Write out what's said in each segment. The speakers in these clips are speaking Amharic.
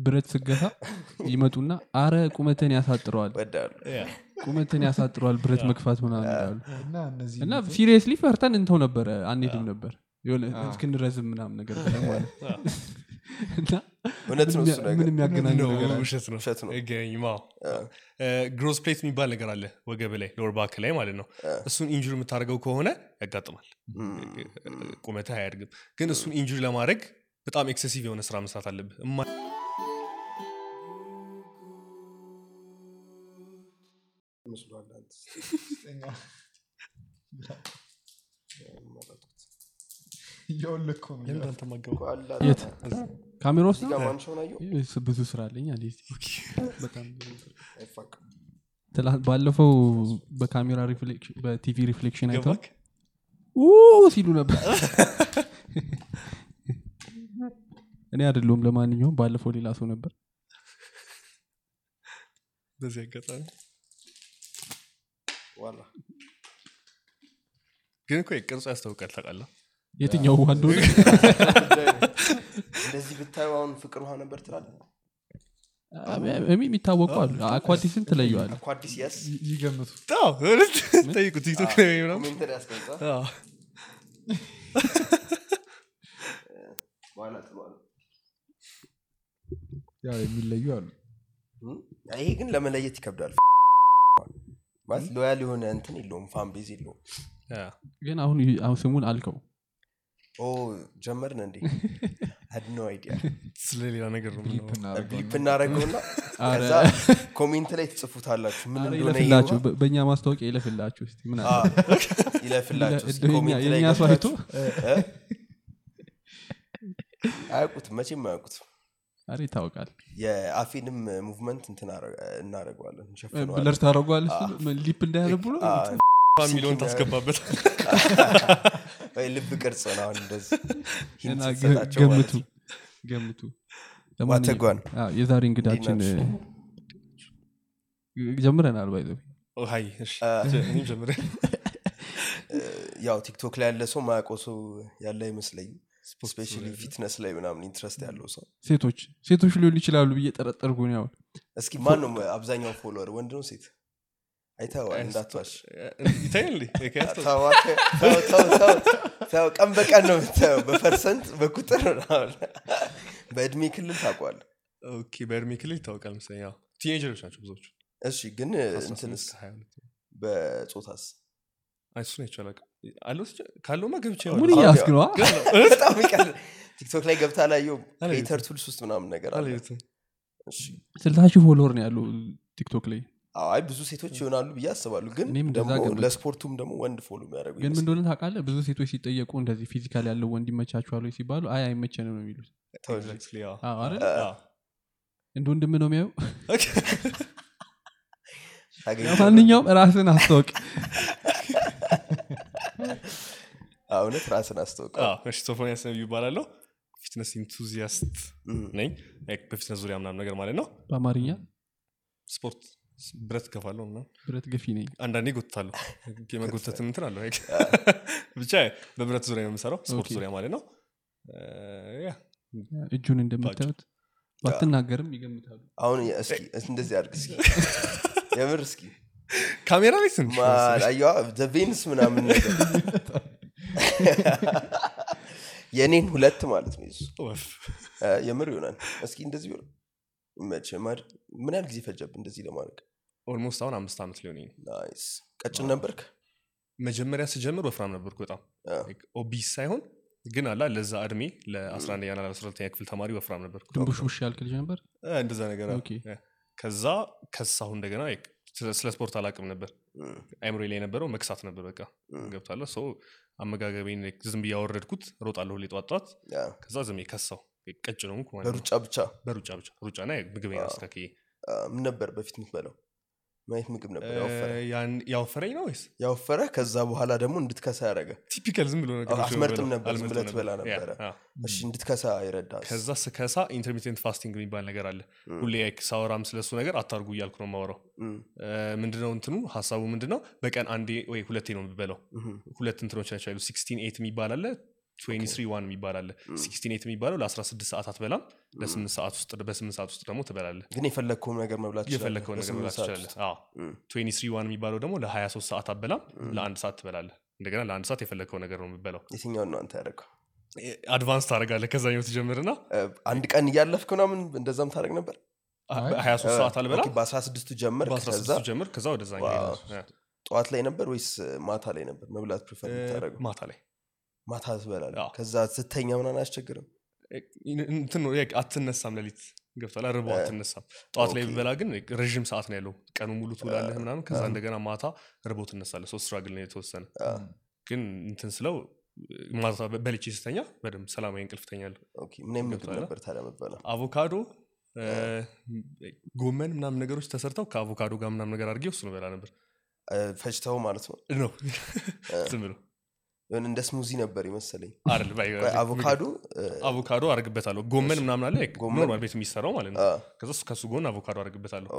ብረት ስገፋ ይመጡና አረ ቁመትን ያሳጥረዋል። ቁመትን ያሳጥረዋል ብረት መግፋት ምናምን ይላሉ። እና seriously ፈርተን እንተው ነበረ አንሄድም ነበር። የሆነ እስክንረዝም ምናም ነገር ብለን ማለት እውነት ነው growth plate የሚባል ነገር አለ ወገብ ላይ lower back ላይ ማለት ነው። እሱን injury የምታደርገው ከሆነ ያጋጥማል። ቁመትህ አያድግም። ግን እሱን injury ለማድረግ በጣም excessive የሆነ ስራ መስራት አለብህ ካሜራ ውስጥ ብዙ ስራ አለኝ ባለፈው በካሜራ reflection በ TV reflection ኡ ሲሉ ነበር። እኔ አይደለሁም ለማንኛውም ባለፈው ሌላ ሰው ነበር። በዚህ አጋጣሚ ግን እኮ ቅርጹ ያስታውቃል ታውቃለህ? የትኛው ውሃ እንደሆነ? እንደዚህ ብታዩ አሁን ፍቅር ውሃ ነበር ትላለህ? እሚ የሚታወቁ አሉ። አኳዲስን ትለየዋል ይገምቱ? ጠይቁ ቲክቶክ የሚለዩ አሉ? ይሄ ግን ለመለየት ይከብዳል ማለት loyal የሆነ እንትን የለውም fan base የለውም። ግን አሁን ስሙን አልከው። ኦ ጀመርን እንዴ? Had no idea. ስለ ሌላ ነገር ብሊፕ እናደረገውና ከዛ ኮሜንት ላይ ትጽፉታላችሁ ምን አረ እንደሆነ ይለፍላችሁ። ይሄ በ- በእኛ ማስታወቂያ ይለፍላችሁ ምን ይለፍላችሁ ሰው አይቶ? አያውቁትም መቼም አያውቁትም አረ ይታወቃል። የአፌንም ሙቭመንት እንትን አረ- እናደርገዋለን እንሸፍነዋለን። ብለር ታደረጓል ሊፕ ነው አ፣ የሚለውን ታስገባበት። ወይ ልብ ቅርጽ ነው ገምቱ ገምቱ። የዛሬ እንግዳችን ጀምረናል ጀምሬ። ያው ቲክቶክ ላይ ያለ ሰው ማያውቀው ሰው ያለ አይመስለኝም specially fitness ላይ ምናምን interest ያለው ሰው። ሴቶች ሴቶች ሊሆኑ ይችላሉ ብዬ ጠረጠርኩ ነው ያው እስኪ ማን ነው አብዛኛው follower? ወንድ ነው ሴት? አይተዋል እንዳትዋሽ። ቀን በቀን ነው የምታየው። በፐርሰንት በቁጥር በእድሜ ክልል ታውቋል ኦኬ በእድሜ ክልል ይታወቃል መሰለኝ። ያው ቲኔጀሮች ናቸው ብዙዎቹ። እሺ ግን 18 እንትንስ? እስከ 22 በጾታስ እሱን ስጨ- ካለውማ ገብቼ እያስክ ነው። በጣም ቲክቶክ ላይ ገብታ ላየው ሄተር ቱልስ ውስጥ ምናምን ነገር አለ። ፎሎወር ነው ያለው ቲክቶክ ላይ? አይ ብዙ ሴቶች ይሆናሉ ብዬ አስባሉ ግን ለስፖርቱም ደግሞ ወንድ follow የሚያደርጉ ግን ምን እንደሆነ ታውቃለህ? ብዙ ሴቶች ሲጠየቁ እንደዚህ physical ያለው ወንድ ይመቻችኋል ወይ ሲባሉ አይ አይመቸንም ነው የሚሉት። እንደ ወንድም ነው የሚያዩ ማንኛውም ራስን አስታወቅ እውነት ራስን እሺ ሶፎንያስ ነብዩ እባላለሁ fitness enthusiast ነኝ። በ fitness ዙሪያ ምናምን ነገር ማለት ነው። በአማርኛ? ስፖርት ብረት ገፋለሁ ምናምን። ብረት ገፊ ነኝ። አንዳንዴ ጎትታለሁ የመጎተት እንትን አለው like ብቻ በብረት ዙሪያ ነው የምሰራው ስፖርት ዙሪያ ማለት ነው። እጁን እንደምታዩት ባትናገርም ይገምታሉ። አሁን እስኪ እንደዚህ አድርግ እስኪ። የምር እስኪ ካሜራ ላይ ዘቬንስ ምናምን ነገር። የኔን ሁለት ማለት ነው የምር ይሆናል። እስኪ እንደዚህ ቢሆን ምን ያህል ጊዜ ፈጀብ እንደዚህ ለማድረግ? almost አሁን አምስት ዓመት ሊሆን nice። ቀጭን ነበርክ? መጀመሪያ ስጀምር ወፍራም ነበርኩ በጣም። obese ሳይሆን ግን አላ ለዛ እድሜ ለ11ኛ ና ለ12ኛ ክፍል ተማሪ ወፍራም ነበርኩ። ድንቡሽ ውሽ ያልክ ልጅ ነበር? እንደዛ ነገር ከዛ ከሳሁ እንደገና ስለ- ስፖርት አላቅም ነበር። አይምሮ ላይ የነበረው መክሳት ነበር በቃ እም፣ ገብታለ ሰው አመጋገቤን ዝም ብዬ ያወረድኩት ሮጣለሁ ሁሌ ያ፣ ከዛ ዝም ከሳው ቀጭ ነው። በሩጫ ብቻ? በሩጫ ብቻ ሩጫ። ና ምግቤን አስተካክዬ ምን ነበር በፊት የምትበላው ምን አይነት ምግብ ነበር? ያወፈረኝ ነው ወይስ? ያወፈረ ከዛ በኋላ ደግሞ እንድትከሳ ያደረገ። typical ዝም ብሎ አትመርጥም ነበር፣ ዝም ብለህ ትበላ ነበረ። እሺ እንድትከሳ ይረዳ ከዛ ስከሳ intermittent fasting የሚባል ነገር አለ። ሁሌ ሳወራም ስለሱ ነገር አታርጉ እያልኩ ነው የማወራው። እ፣ ምንድነው እንትኑ? ሀሳቡ ምንድነው? በቀን አንዴ ወይ ሁለቴ ነው የምበለው። ሁለት እንትኖች ናቸው ያሉ sixteen eight የሚባል አለ one የሚባል አለ። sixteen eight የሚባለው ለ16 ሰዓት አትበላም ለስምንት ሰዓት ውስጥ በስምንት ሰዓት ውስጥ ደግሞ ትበላለህ። ግን የፈለግከውን ነገር መብላት የፈለግከውን ነገር መብላት three one የሚባለው ደግሞ ለ23 ሰዓት አትበላም ለአንድ ሰዓት ትበላለህ። እንደገና ለአንድ ሰዓት የፈለግከው ነገር ነው የምበላው የትኛውን ነው አንተ ያደረገው advance ታደረጋለህ ከዛኛው ትጀምርና አንድ ቀን እያለፍክ ምናምን እንደዛም ታደረግ ነበር? 23 ሰዓት አልበላ በአስራ ስድስቱ ጀመር ከዛ? በ16 ጀምር ከዛ ወደዛኛው wow። ይሄዳል። ጠዋት ላይ ነበር ወይስ ማታ ላይ ነበር? መብላት prefer ማታ ላይ ማታ ትበላለህ። ከዛ ስተኛ ምናምን አያስቸግርም? እንትን ነው ያ- አትነሳም ሌሊት ገብቷል። ርቦ አትነሳም። ጠዋት ላይ ብበላ ግን ረዥም ሰዓት ነው ያለው። ቀኑ ሙሉ ትውላለህ ምናምን። ከዛ እንደገና ማታ ርቦ ትነሳለህ። ሶስት struggle ነው የተወሰነ። ግን እንትን ስለው ማታ በልቼ ስተኛ በደንብ ሰላማዊ እንቅልፍ ተኛለሁ okay፣ ምን አይነት ምግብ ገብቶሃል? ነበር ታዲያ መበላ አቮካዶ ጎመን ምናምን ነገሮች ተሰርተው ከአቮካዶ ጋር ምናምን ነገር አድርጌ እሱ ነው በላ ነበር ፈጭተው ማለት ነው? ነው። ዝም ብሎ የሆነ እንደ smoothie ነበር ቆይ፣ አቮካዶ አቮካዶ አርግበታለሁ። ጎመን ምናምን አለ? normal ቤት የሚሰራው ማለት ነው። ከዛ እሱ- ከሱ ጎን አቮካዶ አርግበታለሁ።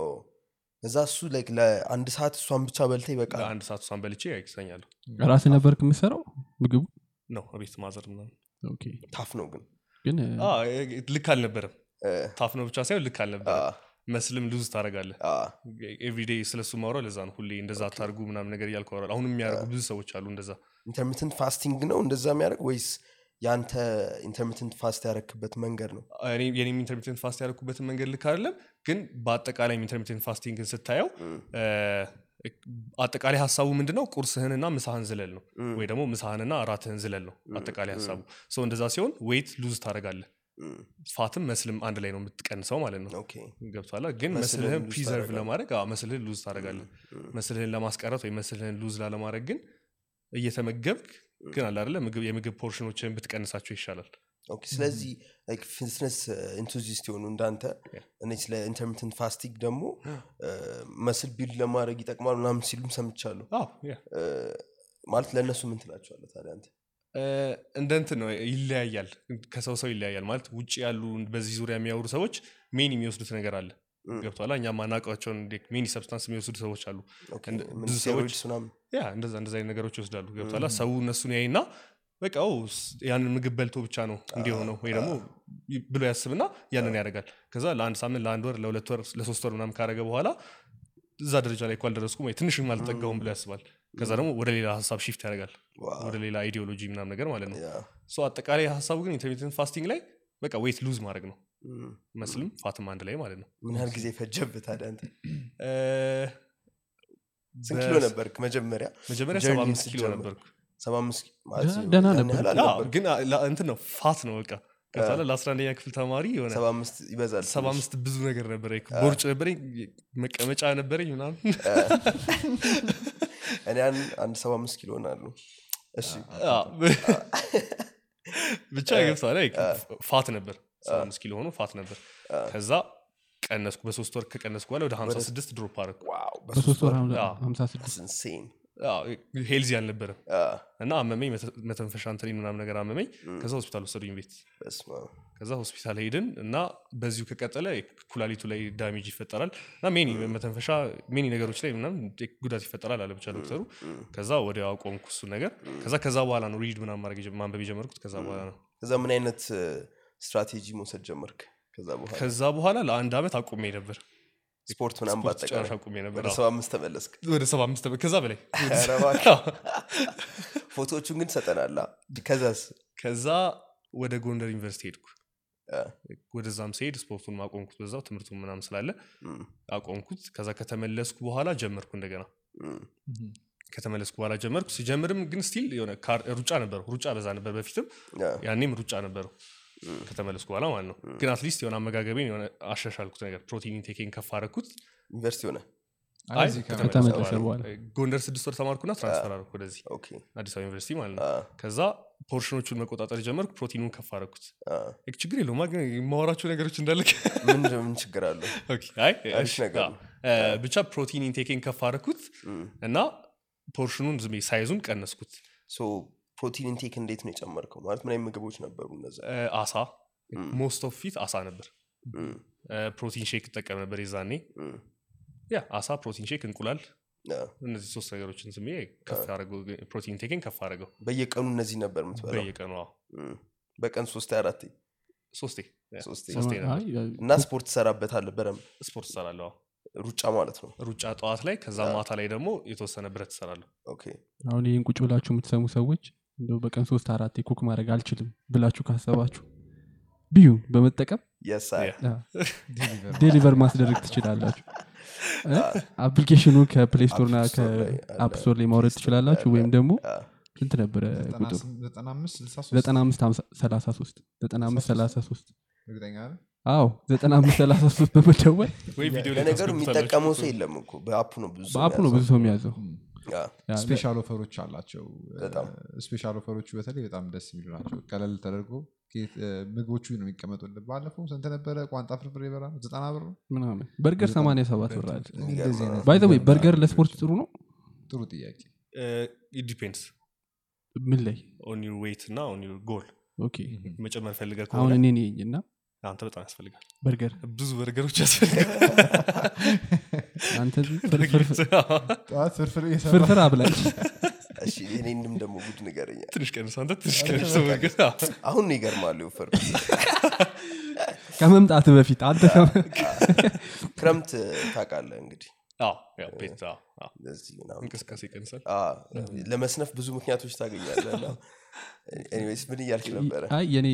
እዛ እሱ like ለአንድ ሰዓት እሷን ብቻ በልተህ ይበቃል? ለአንድ ሰዓት እሷን በልቼ ይተኛለሁ ራስ ነበር የምሰራው ምግቡ? ነው ቤት mother tough ነው ግን። ግን ልክ አልነበረም። እ፣ tough ነው ብቻ ሳይሆን ልክ አ፣ አልነበረም muscle ም lose ታደረጋለህ everyday ስለሱ ማውራው ለዛ ነው። ሁሌ እንደዛ አታርጉ ምናምን ነገር እያልኩ አወራለሁ። አሁንም የሚያደርጉ ብዙ ሰዎች አሉ እንደዛ። intermittent fasting ነው እንደዛ የሚያደርግ ወይስ የአንተ intermittent fast ያረክበት መንገድ ነው? የኔም intermittent fast ያደረኩበትን መንገድ ልክ አይደለም። ግን በአጠቃላይ intermittent fasting ን ስታየው አጠቃላይ ሀሳቡ ምንድነው? ቁርስህንና ምሳህን ዝለል ነው። ወይ ደግሞ ምሳህንና እራትህን ዝለል ነው። አጠቃላይ ሀሳቡ። እንደዛ ሲሆን weight lose ታደረጋለህ fat ም muscle ም አንድ ላይ ነው የምትቀንሰው ማለት ነው። ገብቷላ ግን muscle ህን preserve ለማድረግ muscle ህን lose ታደረጋለህ muscle ህን ለማስቀረት ወይ muscle ህን lose ላለማድረግ ግን እየተመገብክ ግን አለ ምግብ የምግብ portion ኦችን ብትቀንሳቸው ይሻላል። ስለዚህ fitness enthusiast የሆኑ እንዳንተ. እኔ ስለ intermittent fasting ደግሞ muscle build ለማድረግ ይጠቅማል ምናምን ሲሉም ሰምቻለሁ። ማለት ለእነሱ ምን ትላቸዋለህ ታዲያ አንተ እንደ እንትን ነው ይለያያል። ከሰው ሰው ይለያያል ማለት ውጭ ያሉ በዚህ ዙሪያ የሚያወሩ ሰዎች main የሚወስዱት ነገር አለ። ገብቷላ እኛ ማናውቃቸውን main substance የሚወስዱ ሰዎች አሉ። ብዙ ሰዎች- ያ እንደዛ እንደዛ አይነት ነገሮች ይወስዳሉ። ገብቷላ ሰው እነሱን ያይና በቃ ያንን ምግብ በልቶ ብቻ ነው እንዲሆነው ወይ ደግሞ ብሎ ያስብና ያንን ያደርጋል። ከዛ ለአንድ ሳምንት ለአንድ ወር ለሁለት ወር ለሶስት ወር ምናምን ካደረገ በኋላ እዛ ደረጃ ላይ እኮ አልደረስኩም ወይ? ትንሽም አልጠጋውም ብሎ ያስባል ከዛ ደግሞ ወደ ሌላ ሀሳብ shift ያደርጋል። ወደ ሌላ ideology ምናምን ነገር ማለት ነው። አጠቃላይ ሀሳቡ ግን intermittent fasting ላይ በቃ weight lose ማድረግ ነው። muscle ም fat ም አንድ ላይ ማለት ነው። ምን ያህል ጊዜ ፈጀብህ ታዲያ ስንት ኪሎ ነበርክ መጀመሪያ? መጀመሪያ ሰባ አምስት ኪሎ? ነበርኩ። ሰባ አምስት ማለት ደህና- ነበር። ግን እንትን ነው fat ነው በቃ ከዛለ ለአስራ አንደኛ ክፍል ተማሪ የሆነ ሰባ አምስት ይበዛል ሰባ አምስት ብዙ ነገር ነበረ ቦርጭ ነበረኝ መቀመጫ ነበረኝ ምናምን። እኔ አንድ- አንድ ሰባ አምስት ኪሎ ሆናሉ እሺ አዎ። ብቻ ገብቷል fat ነበር። ሰባ አምስት ኪሎ ሆኖ fat ነበር። ከዛ ቀነስኩ። በሶስት ወር ከቀነስኩ በኋላ ወደ ሀምሳ ስድስት drop አደረኩ healthy አልነበረም። እና አመመኝ መተ- መተንፈሻ እንትኔን ምናምን ነገር አመመኝ። ከዛ ሆስፒታል ወሰዱኝ ቤት። ከዛ ሆስፒታል ሄድን እና በዚሁ ከቀጠለ ኩላሊቱ ላይ damage ይፈጠራል። እና many መተንፈሻ many ነገሮች ላይ ምናምን ጉዳት ይፈጠራል አለ ብቻ ዶክተሩ። ከዛ ወዲያው አቆምኩ እሱ ነገር። ከዛ ከዛ በኋላ ነው read ምናምን ማድረግ ማንበብ የጀመርኩት። ከዛ በኋላ ነው። ከዛ ምን አይነት ስትራቴጂ መውሰድ ጀመርክ? ከዛ በኋላ? ለአንድ ዓመት አቁሜ ነበር ስፖርት ምናምን ባጠቃላይ ወደ ሰባ አምስት ተመለስክ። ወደ ሰባ አምስት ዓመት ከዛ በላይ ፎቶዎቹን ግን ሰጠናላ ከዛስ? ከዛ ወደ ጎንደር ዩኒቨርሲቲ ሄድኩ። ወደዛም ሲሄድ ስፖርቱን ማቆምኩት በዛው ትምህርቱን ምናምን ስላለ አቆምኩት። ከዛ ከተመለስኩ በኋላ ጀመርኩ እንደገና። ከተመለስኩ በኋላ ጀመርኩ። ሲጀምርም ግን still የሆነ ሩጫ ነበረው ሩጫ በዛ ነበር በፊትም ያኔም ሩጫ ነበረው ከተመለስኩ በኋላ ማለት ነው። ግን at least የሆነ አመጋገቤን የሆነ አሻሻልኩት ነገር protein intake ኤን ከፍ አረኩት ዩኒቨርሲቲ ሆነ? ጎንደር ስድስት ወር ተማርኩና transfer አረኩ ወደዚህ okay። አዲስ አበባ ዩኒቨርሲቲ ማለት ነው። ከዛ portion ኦቹን መቆጣጠር ጀመርኩ ፕሮቲኑን ከፍ አረኩት ችግር የለውም ግን የማወራቸው ነገሮች እንዳለ ምን ምን ችግር አለው? okay፣ አይ አሪፍ እሺ፣ ነገር አዎ። እ፣ ብቻ protein intake ኤን ከፍ አረኩት እና portion ኑን size ኡን ቀነስኩት protein intake እንዴት ነው የጨመርከው? ማለት ምን ምግቦች ነበሩ እነዛ? እ፣ አሳ። most of it አሳ ነበር። protein shake እጠቀም ነበር የዛኔ። ያ አሳ protein shake እንቁላል እነዚህ ሶስት ነገሮችን ብዬ ከፍ ያደረገው protein intake ን ከፍ አደረገው። በየቀኑ እነዚህ ነበር በየቀኑ በቀን ሶስት አራት ሶስቴ። እና ስፖርት ትሰራበታለህ በደንብ? ስፖርት እሰራለሁ አዎ። ሩጫ ማለት ነው? ሩጫ ጠዋት ላይ ከዛ ማታ ላይ ደግሞ የተወሰነ ብረት እሰራለሁ። Okay። አሁን ይህን ቁጭ ብላችሁ የምትሰሙ ሰዎች እንደው በቀን ሶስት አራት cook ማድረግ አልችልም ብላችሁ ካሰባችሁ BeU በመጠቀም deliver ማስደረግ ትችላላችሁ። application ኡ ከ Play Store ና ከ App Store ላይ ማውረድ ትችላላችሁ ወይም ደግሞ ስንት ነበረ ቁጥሩ? 95 9533 9533 እርግጠኛ ነህ? አዎ 9533 በመደወል ታስገቡታላችሁ። የሚጠቀመው ሰው የለም እኮ። በ app ኡ ነው ብዙ ሰው የሚያዘው special offer ኦች አላቸው። special offer ኦቹ በተለይ በጣም ደስ የሚሉ ናቸው። ቀለል ተደርጎ ምግቦቹ ነው የሚቀመጡልን። ባለፈው ስንት ነበረ? ቋንጣ ፍርፍር ይበላ ዘጠና ብር ነው? ምናምን በርገር 87 ብር አለ። እንደዚህ አይነት by the way በርገር ለስፖርት ጥሩ ነው? ጥሩ ጥያቄ። Depends ምን ላይ? on your weight እና on your goal። Okay። መጨመር ፈልገህ አሁን ከሆነ እኔ ነኝ እና አንተ በጣም ያስፈልጋል። በርገር? ብዙ በርገሮች ያስፈልጋል። አንተ ፍርፍር ጠዋት ፍርፍር እየሰራ ፍርፍር አብላኝ እሺ የኔንም ደግሞ ጉድ ንገረኛ ትንሽ ቀንስ አንተ ትንሽ ቀንስ አሁን ነው ይገርማሉ ወፈር ከመምጣት በፊት አንተ ክረምት ታውቃለህ እንግዲህ? እንቅስቃሴ ይቀንሳል። አዎ፣ ለመስነፍ ብዙ ምክንያቶች ታገኛለህ እና anyways ምን እያልክ ነበረ? አይ የኔ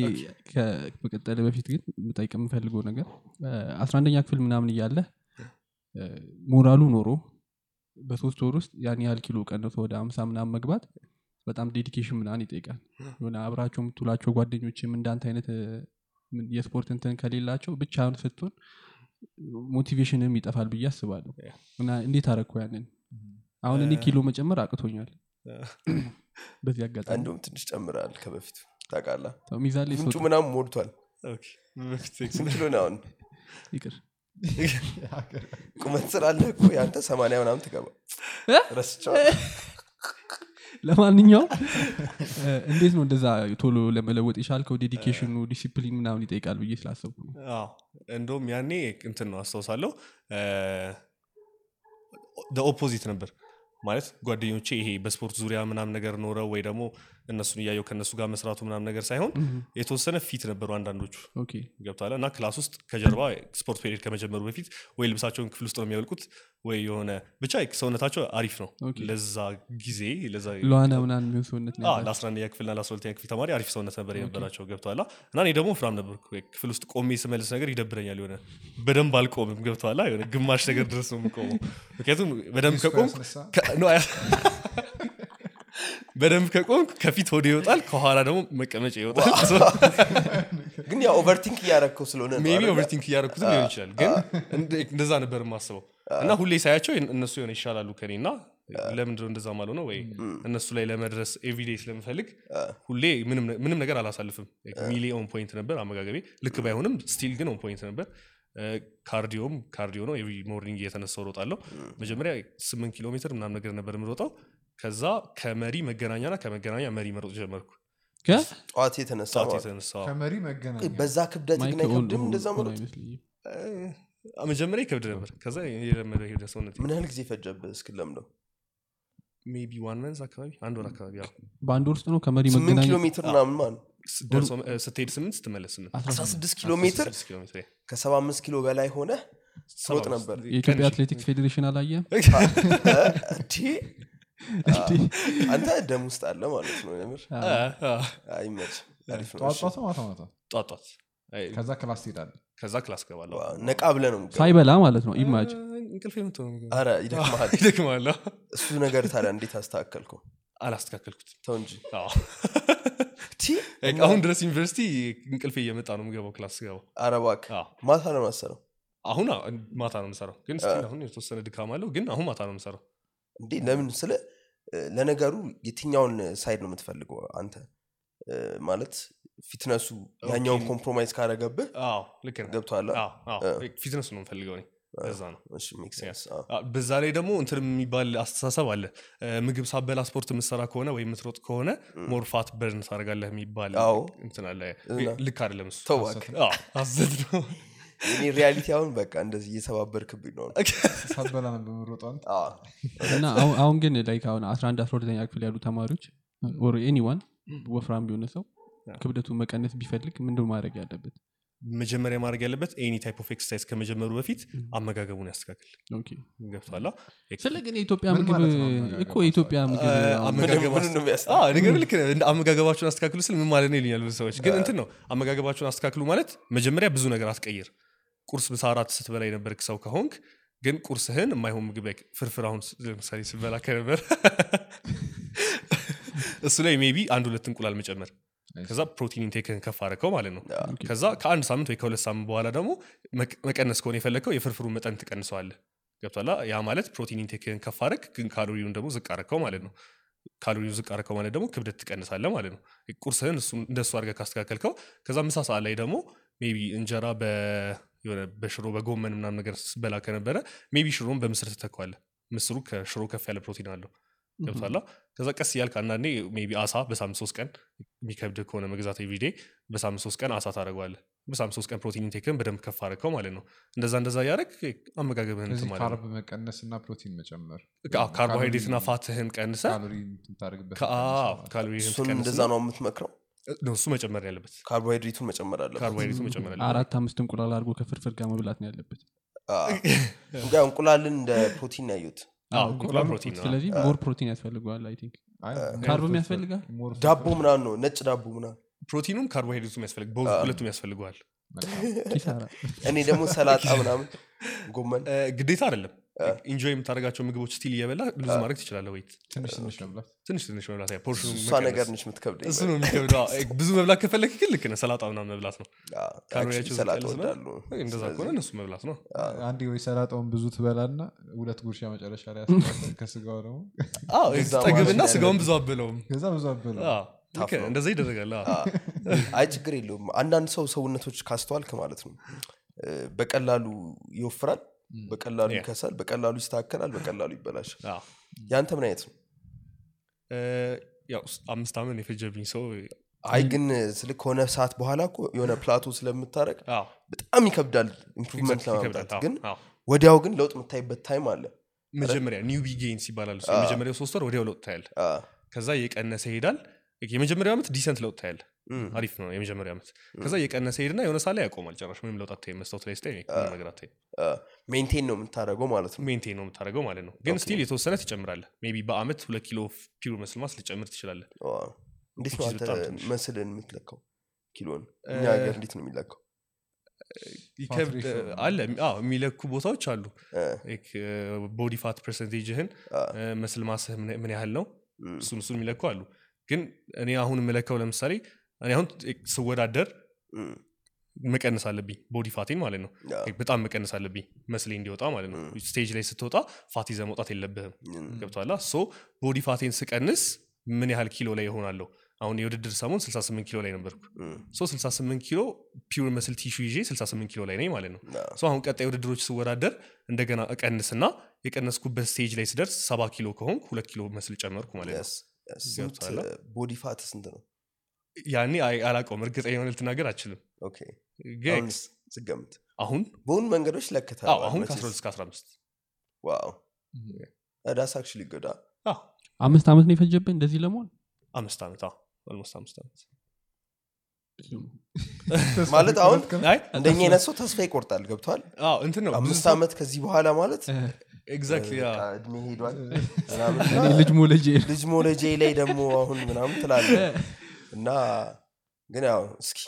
ከመቀጠል በፊት ግን ምጠይቅ የምፈልገው ነገር አስራ አንደኛ ክፍል ምናምን እያለ ሞራሉ ኖሮ በሶስት ወር ውስጥ ያን ያህል ኪሎ ቀንሶ ወደ አምሳ ምናምን መግባት በጣም dedication ምናምን ይጠይቃል። የሆነ አብራቸው የምትውላቸው ጓደኞችም እንዳንተ አይነት የስፖርት እንትን ከሌላቸው ብቻህን ስትሆን motivation ም ይጠፋል ብዬ አስባለሁ። እና እንዴት አረግክ ያንን? አሁን እኔ ኪሎ መጨመር አቅቶኛል በዚህ አጋጣሚ እንደውም ትንሽ ጨምራል ከበፊቱ ታውቃለህ? ሚዛን ላይ ምንጩ ስወጣ ምናምን ሞልቷል። አሁን? ይቅር። ቁመት ስላለህ እኮ የአንተ ሰማንያ ምናምን ትገባ ረስቸዋል ለማንኛውም እንዴት ነው እንደዛ ቶሎ ለመለወጥ የቻልከው? dedication ኡ discipline ምናምን ይጠይቃል ብዬ ስላሰብኩ እንደውም ያኔ እንትን ነው አስታውሳለሁ opposite ነበር ማለት ጓደኞቼ ይሄ በስፖርት ዙሪያ ምናም ነገር ኖረው ወይ ደግሞ እነሱን እያየው ከእነሱ ጋር መስራቱ ምናም ነገር ሳይሆን የተወሰነ fit ነበሩ አንዳንዶቹ ገብቶሃል እና class ውስጥ ከጀርባ sport period ከመጀመሩ በፊት ወይ ልብሳቸውን ክፍል ውስጥ ነው የሚያወልቁት ወይ የሆነ ብቻ ሰውነታቸው አሪፍ ነው። ለዛ ጊዜ ለዛ ለዋና ምናምን የሚሆን ሰውነት ነው አዎ፣ ያላቸው። ለአስራ አንደኛ ክፍልና ለአስራ ሁለተኛ ክፍል ተማሪ አሪፍ ሰውነት ነበር የነበራቸው ገብቶሃላ እና እኔ ደግሞ ወፍራም ነበር ክፍል ውስጥ ቆሜ ስመልስ ነገር ይደብረኛል የሆነ በደንብ አልቆምም ገብቶሃላ የሆነ ግማሽ ነገር ድረስ ነው የምቆመው። ምክንያቱም በደንብ ከቆም? በደንብ ከቆምክ ከፊት ወደ ይወጣል ከኋላ ደግሞ መቀመጫ ይወጣል። ግን ያው overthink እያረግከው ስለሆነ አይደለ? overthink እያደረኩትም ሊሆን ይችላል ግን እንደ- እንደዛ ነበር የማስበው። እና ሁሌ ሳያቸው እነሱ የሆነ ይሻላሉ ከኔ እና ለምንድነው እንደዛ ነው ወይ እነሱ ላይ ለመድረስ every day ስለምፈልግ ሁሌ ምንም ነገር አላሳልፍም። meal ኤ on point ነበር አመጋገቤ። ልክ ባይሆንም still ግን on point ነበር። cardio ም cardio ነው። every morning እየተነሳው ሮጣለሁ መጀመሪያ ስምንት ኪሎ ሜትር ምናምን ነገር ነበር የምሮጠው ከዛ ከመሪ መገናኛና ከመገናኛ መሪ መሮጥ ጀመርኩ። ጠዋት የተነሳ በዛ ክብደት ግን አይከብድም እንደዛ መሮጥ? መጀመሪያ ይከብድ ነበር። ከዛ የለመደ ሄደ ሰውነት ምን ያህል ጊዜ ፈጀብህ እስክለምደው maybe one month አካባቢ? አንድ ወር አካባቢ በአንድ ወር ውስጥ ነው ከመሪ ስምንት መገናኛ ኪሎ ሜትር ምናምን ማለት ስትሄድ ስምንት ስትመለስ ስምንት። አስራ ስድስት ኪሎ ሜትር 16 ኪሎ ሜትር። ከሰባ አምስት ኪሎ በላይ ሆነ ሰባ ነበር። የኢትዮጵያ አትሌቲክስ ፌዴሬሽን አላየም? እንዲ አንተ ደም ውስጥ አለ ማለት ነው የምር? አይመች ማታ ማታ? ከዛ class ትሄዳለህ ከዛ class ገባለሁ ነቃ ብለ ነው ሳይበላ ማለት ነው። ኢማጅ እንቅልፍ የምትሆ አረ ይደክመሃል ይደክምሃል እሱ ነገር ታዲያ እንዴት አስተካከልከው? አላስተካከልኩት ተው እንጂ። አዎ። ቲ በቃ አሁን ድረስ ዩኒቨርሲቲ እንቅልፍ እየመጣ ነው የምገባው class ስገባው። አረ እባክህ አዎ። ማታ ነው ማሰረው አሁን ማታ ነው የምሰራው። ግን አሁን የተወሰነ ድካም አለው ግን አሁን ማታ ነው የምሰራው እንዴ? ለምን ስለ ለነገሩ የትኛውን side ነው የምትፈልገው አንተ? ማለት fitness ኡ ያኛውን compromise ካረገብህ አዎ። fitness ነው የምፈልገው እኔ። ለዛ ነው። በዛ ላይ ደግሞ እንትን የሚባል አስተሳሰብ አለ። ምግብ ሳትበላ ስፖርት የምሰራ ከሆነ ወይ የምትሮጥ ከሆነ more fat burn ታደርጋለህ የሚባል እንትን አለ? ልክ ሐሰት ነው እኔ reality አሁን በቃ እንደዚህ እየሰባበርክብኝ ነው። ሳትበላ አንተ? አዎ። እና አሁን- ግን like አሁን 11 12ኛ ክፍል ያሉ ተማሪዎች or anyone ወፍራም የሆነ ሰው ክብደቱን መቀነስ ቢፈልግ ምንድን ማድረግ ያለበት? መጀመሪያ ማድረግ ያለበት any type of exercise ከመጀመሩ በፊት አመጋገቡን ያስተካክል። ገብቶሃላ ስለ ግን የኢትዮጵያ ምግብ? እኮ የኢትዮጵያ ምግብ አሁን አመጋገብ ምንም ነው የሚያስ- አዎ፣ ነገር ልክ አመጋገባችሁን አስተካክሉ ስል ምን ማለት ነው ይሉኛል ብዙ ሰዎች። ግን እንትን ነው አመጋገባችሁን አስተካክሉ ማለት መጀመሪያ ብዙ ነገር አትቀይር ቁርስ ምሳ አራት ስትበላ የነበርክ ሰው ከሆንክ ግን ቁርስህን የማይሆን ምግብ ላይ ፍርፍር አሁን ለምሳሌ ስበላ ከነበር እሱ ላይ maybe አንድ ሁለት እንቁላል መጨመር። ከዛ ፕሮቲን intake ህን ከፍ አድርገው ማለት ነው። ከዛ ከአንድ ሳምንት ወይ ከሁለት ሳምንት በኋላ ደግሞ መቀነስ ከሆነ የፈለግከው የፍርፍሩን መጠን ትቀንሰዋለህ። ገብቷላ ያ ማለት ፕሮቲን intake ህን ከፍ አድረግ ግን ካሎሪውን ደግሞ ዝቅ አድረገው ማለት ነው። ካሎሪውን ዝቅ አድረገው ማለት ደግሞ ክብደት ትቀንሳለህ ማለት ነው። ቁርስህን እንደሱ አድርገህ ካስተካከልከው ከዛ ምሳ ሰዓት ላይ ደግሞ maybe እንጀራ በ- የሆነ በሽሮ በጎመን ምናምን ነገር ስበላ ከነበረ maybe ሽሮን በምስር ትተካዋለህ። ምስሩ ከሽሮ ከፍ ያለ ፕሮቲን አለው። ገብቷላ ከዛ ቀስ እያልክ አንዳንዴ maybe አሳ በሳምንት ሶስት ቀን የሚከብድ ከሆነ መግዛት everyday በሳምንት ሶስት ቀን አሳ ታደረገዋለህ በሳምንት ሶስት ቀን ፕሮቲን ኢንቴክን በደንብ ከፍ አድርገው ማለት ነው። እንደዛ እንደዛ እያደረግ አመጋገብህን carb ነው። መቀነስ እና ፕሮቲን መጨመር ካርቦሃይድሬትና fat ህን ቀንሰ ካሎሪህን እሱን እንደዛ ነው የምትመክረው ነው እሱ መጨመር ነው ያለበት። ካርቦሃይድሬቱን መጨመር አለበት። መጨመር ያለበት አራት አምስት እንቁላል አድርጎ ከፍርፍር ጋር መብላት ነው ያለበት። እንቁላልን እንደ ፕሮቲን ነው ያዩት አዎ፣ አዎ፣ እንቁላል ፕሮቲን ነው። ስለዚህ more ፕሮቲን ያስፈልገዋል I think። carb ም ያስፈልጋል? ዳቦ ምናምን ነው ነጭ ዳቦ ምናምን። ፕሮቲኑም ካርቦሃይድሬቱም ያስፈልግ ሁለቱም ያስፈልገዋል። ኪሳራ። እኔ ደግሞ ሰላጣ ምናምን ጎመን። ግዴታ አይደለም enjoy የምታደርጋቸው ምግቦች still እየበላ lose ማድረግ ትችላለህ weight ትንሽ ትንሽ መብላት። ትንሽ ትንሽ መብላት ያ portion ኑ እሷ መቀነስ። ነገር ነች የምትከብደኝ እሱ ነው የሚከብደው አዎ፣ ብዙ መብላት ከፈለግ ግን ልክ ነህ ሰላጣ ምናምን መብላት ነው። ካሎሪያቸው እንደዛ ከሆነ እነሱ መብላት ነው። አንዴ ወይ ሰላጣውን ብዙ ትበላና ሁለት ጉርሻ መጨረሻ ላይ ከስጋው ደግሞ ጠግብና ስጋውን ብዙ አበለውም ከዛ ብዙ አበለው አዎ፣ ልክ ታፍ ነህ፣ ነው። እንደዛ ይደረጋል። አይ ችግር የለውም። አንዳንድ ሰው ሰውነቶች ካስተዋልክ ማለት ነው በቀላሉ ይወፍራል በቀላሉ. ይከሳል በቀላሉ ይስተካከላል በቀላሉ ይበላሻል። ያንተ ምን አይነት ነው? አምስት ዓመት የፈጀብኝ ሰው አይ ግን ስል ከሆነ ሰዓት በኋላ የሆነ plateau ስለምታረግ አዎ፣ በጣም ይከብዳል improvement ለማምጣት ግን ወዲያው ግን ለውጥ የምታይበት time አለ። መጀመሪያ newbie gains ይባላል የመጀመሪያው ሶስት ወር ወዲያው ለውጥ ታያል ከዛ እየቀነሰ ይሄዳል። የመጀመሪያው ዓመት decent ለውጥ ታያል አሪፍ ነው የመጀመሪያው ዓመት ከዛ እየቀነሰ ሄድና የሆነ ሳ ላይ ያቆማል ጭራሽ ምንም ለውጥ አታይም መስታወት ላይ ስታይ ነገር አታይም maintain ነው የምታደርገው ማለት ነው። maintain ነው የምታደርገው ማለት ነው። ግን still የተወሰነ ትጨምራለህ። maybe በአመት ሁለት ኪሎ pure muscle mass ልጨምር ትችላለህ። እንዴት ነው አንተ muscle ን የምትለካው? ኪሎን እኛ ሀገር እንዴት ነው የሚለካው? አለ። አዎ የሚለኩ ቦታዎች አሉ። body fat percentage ህን muscle mass ህ ምን- ያህል ነው? እሱን እሱን የሚለኩ አሉ። ግን እኔ አሁን የምለካው ለምሳሌ እኔ አሁን ስወዳደር መቀነስ አለብኝ body fat ኤን ማለት ነው። በጣም መቀነስ አለብኝ muscle ኤ እንዲወጣ ማለት ነው። stage ላይ ስትወጣ fat ይዘህ መውጣት የለብህም። ገብቷላ so body fat ኤን ስቀንስ ምን ያህል ኪሎ ላይ ይሆናለሁ አሁን የውድድር ሰሞን 68 ኪሎ ላይ ነበርኩ። so 68 ኪሎ pure muscle tissue ይዤ 68 ኪሎ ላይ ነኝ ማለት ነው። so አሁን ቀጣይ ውድድሮች ስወዳደር እንደገና እቀንስና የቀነስኩበት stage ላይ ስደርስ ሰባ ኪሎ ከሆንኩ ሁለት ኪሎ muscle ጨመርኩ ማለት ነው? body fat ስንት ነው ያኔ አላውቀውም። እርግጠኛ የሆነ ልትናገር አልችልም okay። ግን አሁንስ ስገምት። አሁን? በሆኑ መንገዶች አዎ አሁን መቼስ። ከ12 እስከ 15 ዋው። ዳስ አክቹሊ ጎዳ አዎ። አምስት ዓመት ነው የፈጀብን እንደዚህ ለመሆን? አምስት ዓመት አምስት ዓመት ማለት አሁን እንደኛ አይነት ሰው ተስፋ ይቆርጣል። ገብቷል አዎ እንትን ነው። ብዙ አምስት ዓመት ከዚህ በኋላ ማለት እድሜ ሄዷል ምናምን እኔ እና ልጅ ሞለጄ ልጅ ሞለጄ ላይ ደግሞ አሁን ምናምን ትላለ እና ግን ያው እስኪ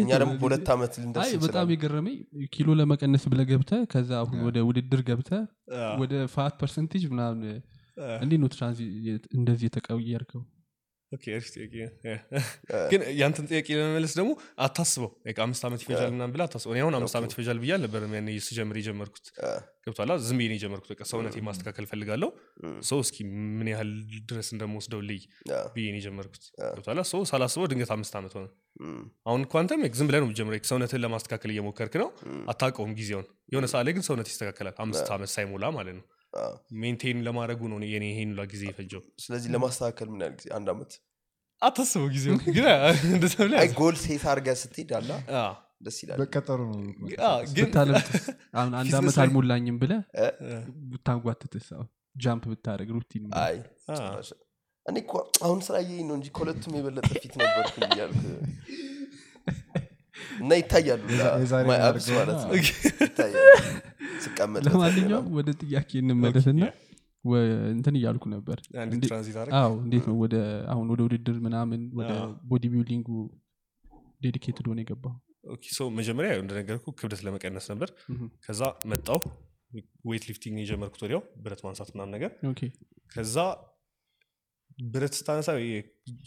እኛ ደግሞ በሁለት ዓመት ልንደርስ በጣም የገረመኝ ኪሎ ለመቀነስ ብለ ገብተ ከዛ አሁን ወደ ውድድር ገብተ ወደ fat percentage ምናምን እንዴት ነው transi- እንደዚህ የተቀየርከው አሪፍ ጥያቄ ግን ያንተን ጥያቄ ለመመለስ ደግሞ አታስበው። አምስት ዓመት ይፈጃል ምናምን ብለህ አታስበው። እኔ አሁን አምስት ዓመት ይፈጃል ብዬ አልነበረም ያኔ ስጀምር የጀመርኩት። ገብቷላ ዝም ብዬ ነው የጀመርኩት። በቃ ሰውነት ማስተካከል ፈልጋለሁ so እስኪ ምን ያህል ድረስ እንደምወስደው ልይ ብዬ ነው የጀመርኩት። ገብቷላ so ሳላስበው ድንገት አምስት ዓመት ሆነ። አሁን እኮ አንተም ዝም ብለህ ነው የምትጀምረው። ሰውነትን ለማስተካከል እየሞከርክ ነው። አታውቀውም ጊዜውን። የሆነ ሰዓት ላይ ግን ሰውነት ይስተካከላል። አምስት ዓመት ሳይሞላ ማለት ነው maintain ለማድረጉ ነው የኔ ይሄን ሁላ ጊዜ የፈጀው። ስለዚህ ለማስተካከል ምን ያህል ጊዜ? አንድ ዓመት አታስበው ጊዜው ግን እንደዛ ብለህ አይ ያዝ። goal set አርገ ስትሄድ አላ ደስ ይላል። በቀጠሩ ነው አንድ ላይ- አልሞላኝም ብለ አሁን ጃምፕ ብታደረግ ሩቲን እኔ እኮ አሁን ስላየኝ ነው እንጂ ከሁለቱም የበለጠ ፊት ነበርኩ እያልኩ እና ይታያሉ። ማለት ነው። ነው ይታያሉ ስቀመጥ ለማንኛውም ወደ ጥያቄ እንመለስና እንትን እያልኩ ነበር። እንዴት ነው ወደ አሁን ወደ ውድድር ምናምን ወደ ቦዲ ቢልዲንጉ dedicated ሆነ የገባው መጀመሪያ እንደነገርኩ ክብደት ለመቀነስ ነበር። ከዛ መጣው weight lifting የጀመርኩት ወዲያው ብረት ማንሳት ምናምን ነገር። ከዛ ብረት ስታነሳ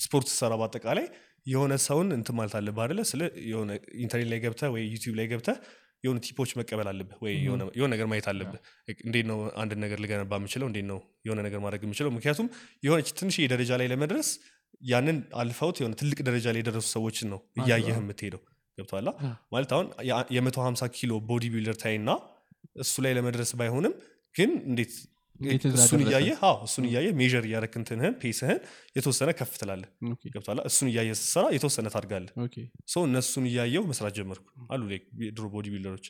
ስፖርት ስሰራ በአጠቃላይ የሆነ ሰውን እንትን ማለት አለብህ አደለ ስለ የሆነ ኢንተርኔት ላይ ገብተህ ወይ ዩቲዩብ ላይ ገብተህ የሆነ tip ኦች መቀበል አለብህ ወይ? የሆነ ነገር ማየት አለብህ። እንዴት ነው አንድ ነገር ልገነባ የምችለው? እንዴት ነው የሆነ ነገር ማድረግ የምችለው? ምክንያቱም የሆነች ትንሽ ደረጃ ላይ ለመድረስ ያንን አልፈውት የሆነ ትልቅ ደረጃ ላይ የደረሱ ሰዎችን ነው እያየህ የምትሄደው። ገብቶሃል ማለት አሁን የመቶ ሀምሳ ኪሎ body builder ታይ እና እሱ ላይ ለመድረስ ባይሆንም ግን እንዴት እሱን? እያየህ አዎ እሱን እያየህ measure እያደረክ እንትንህን pace ህን የተወሰነ ከፍ ትላለህ። ገብቶሃል? እሱን እያየህ ስትሰራ የተወሰነ ታድጋለህ። so እነሱን እያየው መስራት ጀመርኩ። አሉ የድሮ body builder ኦች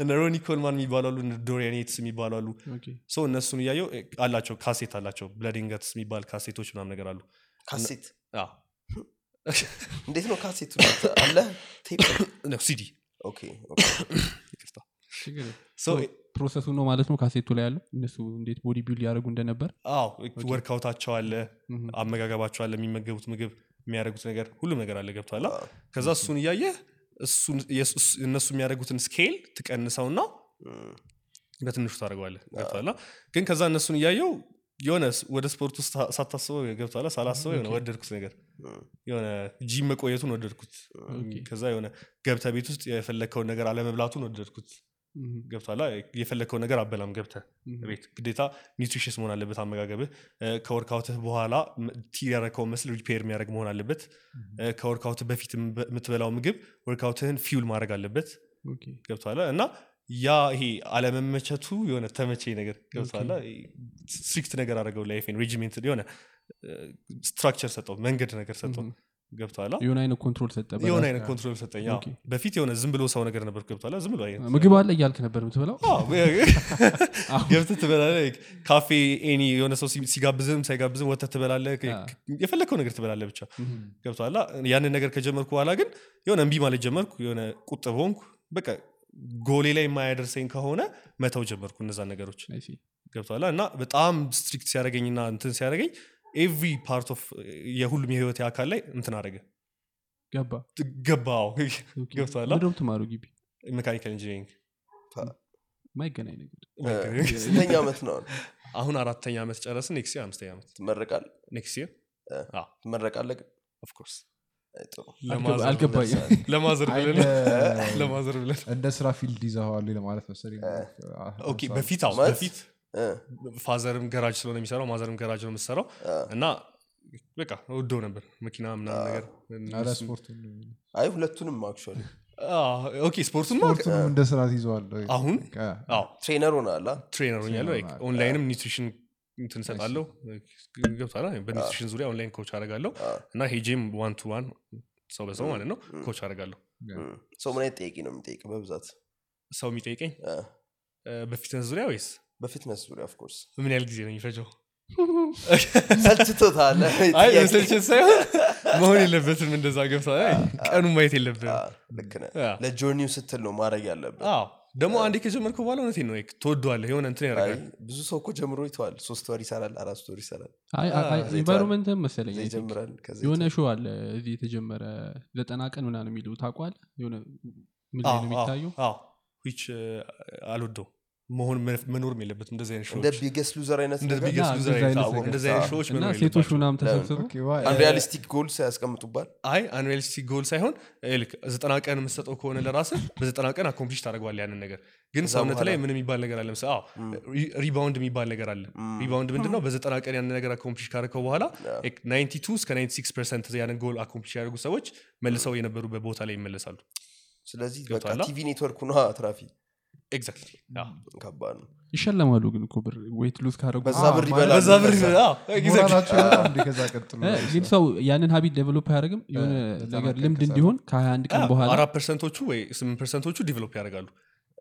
እነ ሮኒ ኮልማን የሚባሉ አሉ እነ ዶሪያን ዬትስ የሚባሉ አሉ። so እነሱን እያየው አላቸው ካሴት አላቸው። Blood and Guts የሚባል ካሴቶች ምናምን ነገር አሉ። ካሴት? አዎ። እንዴት ነው ካሴቱ? አለ ሲዲ process ኡ ነው ማለት ነው ካሴቱ ላይ ያለው? እነሱ እንዴት body build ያደረጉ እንደነበር? አዎ workout ኣቸው አለ አመጋገባቸው አለ የሚመገቡት ምግብ የሚያደርጉት ነገር ሁሉም ነገር አለ ገብቷላ ከዛ እሱን እያየህ እሱን የሱ- እነሱ የሚያደርጉትን scale ትቀንሰውና በትንሹ ታደርገዋለህ ገብቷላ ግን ከዛ እነሱን እያየው የሆነ ወደ ስፖርት ውስጥ ሳታስበው ገብቷላ ሳላስበው የሆነ ወደድኩት ነገር የሆነ ጂም መቆየቱን ወደድኩት። ከዛ የሆነ ገብተ ቤት ውስጥ የፈለግከውን ነገር አለመብላቱን ወደድኩት ገብቷላ የፈለግከውን ነገር አበላም ገብተ ቤት ግዴታ nutritious መሆን አለበት አመጋገብህ። ከ workout ህ በኋላ ያረከውን muscle repair የሚያደርግ መሆን አለበት። ከ workout ህ በፊት የምትበላው ምግብ workout ህን fuel ማድረግ አለበት። ገብቷላ እና ያ ይሄ አለመመቸቱ የሆነ ተመቼ ነገር ገብቷላ strict ነገር አደረገው life ኤን regiment የሆነ structure ሰጠው መንገድ ነገር ሰጠው ገብቷላ የሆነ አይነት control ሰጠ የሆነ አይነት control ሰጠኝ። በፊት የሆነ ዝም ብሎ ሰው ነገር ነበር ገብቷላ ዝም ብሎ ምግብ አለ እያልክ ነበር የምትበላው? አዎ፣ ገብተህ ትበላለህ። ካፌ any የሆነ ሰው ሲጋብዝም ሳይጋብዝም ወጥተህ ትበላለህ። አ። የፈለግከው ነገር ትበላለህ ብቻ ገብቶሃል ያንን ነገር ከጀመርኩ በኋላ ግን የሆነ እምቢ ማለት ጀመርኩ። የሆነ ቁጥብ ሆንኩ። በቃ ጎሌ ላይ የማያደርሰኝ ከሆነ መተው ጀመርኩ እነዛን ነገሮች ገብቶሃል እና በጣም strict ሲያደረገኝና እንትን ሲያደረገኝ every part of የሁሉም የህይወት አካል ላይ እንትን አደረገ። ገባ? ገባው ነው የምትማረው ግቢ? mechanical engineering ማይገናኝ ነገር። ስንተኛ ዓመት ነው አሁን? አራተኛ ዓመት ጨረስን። next year አምስተኛ ዓመት ትመረቃል? next year ትመረቃለህ ግን? of course አይ፣ ጥሩ። አልገባ- አልገባኝም። ለ mother ብለን እንደ- ስራ field ይዘዋሉ ለማለት መሰለኝ? okay በፊት በፊት father ም ገራጅ ስለሆነ የሚሰራው mother ም ገራጅ ነው የምትሰራው። እና በቃ ወደው ነበር መኪና ምናምን ነገር አረ እነሱ- ስፖርቱን አይ ሁለቱንም actually። አዎ፣ okay ስፖርቱን ስፖርቱንም እንደ ስራ ትይዘዋል አሁን? አዎ። trainer ሆናላ trainer ሆኛለሁ online ም nutrition እንትን ሰጣለሁ ገብቷል በ nutrition ዙሪያ online coach አደርጋለሁ እና ሄጄም one to one ሰው በሰው ማለት ነው coach አደርጋለሁ። ሰው ምን አይነት ጠያቂ ነው የሚጠይቅ በብዛት? ሰው የሚጠይቀኝ? በ fitness ዙሪያ ወይስ በ fitness ዙሪያ of course ምን ያህል ጊዜ ነው የሚፈጀው? ሰልችቶታል። ሳይሆን መሆን የለበትም እንደዛ ገብቷል ቀኑ ማየት አ፣ የለብንም ልክ ነህ። አ። ለ journey ው ስትል ነው ማድረግ ያለብን አዎ ደግሞ አንዴ ከጀመርከው በኋላ እውነቴን ነው ትወደዋለህ የሆነ እንትን ያደርጋል። ብዙ ሰው እኮ ጀምሮ ይተዋል። ሶስት ወር ይሰራል አራት ወር ይሰራል። ዘይት environment ም መሰለኝ የሆነ show አለ እዚህ የተጀመረ ዘጠና ቀን ምናምን የሚሉ ታቋል የሆነ ምን ነው የሚታየው? አልወደው መሆን መኖርም የለበትም እንደዚህ አይነት እንደ show ዎች Biggest Loser አይነት እንደ ነገር? Biggest yeah፣ Loser እንደዛ አይነት አይነት አዎ፣ ነገር። እንደዚህ አይነት አዎ። show ዎች እና መኖር ሴቶች የለባቸውም። ምናምን ተሰብስበው unrealistic goals ያስቀምጡባል አይ unrealistic goal ሳይሆን ልክ ዘጠና ቀን የምትሰጠው ከሆነ ለራስህ በዘጠና ቀን accomplish ታደርገዋል ያንን ነገር ግን ሰውነት ላይ ምን የሚባል ነገር አለ ምሳ rebound የሚባል ነገር አለ rebound ምንድን ነው በዘጠና ቀን ያንን ነገር accomplish ካደረከው በኋላ 92 እስከ 96 percent ያንን goal accomplish ያደርጉ ሰዎች መልሰው የነበሩበት ቦታ ላይ ይመለሳሉ ስለዚህ? TV network ነ ትራፊ exactly ከባድ ነው። ይሸለማሉ ግን እኮ ብር weight lose ካረጉ በዛ አዎ፣ ብር ማለት ይበላሉ በዛ ብር በዛ። አዎ፣ exactly። ሞራላቸው በጣም እንደ ከዛ ቀጥሎ እ፣ ግን ሰው ያንን habit develop አያደርግም? የሆነ ነገር ልምድ እንዲሆን ከ21 ቀን በኋላ አራት percent ኦቹ ወይ ስምንት percent ኦቹ develop ያደርጋሉ።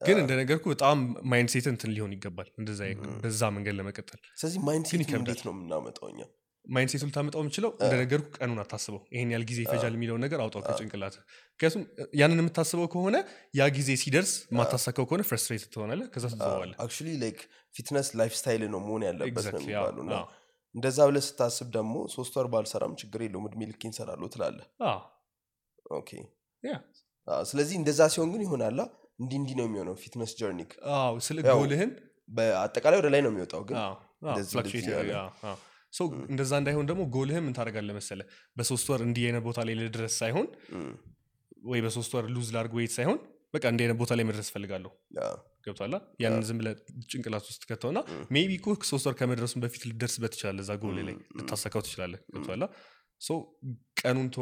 ግን እንደነገርኩ በጣም mind set እንትን ሊሆን ይገባል። እንደዛ በዛ መንገድ ለመቀጠል። ስለዚህ mind ግን set ይከብዳል። እንዴት ነው የምናመጣው እኛ? mind set ኡ ልታመጣው የምችለው እንደነገርኩ ቀኑን አታስበው። ይሄን ያህል ጊዜ ይፈጃል የሚለውን ነገር አውጣው ከጭንቅላት ምክንያቱም ያንን የምታስበው ከሆነ ያ ጊዜ ሲደርስ ማታሳካው ከሆነ frustrate ትሆናለህ ከዛ like fitness lifestyle ነው መሆን ያለበት ነው የሚባሉ እንደዛ ብለህ ስታስብ ደግሞ ሶስት ወር ባልሰራም ችግር የለውም እድሜ ልክ okay። yeah። አዎ፣ ስለዚህ እንደዛ ሲሆን ግን ይሆናላ እንዲህ እንዲህ ነው የሚሆነው fitness journey ህ ስለ ጎልህን? በአጠቃላይ ወደ ላይ ነው የሚወጣው ግን እንደዛ እንዳይሆን ደግሞ ጎልህን ምን ታደርጋለህ መሰለ በሶስት ወር እንዲህ አይነት ቦታ ላይ ልድረስ ሳይሆን ወይ በሶስት ወር lose ላርግ weight ሳይሆን በቃ አይነት ቦታ ላይ መድረስ ፈልጋለሁ ገብቷላ ያንን ዝም ብለህ ጭንቅላት ውስጥ ከተውና maybe እኮ ሶስት ወር ከመድረሱን በፊት ልደርስበት ትችላለህ እዛ ጎል ላይ ልታሳካው ትችላለህ። ገብቷላ so ቀኑን ቶ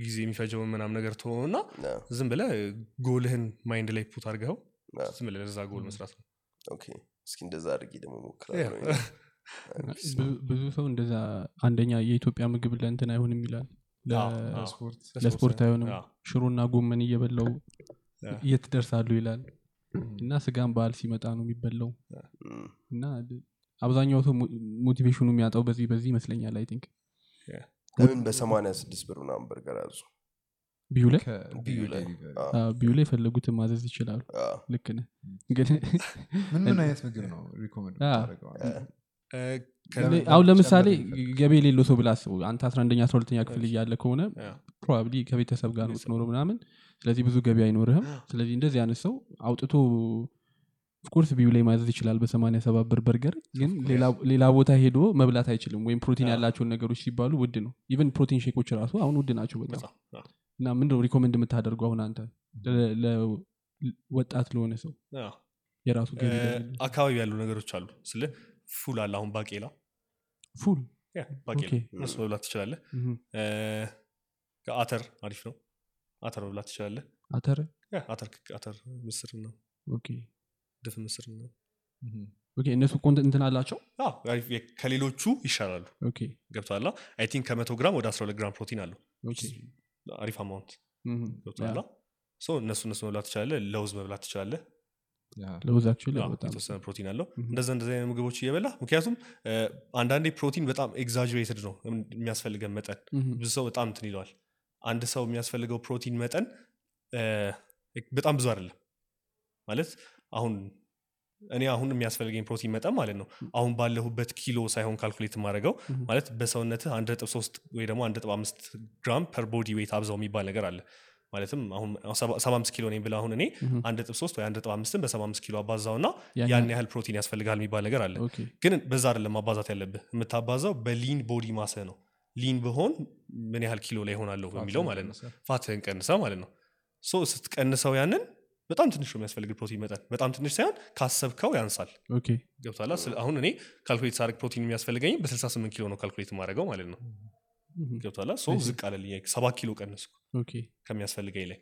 ጊዜ የሚፈጀውን ምናም ነገር አዎ፣ ዝም ብለህ goal ህን mind ላይ put አዎ። ዝም ብለህ ለዛ ጎል መስራት ነው። okay እስኪ እንደዛ አድርጌ ደግሞ ሞክራለሁ ብዙ ሰው እንደዛ አንደኛ የኢትዮጵያ ምግብ ለእንትን አይሆንም ይላል ለስፖርት አይሆንም። ሽሮና ጎመን እየበላው የት ደርሳሉ ይላል። እና ስጋን በዓል ሲመጣ ነው የሚበላው። እና አብዛኛው ሰው motivation ኡ የሚያጣው በዚህ በዚህ ይመስለኛል I think። ለምን በሰማንያ ስድስት ብር ምናምን በርገር አዙ? ቢዩ ላይ? ቢዩ ላይ የፈለጉትን ማዘዝ ይችላሉ። ልክ ነህ። ግን ምን ምን አይነት ምግብ ነው recommend አሁን ለምሳሌ? ገቢ የሌለው ሰው ብላ አስቡ አንተ 11ኛ 12ኛ ክፍል እያለ ከሆነ probably ከቤተሰብ ጋር የምትኖረው ምናምን። ስለዚህ ብዙ ገቢ አይኖርህም። ስለዚህ እንደዚህ አይነት ሰው አውጥቶ of course ቢዩ ላይ ማዘዝ ይችላል በሰማንያ ሰባት ብር በርገር ግን ሌላ- ቦታ ሄዶ መብላት አይችልም ወይም ፕሮቲን ያላቸውን ነገሮች ሲባሉ ውድ ነው። even protein shake ኦች ራሱ አሁን ውድ ናቸው በጣም። እና ምንድነው recommend የምታደርገው አሁን አንተ? ወጣት ለሆነ ሰው? የራሱ? አካባቢ ያሉ ነገሮች አሉ። ስለ ፉል አለ አሁን ባቄላ። ፉል? ባቄላ መብላት ትችላለህ። አተር አሪፍ ነው። አተር መብላት ትችላለህ። አተር? አተር አተር ምስር ነው ድፍ ምስር ነው እነሱ count እንትን አላቸው? ከሌሎቹ ይሻላሉ። ገብቷላ I think ከመቶ ግራም ወደ 12 ግራም ፕሮቲን አለው። አሪፍ amount። ገብቷላ እነሱ እነሱ መብላት ትችላለህ። ለውዝ መብላት ትችላለህ በጣም የተወሰነ ፕሮቲን አለው። እንደዛ እንደዚ አይነት ምግቦች እየበላ ምክንያቱም አንዳንዴ ፕሮቲን በጣም exaggerated ነው የሚያስፈልገን መጠን። ብዙ ሰው በጣም እንትን ይለዋል። አንድ ሰው የሚያስፈልገው ፕሮቲን መጠን በጣም ብዙ አይደለም። ማለት አሁን እኔ አሁን የሚያስፈልገኝ ፕሮቲን መጠን ማለት ነው አሁን ባለሁበት ኪሎ ሳይሆን calculate የማደርገው ማለት በሰውነትህ አንድ ነጥብ ሶስት ወይ ደግሞ አንድ ነጥብ አምስት ግራም per body weight አባዛው የሚባል ነገር አለ ማለትም አሁን ሰባ አምስት ኪሎ ነኝ ብለህ አሁን እኔ አንድ ነጥብ ሶስት ወይ አንድ ነጥብ አምስትን በሰባ አምስት ኪሎ አባዛው እና ያን ያህል ፕሮቲን ያስፈልጋል የሚባል ነገር አለ። ግን በዛ አይደለም ማባዛት ያለብህ። የምታባዛው በ lean body mass ህ ነው። lean ብሆን ምን ያህል ኪሎ ላይ ሆናለሁ በሚለው ማለት ነው። fat ህን ቀንሰው ማለት ነው። so ስትቀንሰው ያንን በጣም ትንሽ ነው የሚያስፈልግ ፕሮቲን መጠን። በጣም ትንሽ ሳይሆን ካሰብከው ያንሳል። ገብቷላ አሁን እኔ calculate ሳደርግ ፕሮቲን የሚያስፈልገኝ በ68 ኪሎ ነው calculate የማደርገው ማለት ነው ገብቷላ so ዝቅ አለልኝ ሰባት ኪሎ ቀነስኩ ከሚያስፈልገኝ ላይ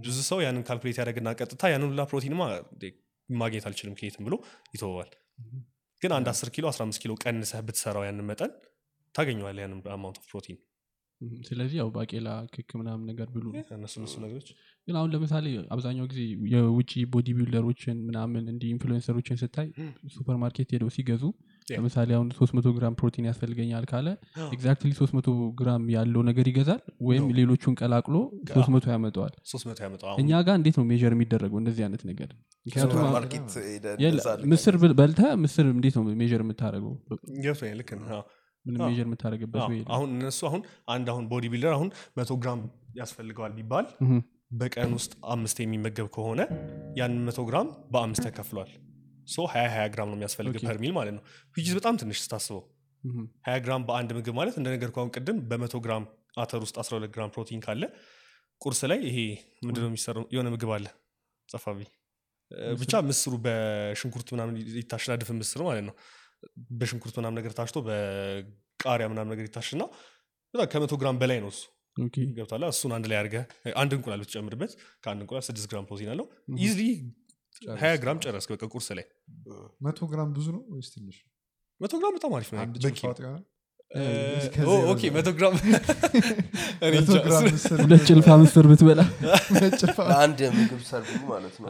ብዙ ሰው ያንን calculate ያደርግና ቀጥታ ያንን ሁላ ፕሮቲንማ እንዴ ማግኘት አልችልም ከየትም ብሎ ይተወዋል ግን አንድ 10 ኪሎ 15 ኪሎ ቀንሰህ ብትሰራው ያንን መጠን ታገኘዋል ያንን amount of protein ስለዚህ ያው ባቄላ ክክ ምናምን ነገር ብሉ እነሱ ነገሮች ግን አሁን ለምሳሌ አብዛኛው ጊዜ የውጭ body builder ኦችን ምናምን እንዲህ influencer ኦችን ስታይ ሱፐር ማርኬት ሄደው ሲገዙ. ለምሳሌ አሁን 300 ግራም ፕሮቲን ያስፈልገኛል ካለ exactly 300 ግራም ያለው ነገር ይገዛል ወይም ሌሎቹን ቀላቅሎ 300 ያመጠዋል 300 ያመጣው እኛ ጋር እንዴት ነው measure የሚደረገው እንደዚህ አይነት ነገር? ምክንያቱም ምስር በልተህ ምስር እንዴት ነው ሜር የምታደረገው ገብቶኛል ልክ ነህ። አዎ። ምንም measure የምታደረግበት አሁን እነሱ አሁን አንድ አሁን body builder አሁን መቶ ግራም ያስፈልገዋል ቢባል በቀን ውስጥ አምስት የሚመገብ ከሆነ ያን መቶ ግራም በአምስት ተከፍሏል so ሀያ ሀያ ግራም ነው የሚያስፈልግ per meal ማለት ነው። which በጣም ትንሽ ስታስበው። ምሁም። ሀያ ግራም በአንድ ምግብ ማለት እንደ ነገር አሁን ቅድም በመቶ ግራም አተር ውስጥ 12 ግራም ፕሮቲን ካለ ቁርስ ላይ ይሄ ምንድነው የሚሰራው? የሆነ ምግብ አለ። ጸፋቢ ብቻ ምስሩ በሽንኩርት ምናምን ይታሽና ድፍን ምስር ማለት ነው። በሽንኩርት ምናምን ነገር ታሽቶ በቃሪያ ምናምን ነገር ይታሽና በጣም ከመቶ ግራም በላይ ነው እሱ። okay። ገብቷላ እሱን አንድ ላይ አድርገህ አንድ እንቁላል ብትጨምርበት ከአንድ እንቁላል ስድስት ግራም ፕሮቲን አለው። easily ሀያ ግራም ጨረስክ በቃ ቁርስ ላይ። መቶ ግራም ብዙ ነው ወይስ ትንሽ? መቶ ግራም በጣም አሪፍ ነው። አንድ መቶ ግራም ሁለት ጭልፋ ምስር ብትበላ ለአንድ ምግብ serving ማለት ነው።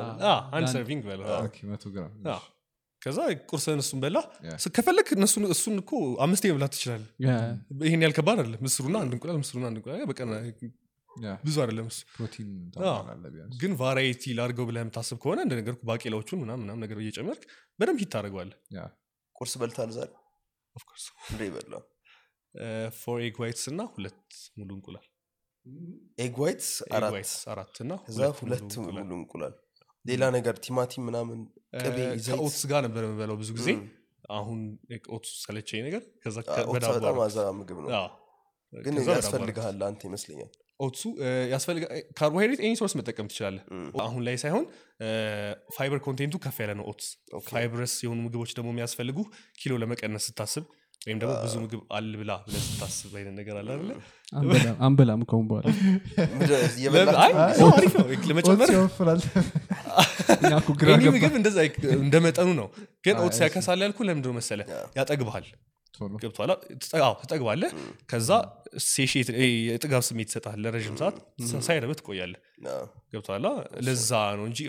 አንድ serving አዎ። ከዛ ቁርስህን እሱን በላ። ከፈለክ እነሱን እሱን እኮ አምስቴ መብላት ትችላለህ። yeah፣ ይሄን ያህል ከባድ አይደለም። ምስሩና አንድ እንቁላል ምስሩና አንድ እንቁላል በቀን ብዙ አይደለም እሱ። ፕሮቲን ግን variety ላድርገው ብለህ የምታስብ ከሆነ እንደ ነገርኩ ባቄላዎቹን ምናምን ምናምን ነገር እየጨመርክ በደንብ hit ታደርገዋለህ። ቁርስ በልተሃል ዛሬ? of course እንደ ይበላ four egg whites እና ሁለት ሙሉ እንቁላል። egg whites አራት እና ሁለት ሙሉ እንቁላል። ሌላ ነገር ቲማቲም ምናምን ከ oats ጋር ነበር የምበላው ብዙ ጊዜ። አሁን oats ሰለቸኝ ነገር ከዛ በጣም አዛ ምግብ ነው። አዎ። ግን ያስፈልግሃል አንተ ይመስለኛል oats ኡ ያስፈልጋ carbohydrate any source መጠቀም ትችላለህ። ም። አሁን ላይ ሳይሆን fiber content ኡ ከፍ ያለ ነው oats። fibrous የሆኑ ምግቦች ደግሞ የሚያስፈልጉ ኪሎ ለመቀነስ ስታስብ ወይም ደግሞ ብዙ ምግብ አል ብላ ብለህ ስታስብ አይነት ነገር አለ አንበላም- ከሁን በኋላ። ምግብ እንደ መጠኑ ነው። ግን ኦትስ ያከሳል ያልኩ ለምንድን ነው መሰለ ያጠግብሃል አዎ ትጠግባለህ ከዛ ሴሽት የጥጋብ ስሜት ይሰጣል ለረዥም ሰዓት። ሳይረበት ትቆያለህ። ገብቶሃል ለዛ ነው እንጂ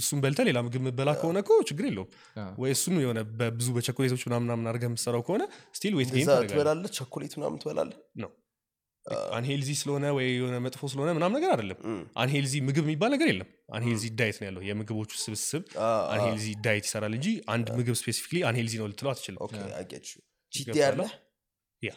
እሱን በልተህ ሌላ ምግብ ምበላ ከሆነ እኮ ችግር የለውም። ወይ እሱን የሆነ በብዙ በቸኮሌቶች ምናምን ምናምን አድርገህ የምትሰራው ከሆነ still weight gain ትበላለህ? ቸኮሌት ምናምን ትበላለህ? ነው unhealthy ስለሆነ ወይ የሆነ መጥፎ ስለሆነ ምናምን ነገር አይደለም። unhealthy ምግብ የሚባል ነገር የለም። unhealthy diet ነው ያለው። የምግቦቹ ስብስብ unhealthy diet ይሰራል እንጂ አንድ ምግብ specifically unhealthy ነው ልትለው አትችልም cheat ገብቶሃል? ያለ yeah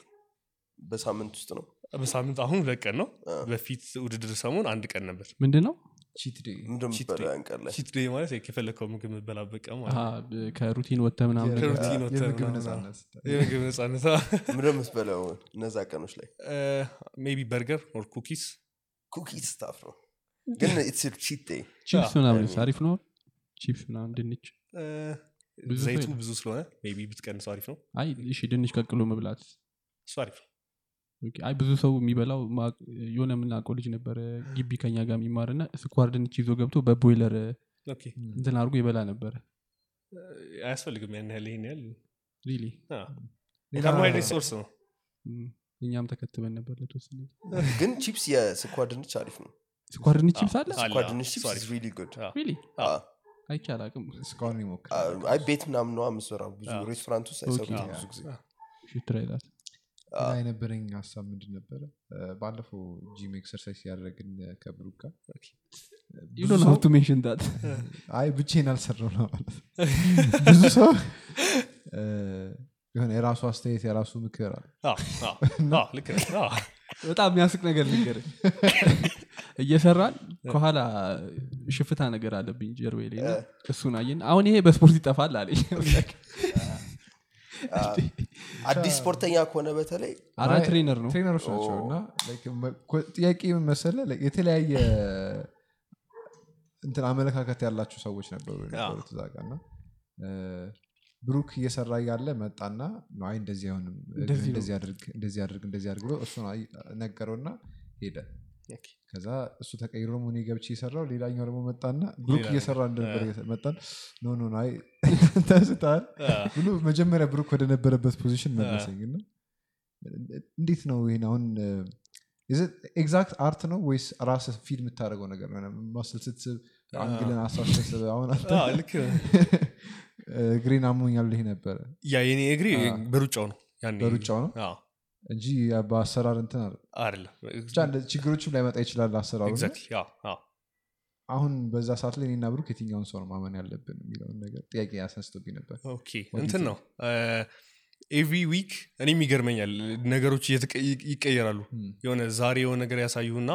በሳምንት ውስጥ ነው። በሳምንት አሁን ሁለት ቀን ነው። በፊት ውድድር ሰሞን አንድ ቀን ነበር። ምንድን ነው cheat day። ማለት የፈለግከው ምግብ ብ- ከ routine ወጥተህ ምናምን ነገር ከ routine ወጥተህ የምግብ ምናምን ነፃነት የምግብ ነጻነት ምንድን ነው የምትበላው እነዛ ቀኖች ላይ? ሜቢ burger or cookies። cookies stuff ነው። ግን it's cheat day። ቺፕስ ምናምን አሪፍ ነው። ቺፕስ ምናምን ድንች ዘይቱ ብዙ ስለሆነ maybe ብትቀንሰው አሪፍ ነው። አይ እሺ ድንች ቀቅሎ መብላት እሱ አሪፍ ነው። okay። አይ ብዙ ሰው የሚበላው የሆነ የምናውቀው ልጅ ነበረ ግቢ ከኛ ጋር የሚማር እና ስኳር ድንች ይዞ ገብቶ በቦይለር እንትን አድርጎ ይበላ ነበረ አያስፈልግም ያን ያህል ይሄን ያህል? really? carbohydrate source ነው። እኛም ተከትበን ነበር ለተወሰነ ግን ቺፕስ የስኳር ድንች አሪፍ ነው። ስኳር ድንች ቺፕስ አለ? አለ፣ ስኳር ድንች እሱ ቺፕስ really good really አይቼ አላቅም እስካሁን ይሞክር አይ ቤት ምናምን ነዋ የምሰራው ብዙ ሬስቶራንት ውስጥ አይሰሩትም okay። ብዙ ጊዜ ሌላ የነበረኝ ሀሳብ ምንድን ነበረ ባለፈው ጂም exercise ያደረግን ከብሩክ ጋር አይ ብቼን አልሰራው ነው ማለት ነው። ብዙ ሰው የሆነ የራሱ አስተያየት የራሱ ምክር አለ አዎ፣ አዎ፣ አዎ፣ ልክ ነህ። አዎ። በጣም የሚያስቅ ነገር ልንገር እየሰራን ከኋላ ሽፍታ ነገር አለብኝ ጀርቤ ላይ እሱን አየን። አሁን ይሄ በስፖርት ይጠፋል አለኝ። አዲስ ስፖርተኛ ከሆነ በተለይ አይ፣ trainer ነው። trainer ኦች ናቸው እና ጥያቄ like የተለያየ እንትን አመለካከት ያላቸው ሰዎች ነበሩ እ፣ ብሩክ እየሰራ እያለ መጣና ነው አይ እንደዚህ አይሆንም እንደዚህ አድርግ እንደዚህ አድርግ እንደዚህ አድርግ ብሎ እሱን ነገረውና ሄደ ከዛ እሱ ተቀይሮ ደግሞ እኔ ገብቼ የሰራው ሌላኛው ደግሞ መጣና ብሩክ እየሰራ እንደነበር መጣን። no no አይ ተሳስተሃል ብሎ መጀመሪያ ብሩክ ወደ ነበረበት position መለሰኝ እና እንዴት ነው ይህን አሁን exact art ነው ወይስ ራስ ፊድ የምታደርገው ነገር muscle ስትስብ አንግልን አሳስተስብ አሁን አንተ አዎ፣ ልክ ነህ። እግሬን አሞኛል ይሄ ነበረ። ያ የኔ እግሬ በሩጫው ነው። በሩጫው ነው እንጂ በአሰራር እንትን አይደለም። ችግሮችም ላይመጣ ይችላል አሰራሩ። አሁን በዛ ሰዓት ላይ እኔና ብሩክ የትኛውን ሰው ነው ማመን ያለብን የሚለውን ነገር ጥያቄ ያስነስቶብኝ ነበር። እንትን ነው every week እኔም ይገርመኛል ነገሮች ይቀየራሉ። ም፣ የሆነ ዛሬ የሆነ ነገር ያሳዩህና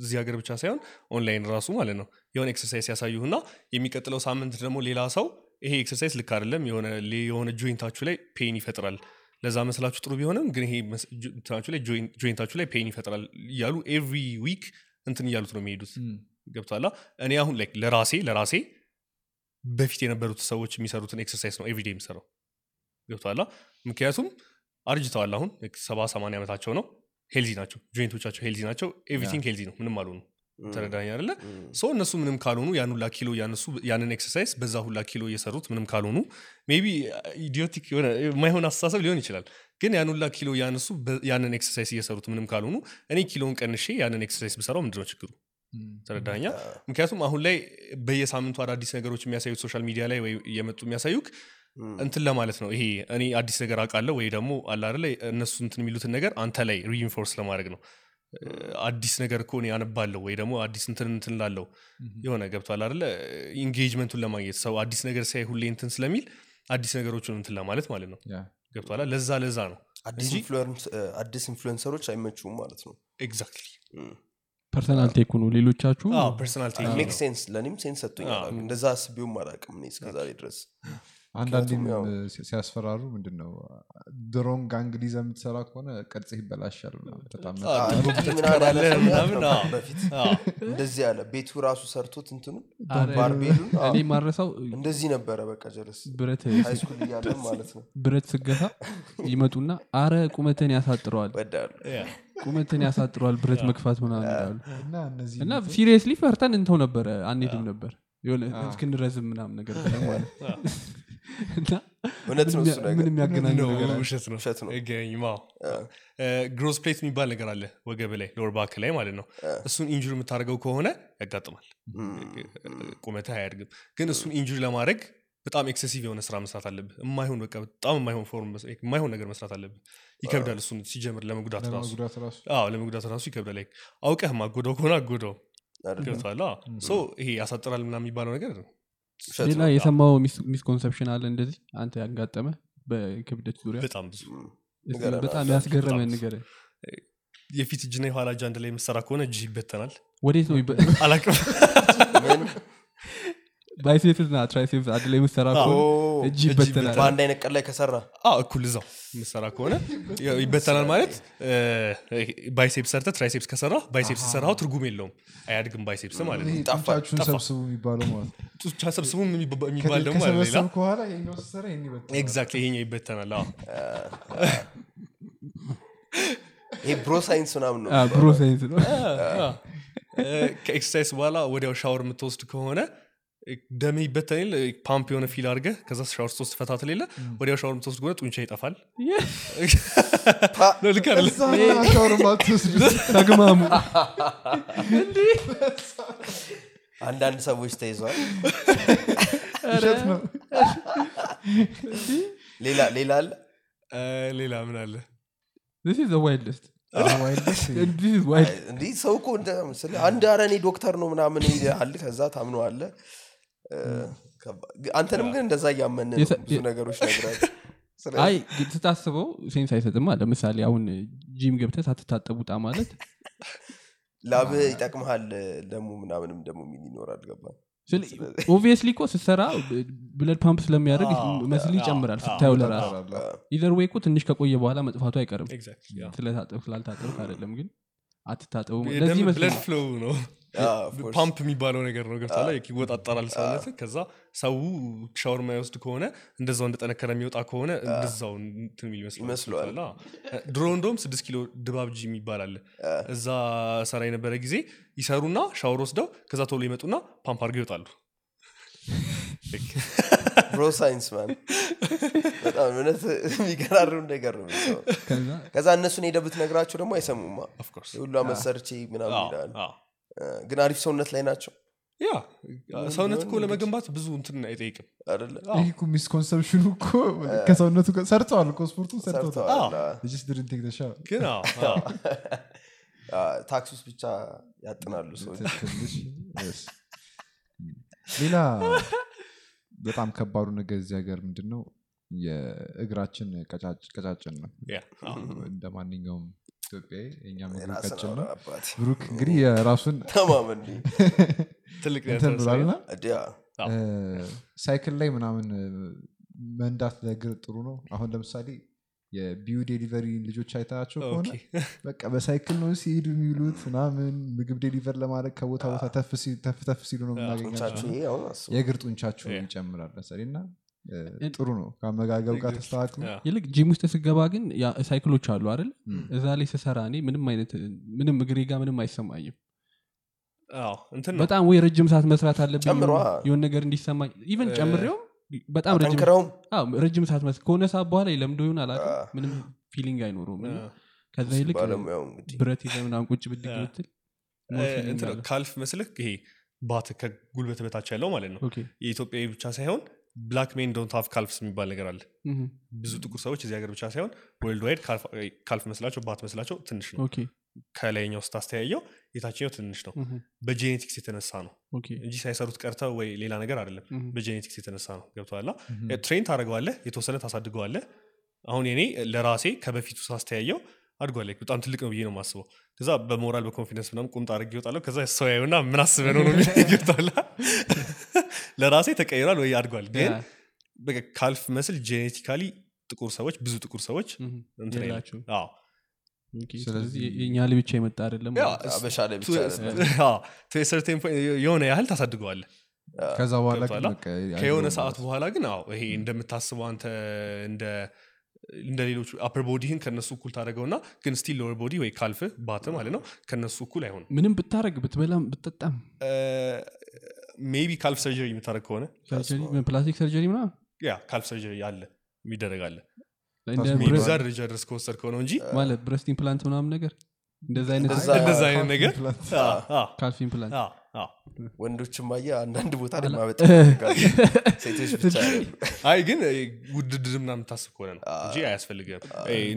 እዚህ ሀገር ብቻ ሳይሆን ኦንላይን ራሱ ማለት ነው የሆነ exercise ያሳዩህና የሚቀጥለው ሳምንት ደግሞ ሌላ ሰው ይሄ exercise ልክ አይደለም የሆነ joint ኣችሁ ላይ pain ይፈጥራል ለዛ muscle ኣችሁ ጥሩ ቢሆንም ግን ይሄ እንትናችሁ ላይ join- joint ኣችሁ ላይ pain ይፈጥራል እያሉ every week እንትን እያሉት ነው የሚሄዱት። ገብቷላ እኔ አሁን like ለራሴ ለራሴ በፊት የነበሩት ሰዎች የሚሰሩትን exercise ነው everyday የሚሰራው ገብቷላ ምክንያቱም አርጅተዋል አሁን ሰባ ሰማንያ ዓመታቸው ነው። healthy ናቸው። joint ኦቻቸው healthy ናቸው። everything healthy ነው። ምንም አልሆኑ ተረዳኝ አይደለ? ሰው እነሱ ምንም ካልሆኑ ያን ሁላ ኪሎ ያነሱ ያንን exercise በዛ ሁላ ኪሎ እየሰሩት ምንም ካልሆኑ maybe idiotic የሆነ የማይሆን አስተሳሰብ ሊሆን ይችላል። ግን ያን ሁላ ኪሎ ያነሱ ያንን exercise እየሰሩት ምንም ካልሆኑ እኔ ኪሎውን ቀንሼ ያንን exercise ብሰራው ምንድነው ችግሩ? ተረዳኛ ምክንያቱም አሁን ላይ በየሳምንቱ አዳዲስ ነገሮች የሚያሳዩት social media ላይ ወይ እየመጡ የሚያሳዩክ እንትን ለማለት ነው። ይሄ እኔ አዲስ ነገር አውቃለሁ ወይ ደግሞ አለ አይደለ እነሱ እንትን የሚሉትን ነገር አንተ ላይ reinforce ለማድረግ ነው አዲስ ነገር እኮ እኔ አነባለሁ ወይ ደግሞ አዲስ እንትን እንትን ላለው የሆነ ገብቷል አይደለ? engagement ኡን ለማግኘት ሰው አዲስ ነገር ሲያይ ሁሌ እንትን ስለሚል አዲስ ነገሮችን እንትን ለማለት ማለት ነው። ያ ገብቷላ ለዛ ለዛ ነው አዲስ influencer ኦች አይመቹም ማለት ነው። exactly personal take ኡ ነው ሌሎቻችሁ personal make sense ለእኔም sense ሰጥቶኛል እንደዛ አስቤውም አላውቅም እኔ እስከዛሬ ድረስ አንዳንዴም ሲያስፈራሩ ምንድን ነው wrong angle ይዘህ የምትሰራ ከሆነ ቅርጽህ ይበላሻል እንደዚህ ያለ ቤቱ ራሱ ሰርቶት እንትኑ barbell ኡን እኔ ማረሳው እንደዚህ ነበረ በቃ ጀረስ ብረት ማለት ነው። ብረት ስገታ ይመጡና አረ ቁመትን ያሳጥረዋል። ቁመትን ያሳጥረዋል ብረት መግፋት ምናምን ይላሉ። እና seriously ፈርተን እንተው ነበረ አንሄድም ነበር። የሆነ እስክንረዝም ምናምን ነገር ማለት እውነት ነው እሱ ምን ነገር የሚያገናኘው ነው? ውሸት ነው። ውሸት ነው። አይገናኝም አዎ growth plate የሚባል ነገር አለ ወገብ ላይ lower back ላይ ማለት ነው። እሱን injury የምታደርገው ከሆነ ያጋጥማል። ቁመትህ አያድግም። ግን እሱን injury ለማድረግ በጣም excessive የሆነ ስራ መስራት አለብህ። የማይሆን በቃ በጣም የማይሆን form የማይሆን ነገር መስራት አለብህ። ይከብዳል እሱን ሲጀምር ለመጉዳት ራሱ። ለመጉዳት ራሱ። አዎ ለመጉዳት ራሱ ይከብዳል። አውቀህ ማጎዳው ከሆነ አጎዳው? ገብቷል so ይሄ ያሳጥራል ምናምን የሚባለው ነገር ሌላ የሰማው misconception አለ እንደዚህ? አንተ ያጋጠመ በክብደት ዙሪያ? በጣም ብዙ። ያስገረመ ነገር የፊት እጅና የኋላ እጅ አንድ ላይ የምሰራ ከሆነ እጅ ይበተናል። ወዴት ነው አላቅም? biceps ና triceps አንድ ላይ ኦ፣ እጅ ይበተናል። በአንድ አይነት ቀን ላይ ከሰራ? እኩል እዛው የምሰራ ከሆነ ይበተናል ማለት biceps ሰርተ triceps ከሰራ biceps ሰራው ትርጉም የለውም። አያድግም biceps ማለት ይሄ ነው ጡንቻችሁን ጠፋ። ሰብስቡ የሚባለው ማለት ሰብስቡም የሚባ- የሚባል ደግሞ ከኋላ ይሄኛው exactly ይበተናል። አዎ። ይሄ bro science ምናምን ነው? bro science ነው። ከ exercise በኋላ ወዲያው ሻወር የምትወስድ ከሆነ ደሜ ይበተናል ፓምፕ የሆነ feel አድርገህ ከዛ ሻወር ስትወስድ ፈታት ሌለ ወዲያው ሻወር የምትወስድ ከሆነ ጡንቻ ይጠፋል። ተግማሙ። አንዳንድ ሰዎች ተይዘዋል። ነው። ሌላ ሌላ አለ? ሌላ ምን አለ? This is the wildest. wildest this is wild. እንዲህ ሰው እኮ አንድ አረ እኔ ዶክተር ነው ምናምን ይልሃል ከዛ ታምኖ አለ አንተንም ግን እንደዛ እያመን ብዙ ነገሮች ነግራል አይ ስታስበው sense አይሰጥማ ለምሳሌ አሁን ጂም ገብተህ ሳትታጠብ ውጣ ማለት ላብ ይጠቅመሃል ደግሞ ምናምንም ደግሞ የሚል ይኖራል። ገባ obviously እኮ ስትሰራ blood pump ስለሚያደርግ muscle ይጨምራል ስታየው ለራሱ። ታጠራለህ። either ወይ እኮ ትንሽ ከቆየ በኋላ መጥፋቱ አይቀርም። ስለታጠብ ስላልታጠብክ አይደለም ግን አትታጠቡ ለዚህ ነው ፓምፕ የሚባለው ነገር ነው ገብቷል ይወጣጠራል ሰውነት ከዛ ሰው ሻወር የማይወስድ ከሆነ እንደዛው እንደጠነከረ የሚወጣ ከሆነ እንደዛው እንትን የሚል ይመስለዋል። ድሮ እንደውም ስድስት ኪሎ ድባብ ጂ የሚባል አለ። እዛ ሰራ የነበረ ጊዜ ይሰሩና ሻወር ወስደው ከዛ ቶሎ ይመጡና ፓምፕ አድርገው ይወጣሉ። bro science ማን በጣም እውነት የሚገራርም ነገር ነው ከዛ? እነሱን ሄደህ ብትነግራቸው ደግሞ አይሰሙማ Of course። የሁሉ አመት ሰርቼ ምናምን አዎ። ግን አሪፍ ሰውነት ላይ ናቸው። ያ ሰውነት እኮ ለመገንባት ብዙ እንትን አይጠይቅም። ይህ misconception ኡ እኮ ከሰውነቱ ሰርተዋል እኮ ስፖርቱን ሰርተውታል ሰርተዋል። They just didn't take the shower. ግን አዎ፣ አዎ። ታክሲ ውስጥ ብቻ ያጥናሉ ሰዎች. ሌላ በጣም ከባዱ ነገር እዚህ ሀገር ምንድን ነው የእግራችን ቀጫጭ- ቀጫጭን ነው። እንደ ማንኛውም ኢትዮጵያዊ ቀጭን አውራ ነው ብሩክ እንግዲህ የራሱን አዎ። ሳይክል ላይ ምናምን መንዳት ለእግር ጥሩ ነው። አሁን ለምሳሌ የቢዩ delivery ልጆች አይታቸው ከሆነ በቃ በሳይክል ነው ሲሄዱ የሚውሉት ምናምን ምግብ deliver ለማድረግ ከቦታ ቦታ ተፍ ተፍ ሲሉ ነው የምናገኛቸው። የእግር ጡንቻቸው Yeah. ይጨምራል መሰለኝ እና ጥሩ ነው። ከአመጋገብ ጋር ተስተካክሎ yeah። ይልቅ ጂም ውስጥ ስገባ ግን ያ ሳይክሎች አሉ አይደል? እዛ ላይ ስሰራ እኔ ምንም አይነት ምንም እግሬ ጋር ምንም አይሰማኝም። በጣም ወይ ረጅም ሰዓት መስራት አለብኝ የሆነ ነገር እንዲሰማኝ even ጨምሬውም በጣም ረጅም ሰዓት መስ ከሆነ ሰዓት በኋላ ለምዶ ይሆን አላውቅም። አ። ምንም feeling አይኖረውም። ከዛ ይልቅ ብረት ምናምን ቁጭ ብድግ ብትል calf muscle ህ ይሄ ባት ከጉልበት በታች ያለው ማለት ነው። የኢትዮጵያዊ ብቻ ሳይሆን black men don't have calves የሚባል ነገር አለ። ብዙ ጥቁር ሰዎች እዚህ ሀገር ብቻ ሳይሆን worldwide calf muscle ኣቸው ባት muscle ኣቸው ትንሽ ነው። ከላይኛው ስታስተያየው የታችኛው ትንሽ ነው። በ genetics የተነሳ ነው። እንጂ ሳይሰሩት ቀርተው ወይ ሌላ ነገር አይደለም። በ genetics የተነሳ ነው። ገብቶሃላ train ታደርገዋለህ የተወሰነ ታሳድገዋለህ። አሁን እኔ ለራሴ ከበፊቱ ሳስተያየው አድጓል በጣም ትልቅ ነው ብዬ ነው የማስበው። ከዛ በሞራል በ confidence ምናምን ቁምጣ አድርጌ ይወጣለሁ ከዛ ሰው ያዩና ምን አስበህ ነው ነው ገብቶሃል? ለራሴ ተቀይሯል ወይ አድጓል። ግን calf muscle genetically ጥቁር ሰዎች ብዙ ጥቁር ሰዎች ስለዚህ- የእኛ ላይ ብቻ የመጣ አይደለም የሆነ ያህል ታሳድገዋለህ። ከዛ በኋላ ከየሆነ ሰዓት በኋላ ግን አዎ ይሄ እንደምታስበው አንተ እንደ እንደ ሌሎቹ upper body ህን ከነሱ እኩል ታደረገውና ግን still lower body ወይ calf ባት ማለት ነው ከነሱ እኩል አይሆንም። ምንም ብታረግ ብትበላም ብትጠጣም maybe calf surgery የምታደረግ ከሆነ surgery plastic surgery ምናምን? yeah calf surgery አለ ብረ- እዛ ደረጃ ድረስ ከወሰድከው ነው እንጂ ማለት breast implant ምናምን ነገር? እንደዛ አይነት ነገር? calf implant ወንዶችም አየ አንዳንድ ቦታ ላይ አላ- ማበጥ ይፈልጋሉ። ሴቶች ብቻ አይደሉም። አይ ግን ውድድር ምናምን የምታስብ ከሆነ ነው እንጂ አያስፈልግም።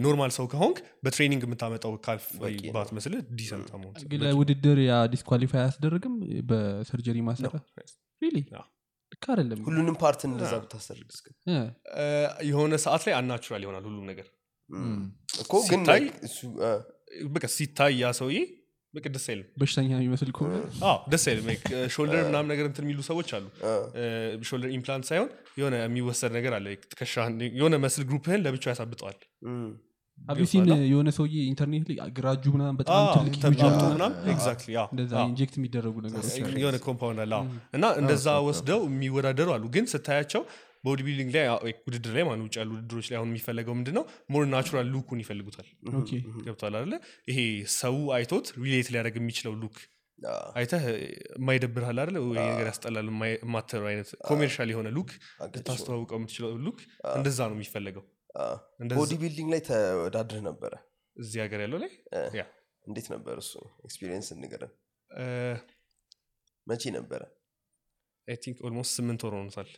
normal ሰው ከሆንክ በ training የምታመጣው calf ወይ በቂ ነው። ባት muscle ህ decent ግን ለውድድር ያ disqualify አያስደርግም? በ surgery ልክ አይደለም። ሁሉንም part እንደዛ ብታደርግ እስከ እ፣ እ፣ የሆነ ሰዓት ላይ unnatural ይሆናል ሁሉም ነገር። እኮ ግን በቃ ሲታይ ያ ሰውዬ በቃ ደስ አይልም። በሽተኛ የሚመስል ደስ አይልም። shoulder ምናምን ነገር እንትን የሚሉ ሰዎች አሉ። shoulder implant ሳይሆን የሆነ የሚወሰድ ነገር አለ። የሆነ muscle group ህን ለብቻው ያሳብጠዋል ገብቶሃል? የሆነ ሰውዬ ኢንተርኔት ላይ ግራጁ ምናምን በጣም አዎ፣ ትልቅ ተብላልቶ huge ነው። ምናምን? exactly አዎ፣ እንደዛ አዎ። inject የሚደረጉ ነገሮች አሉ። የሆነ compound አለ አዎ። እና እንደዛ ወስደው የሚወዳደሩ አሉ። ግን ስታያቸው body building ላይ ውድድር ላይ ማን ውጭ ያሉ ውድድሮች ላይ አሁን የሚፈለገው ምንድን ነው more natural look ኡን ይፈልጉታል ገብቶሃላ ይሄ ሰው አይቶት relate ሊያደርግ የሚችለው look አይተህ የማይደብርሃል አይደለ ወይ ነገር ያስጠላል የማትለው አይነት commercial የሆነ look ልታስተዋውቀው የምትችለው look እንደዛ ነው የሚፈለገው body building ላይ ተወዳድረህ ነበረ? እዚህ ሀገር ያለው ላይ? እንዴት ነበር እሱ? experience ንገረን መቼ ነበረ? think almost ስምንት ወር ሆኖታል።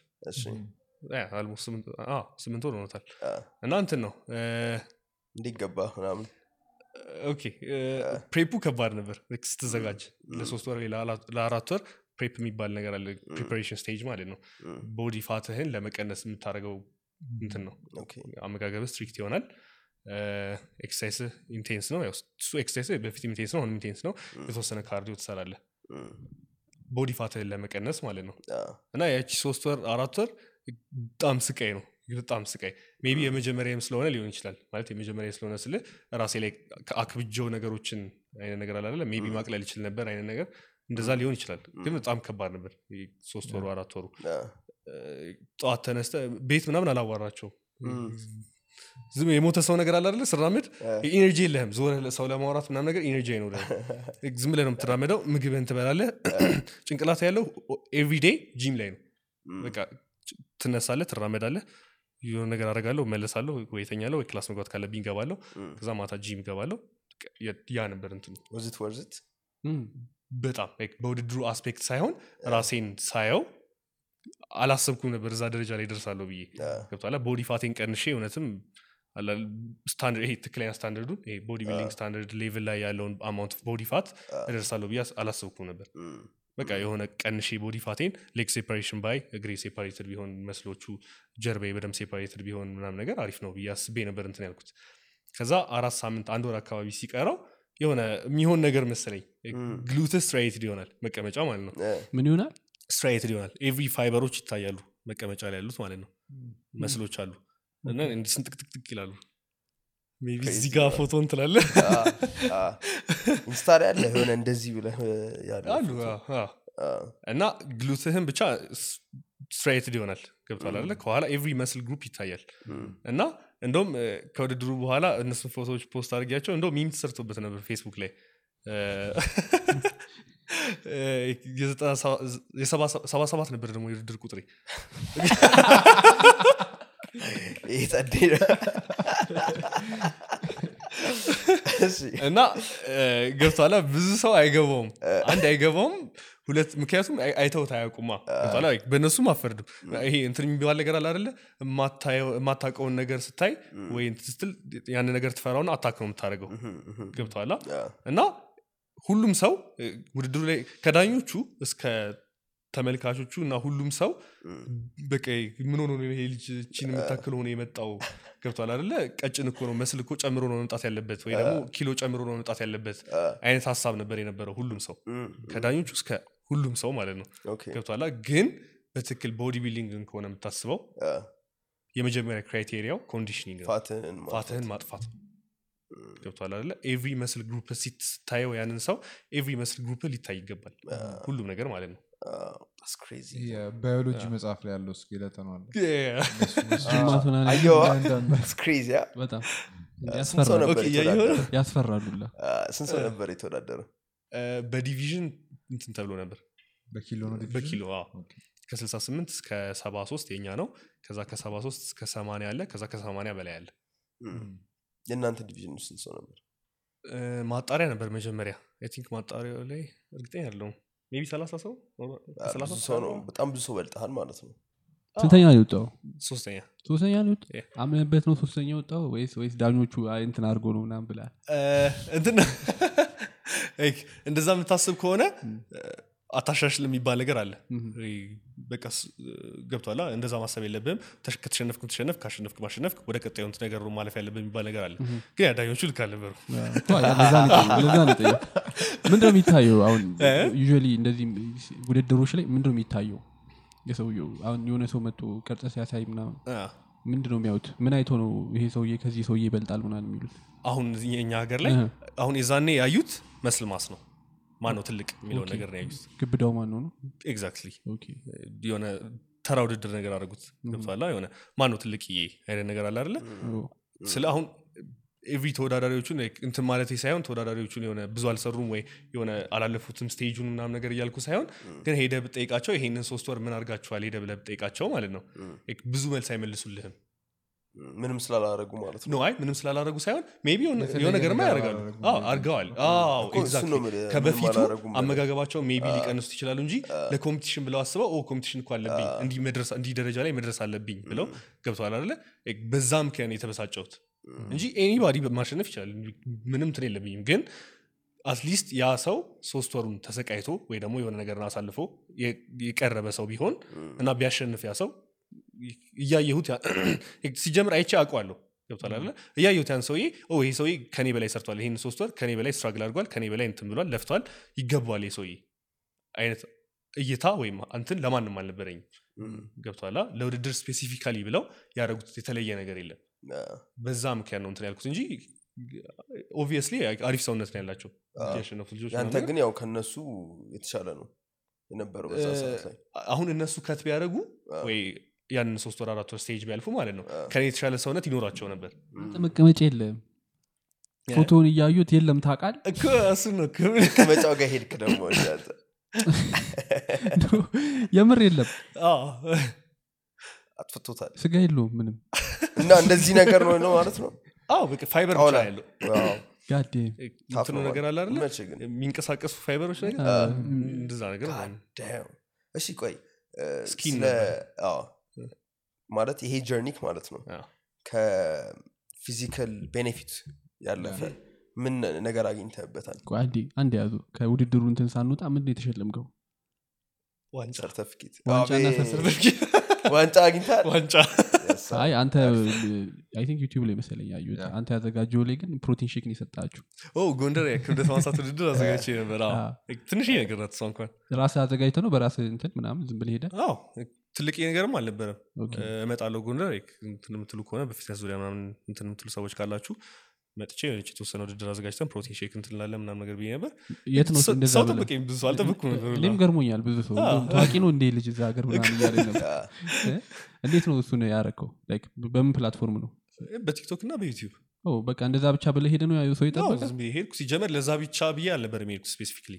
ስምንት ወር ሆኖታል። እና እንትን ነው እንዴት ገባ ምናምን? okay prep ኡ ከባድ ነበር። ስትዘጋጅ ለሶስት ወር ለአራት ወር prep የሚባል ነገር አለ። preparation stage ማለት ነው። body fat ህን ለመቀነስ የምታደርገው እንትን ነው። አመጋገብ strict ይሆናል። exercise intense ነው። እሱ exercise በፊት intense ነው አሁንም intense ነው። የተወሰነ cardio ትሰራለህ። እም፣ body fat ህን ለመቀነስ ማለት ነው። እና ያቺ ሶስት ወር አራት ወር በጣም ስቃይ ነው። በጣም ስቃይ። maybe የመጀመሪያም ስለሆነ ሊሆን ይችላል። ማለት የመጀመሪያ ስለሆነ ስል ራሴ ላይ አክብጀው ነገሮችን አይነት ነገር አላለ maybe ማቅለል ይችል ነበር አይነት ነገር። እንደዛ ሊሆን ይችላል። ግን በጣም ከባድ ነበር። ሶስት ወሩ አራት ወሩ ጠዋት ተነስተ ቤት ምናምን አላዋራቸውም። እም፣ ዝም የሞተ ሰው ነገር አለ አይደለ ስራምድ energy የለህም። ዞር ሰው ለማውራት ምናምን ነገር energy አይኖርህም። ዝም ብለህ ነው የምትራመደው። ምግብህን ትበላለህ። ጭንቅላት ያለው everyday gym ላይ ነው። በቃ ትነሳለህ ትራመዳለህ የሆነ ነገር አደርጋለሁ መለሳለሁ ወይ ተኛለሁ ወይ class መግባት ካለብኝ ይገባለሁ እም። ከዛ ማታ ጂም ይገባለሁ በቃ ያ- ነበር እንትኑ። worth it worth it በጣም በውድድሩ aspect ሳይሆን ራሴን ሳየው አላሰብኩም ነበር እዛ ደረጃ ላይ ደርሳለሁ ብዬ። ገብቶሃላ body fat ኤን ቀንሼ እውነትም ስታንዳርድ ይሄ ትክክለኛ ስታንዳርዱን ይሄ body building standard level ላይ ያለውን amount body fat እደርሳለሁ ብዬ አላሰብኩም ነበር። በቃ የሆነ ቀንሼ body fat ኤን leg separation ባይ እግሬ separated ቢሆን muscle ኦቹ ጀርባዬ በደም ሴፓሬትድ ቢሆን ምናምን ነገር አሪፍ ነው ብዬ አስቤ ነበር እንትን ያልኩት። ከዛ አራት ሳምንት አንድ ወር አካባቢ ሲቀረው የሆነ የሚሆን ነገር መሰለኝ glute striated ይሆናል መቀመጫ ማለት ነው። ምን ይሆናል striated ይሆናል። every fiber ኦች ይታያሉ መቀመጫ ላይ ያሉት ማለት ነው። muscle ኦች አሉ። እና እንዲህ ስንጥቅጥቅጥቅ ይላሉ። ቢ እዚህ ጋር ፎቶ እንትላለ ኢንስታር ያለ የሆነ እንደዚህ አዎ። አ፣ እና glute ህን ብቻ striated ይሆናል። ገብቶሃላ ከኋላ every muscle group ይታያል። እና እንደውም ከውድድሩ በኋላ እነሱን ፎቶዎች post አድርጊያቸው እንደውም meme ተሰርቶበት ነበር ፌስቡክ ላይ የሰባ ሰባ ሰባት ነበር ደግሞ የውድድር ቁጥሬ። እና ገብቷላ ብዙ ሰው አይገባውም። አንድ አይገባውም ሁለት ምክንያቱም አይ- አይተውት አያውቁማ? አይ፣ በእነሱም አልፈርድም ይሄ እንትን የሚባል ነገር አለ የማታየው- የማታውቀውን ነገር ስታይ ወይ ስትል ያን ነገር ትፈራውና attack ነው የምታደርገው። ገብተዋላ እና ሁሉም ሰው ውድድሩ ላይ ከዳኞቹ እስከ ተመልካቾቹ እና ሁሉም ሰው በቃ ምን ሆኖ ይሄ ልጅ ይቺን የምታክል ሆኖ የመጣው? ገብቷል አደለ ቀጭን እኮ ነው muscle እኮ ጨምሮ ነው መምጣት ያለበት ወይ ደግሞ ኪሎ ጨምሮ ነው መምጣት ያለበት አይነት ሀሳብ ነበር የነበረው ሁሉም ሰው። ከዳኞቹ እስከ ሁሉም ሰው ማለት ነው። ገብቷላ ግን በትክክል body building ከሆነ የምታስበው የመጀመሪያ criteria ው conditioning fat ህን ማጥፋት ነው ገብቷል አለ every muscle group ስታየው ያንን ሰው every muscle group ሊታይ ይገባል። ሁሉም ነገር ማለት ነው። አዎ፣ that's crazy። የባዮሎጂ መጽሐፍ ላይ ያለው አ? በጣም ስንት ሰው ነበር የተወዳደረው? የተወዳደረው? በ division እንትን ተብሎ ነበር። በኪሎ ነው division? በኪሎ አዎ። ከ68 እስከ 73 የኛ ነው። ከዛ ከ73 እስከ 80 አለ። ከዛ ከ80 በላይ አለ የእናንተ division ውስጥ ስንት ሰው ነበር? እ፣ ማጣሪያ ነበር መጀመሪያ። think ማጣሪያው ላይ እርግጠኛ ያለውም maybe 30 ሰው? አ፣ 30 ብዙ ሰው ነው። በጣም ብዙ ሰው በልጠሃል ማለት ነው። ስንተኛ ነው የወጣው ሶስተኛ። ሶስተኛ ነው የወጣው? Yeah. አምነበት ነው ሶስተኛ የወጣው ወይስ ወይስ ዳኞቹ እንትን አድርጎ ነው ምናምን ብላል እንትን እንደዛ የምታስብ ከሆነ አታሻሽል የሚባል ነገር አለ በቃ ገብቷላ እንደዛ ማሰብ የለብም ተሽ- ከተሸነፍክ ተሸነፍ ካሸነፍክ ማሸነፍክ ወደ ቀጣዩ ነገር ነው ማለፍ ያለብን የሚባል ነገር አለ። ግን ዳኞቹ ልክ አልነበሩ ምንድነው የሚታየው አሁን? usually እንደዚህ ውድድሮች ላይ ምንድነው የሚታየው? የሰውየው አሁን የሆነ ሰው መጥቶ ቅርጽ ሲያሳይ ምናምን ምንድነው የሚያዩት? ምን አይቶ ነው ይሄ ሰውዬ ከዚህ ሰውዬ ይበልጣል ምናምን የሚሉት? አሁን እኛ ሀገር ላይ አሁን የዛኔ ያዩት muscle mass ነው ማን ነው ትልቅ የሚለውን ነገር ነው ያዩት? ግብዳው ማን ነው? exactly okay። የሆነ ተራ ውድድር ነገር አድርጉት ገብቷላ የሆነ ማን ነው ትልቅዬ አይነት ነገር አለ አይደለ? ኦ፣ ስለ አሁን every ተወዳዳሪዎቹን እንትን ማለት ሳይሆን ተወዳዳሪዎቹን የሆነ ብዙ አልሰሩም ወይ የሆነ አላለፉትም stage ኡን ምናምን ነገር እያልኩ ሳይሆን ግን ሄደ ብጠይቃቸው ይሄንን ሶስት ወር ምን አድርጋችኋል? ሄደ ብለህ ብጠይቃቸው ማለት ነው። ብዙ መልስ አይመልሱልህም ምንም ስላላረጉ ማለት ነው? አይ ምንም ስላላረጉ ሳይሆን maybe የሆነ ነገርማ ነገር ያደርጋሉ ምንም ከበፊቱ አመጋገባቸው maybe ሊቀንሱት ይችላሉ እንጂ ለ competition ብለው አስበው ኦ competition እኮ አለብኝ እንዲህ መድረስ- እንዲህ ደረጃ ላይ መድረስ አለብኝ ብለው ገብተዋል አለ በዛ ምክንያት የተበሳጨሁት እንጂ anybody ማሸነፍ ይችላል። ምንም እንትን የለብኝም። ግን at least ያ ሰው ሶስት ወሩን ተሰቃይቶ ወይ ደግሞ የሆነ ነገርን አሳልፎ የቀረበ ሰው ቢሆን እና ቢያሸንፍ ያ ሰው እያየሁት ሲጀምር አይቼ አውቀዋለሁ። ገብቷል አለ እያየሁት ያን ሰውዬ ይሄ ሰውዬ ከኔ በላይ ሰርቷል። ይህን ሶስት ወር ከኔ በላይ struggle አድርጓል ከኔ በላይ እንትን ብሏል ለፍቷል ይገባዋል ይህ ሰውዬ። አይነት እይታ ወይም እንትን ለማንም አልነበረኝም። ገብቷላ ለውድድር specifically ብለው ያደረጉት የተለየ ነገር የለም። በዛ ምክንያት ነው እንትን ያልኩት እንጂ obviously አሪፍ ሰውነት ነው ያላቸው ያሸነፉት ልጆች ያንተ ግን ያው ከነሱ የተሻለ ነው የነበረው አሁን እነሱ cut ቢያደረጉ ወይ ያንን ሶስት ወር አራት ወር stage ቢያልፉ ማለት ነው። ከኔ የተሻለ ሰውነት ይኖራቸው ነበር። መቀመጫ የለም። ፎቶውን እያዩት የለም ታውቃል እኮ እሱ ነው ከመቀመጫው ጋር ሄድክ ደግሞ የምር የለም። አዎ። አጥፍቶታል። ስጋ የለውም ምንም። እና እንደዚህ ነገር ነው ነው ማለት ነው? አዎ በቃ ፋይበር ብቻ ያለው። እንትኑ ነገር አለ አይደለ? የሚንቀሳቀሱ ፋይበሮች ነገር? እንደዛ ነገር እሺ ቆይ skin ማለት ይሄ journey ህ ማለት ነው። ከ physical benefit ያለፈ ምን ነገር አግኝተህበታል? ቆይ አንዴ አንድ ያዙ። ከውድድሩ እንትን ሳንወጣ ምንድን የተሸለምከው? ዋንጫ። ሰርተፊኬት ዋንጫ አግኝታል ዋንጫ. አይ አንተ I think ዩቲዩብ ላይ መሰለኝ ያዩት. አንተ ያዘጋጀው ላይ ግን protein shake ነው የሰጣችሁ ኦ ጎንደር የክብደት ማንሳት ውድድር አዘጋጅቼ ነበር። ትንሽ ነገር እሷ እንኳን። ራስ አዘጋጅተ ነው በራስ እንትን ምናምን ዝም ብለህ ሄደ አዎ ትልቅ ነገርም አልነበረም። እመጣለሁ ጎንደር የምትሉ ከሆነ በ fitness ዙሪያ ምናምን እንትን የምትሉ ሰዎች ካላችሁ መጥቼ የሆነች የተወሰነ ውድድር አዘጋጅተን protein shake እንትን እንላለን ምናምን ነገር ብዬ ነበር። የት ነው ሰው-? ጠበቀኝ ብዙ ሰው ሁላ። እኔም ገርሞኛል ብዙ ሰው። ታዋቂ ነው እንዴ ልጅ እዛ ሀገር ምናምን እያለ ነበር? እንዴት ነው እሱን ያረከው በምን platform ነው? በቲክቶክ እና በዩቲዩብ። በቃ እንደዛ ብቻ ብለህ ሄደ ነው ያዩ ሰው ይጠበቃል ሄድኩ። ሲጀመር ለዛ ብቻ ብዬ አልነበር የሚሄድኩ specifically።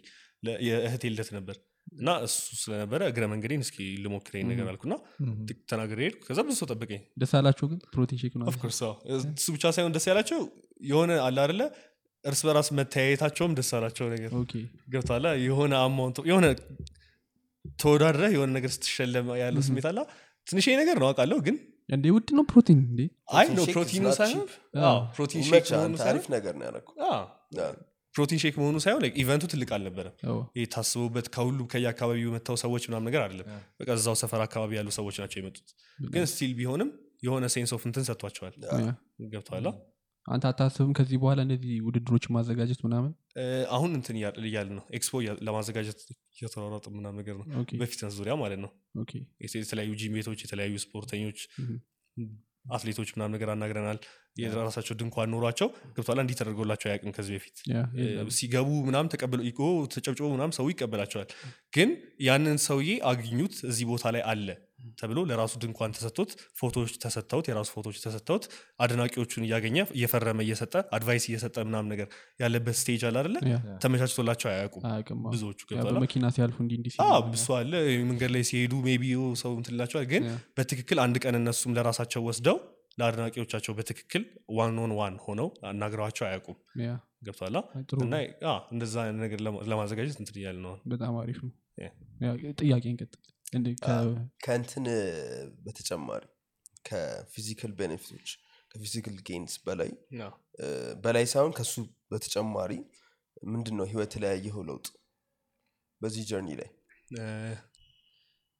የእህቴ ልደት ነበር እና እሱ ስለነበረ እግረ መንገዴን እስኪ ልሞክረኝ ነገር አልኩና ተናግሬ ሄድኩ። ከዛ ብዙ ሰው ጠበቀኝ። ደስ አላቸው ግን? protein shake ነው of course እሱ ብቻ ሳይሆን ደስ ያላቸው የሆነ አለ አደለ እርስ በራስ መተያየታቸውም ደስ አላቸው ነገር። ገብቷላ የሆነ amount የሆነ ተወዳድረህ የሆነ ነገር ስትሸለም ያለው ስሜት አላ ትንሽ ነገር ነው አውቃለሁ ግን እንዴ ውድ ነው ፕሮቲን እንዴ? አይ ፕሮቲን ነው shake ፕሮቲኑ ሳይሆን protein shake አሪፍ ነገር ነው ያደረኩ አዎ፣ protein shake መሆኑ ሳይሆን event ኡ ትልቅ አልነበረም። ይህ ታስቡበት ከሁሉ ከየአካባቢው መጥተው ሰዎች ምናምን ነገር አይደለም። በቃ እዛው ሰፈር አካባቢ ያሉ ሰዎች ናቸው የመጡት። ግን still ቢሆንም የሆነ sense of እንትን ሰጥቷቸዋል። ገብተዋላ አንተ አታስብም ከዚህ በኋላ እንደዚህ ውድድሮች ማዘጋጀት ምናምን? አሁን እንትን እያል ነው። ኤክስፖ ለማዘጋጀት እየተሯሯጥ ምናምን ነገር ነው። በ fitness ዙሪያ ማለት ነው። የተለያዩ ጂም ቤቶች የተለያዩ ስፖርተኞች. አትሌቶች ምናምን ነገር አናግረናል። የራሳቸው ድንኳን ኖሯቸው ገብቷላ እንዲህ ተደርጎላቸው አያውቅም ከዚህ በፊት። ሲገቡ ምናም ተቀብለው ተጨብጭቦ ምናም ሰው ይቀበላቸዋል። ግን ያንን ሰውዬ አግኙት እዚህ ቦታ ላይ አለ ተብሎ ለራሱ ድንኳን ተሰጥቶት ፎቶዎች ተሰጥተውት የራሱ ፎቶዎች ተሰጥተውት አድናቂዎቹን እያገኘ እየፈረመ እየሰጠ advice እየሰጠ ምናም ነገር ያለበት stage አለ አደለ ያ ተመቻችቶላቸው አያውቁም። ብዙዎቹ በመኪና ሲያልፉ እንዲ እንዲ አዎ ብዙ አለ። መንገድ ላይ ሲሄዱ maybe ሰው እንትላቸዋል ግን በትክክል አንድ ቀን እነሱም ለራሳቸው ወስደው ለአድናቂዎቻቸው በትክክል one on one ሆነው አናግረዋቸው አያውቁም። ገብቷላ እና እንደዛ ነገር ለማ- ለማዘጋጀት እንትን እያለ ነው በጣም አሪፍ ነው። ጥያቄ እንቀጥል ከእንትን በተጨማሪ ከ physical benefit ኦች ከ physical gains በላይ በላይ ሳይሆን ከሱ በተጨማሪ ምንድን ነው ህይወት ላይ ያየኸው ለውጥ? በዚህ journey ላይ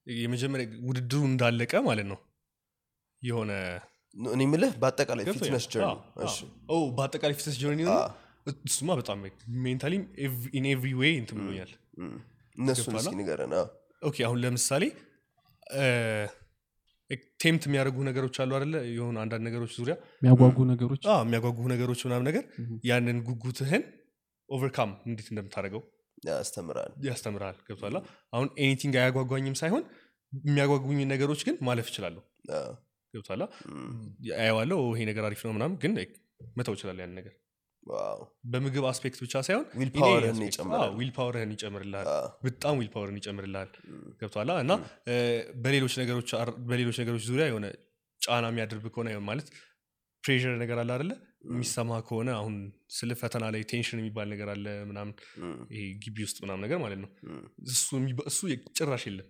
የመጀመሪያ ውድድሩ እንዳለቀ ማለት ነው። የሆነ እኔ ምልህ በአጠቃላይ fitness ኦ፣ በአጠቃላይ fitness journey እሱማ በጣም mentally ም in every way እንትን ብሎኛል። እነሱን? እስኪ ንገረን። አዎ። okay አሁን ለምሳሌ tempt የሚያደርጉ ነገሮች አሉ አደለ የሆኑ አንዳንድ ነገሮች ዙሪያ የሚያጓጉ ነገሮች? አዎ፣ የሚያጓጉ ነገሮች ምናምን ነገር. ያንን ጉጉትህን overcome እንዴት እንደምታደርገው ያስተምራል። ያስተምራል። ገብቷላ አሁን anything አያጓጓኝም ሳይሆን የሚያጓጉኝ ነገሮች ግን ማለፍ እችላለሁ አዎ። ገብቷላ አየዋለሁ ይሄ ነገር አሪፍ ነው ምናምን ግን መተው እችላለሁ ያን ነገር በምግብ aspect ብቻ ሳይሆን will power ህን power ህን ይጨምርልሃል። በጣም will power ን ይጨምርልሃል። ገብቷላ እና በሌሎች ነገሮች ዙሪያ የሆነ ጫና የሚያደርግ ከሆነ ማለት pressure ነገር አለ አደለ የሚሰማ ከሆነ አሁን ስለ ፈተና ላይ tension የሚባል ነገር አለ ምናምን ይሄ ግቢ ውስጥ ምናምን ነገር ማለት ነው። እሱ ጭራሽ የለም።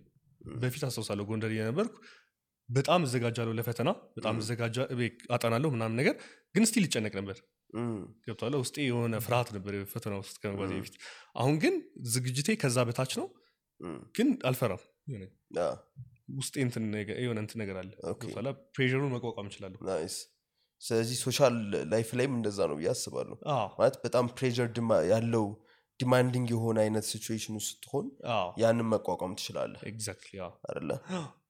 በፊት አስታውሳለሁ ጎንደር እየነበርኩ በጣም እዘጋጃለሁ ለፈተና በጣም አጠናለሁ ምናምን ነገር ግን still ይጨነቅ ነበር ገብቷለ ውስጤ የሆነ ፍርሃት ነበር ፈተና ውስጥ ከመግባቴ በፊት። አሁን ግን ዝግጅቴ ከዛ በታች ነው። ግን አልፈራም። ውስጤ የሆነ እንትን ነገር አለ። okay። ገብቷላ pressure ኡን መቋቋም እችላለሁ። ስለዚህ social life ላይም እንደዛ ነው ብዬ አስባለሁ። ማለት በጣም pressure ያለው demanding የሆነ አይነት situation ውስጥ ስትሆን ያንን መቋቋም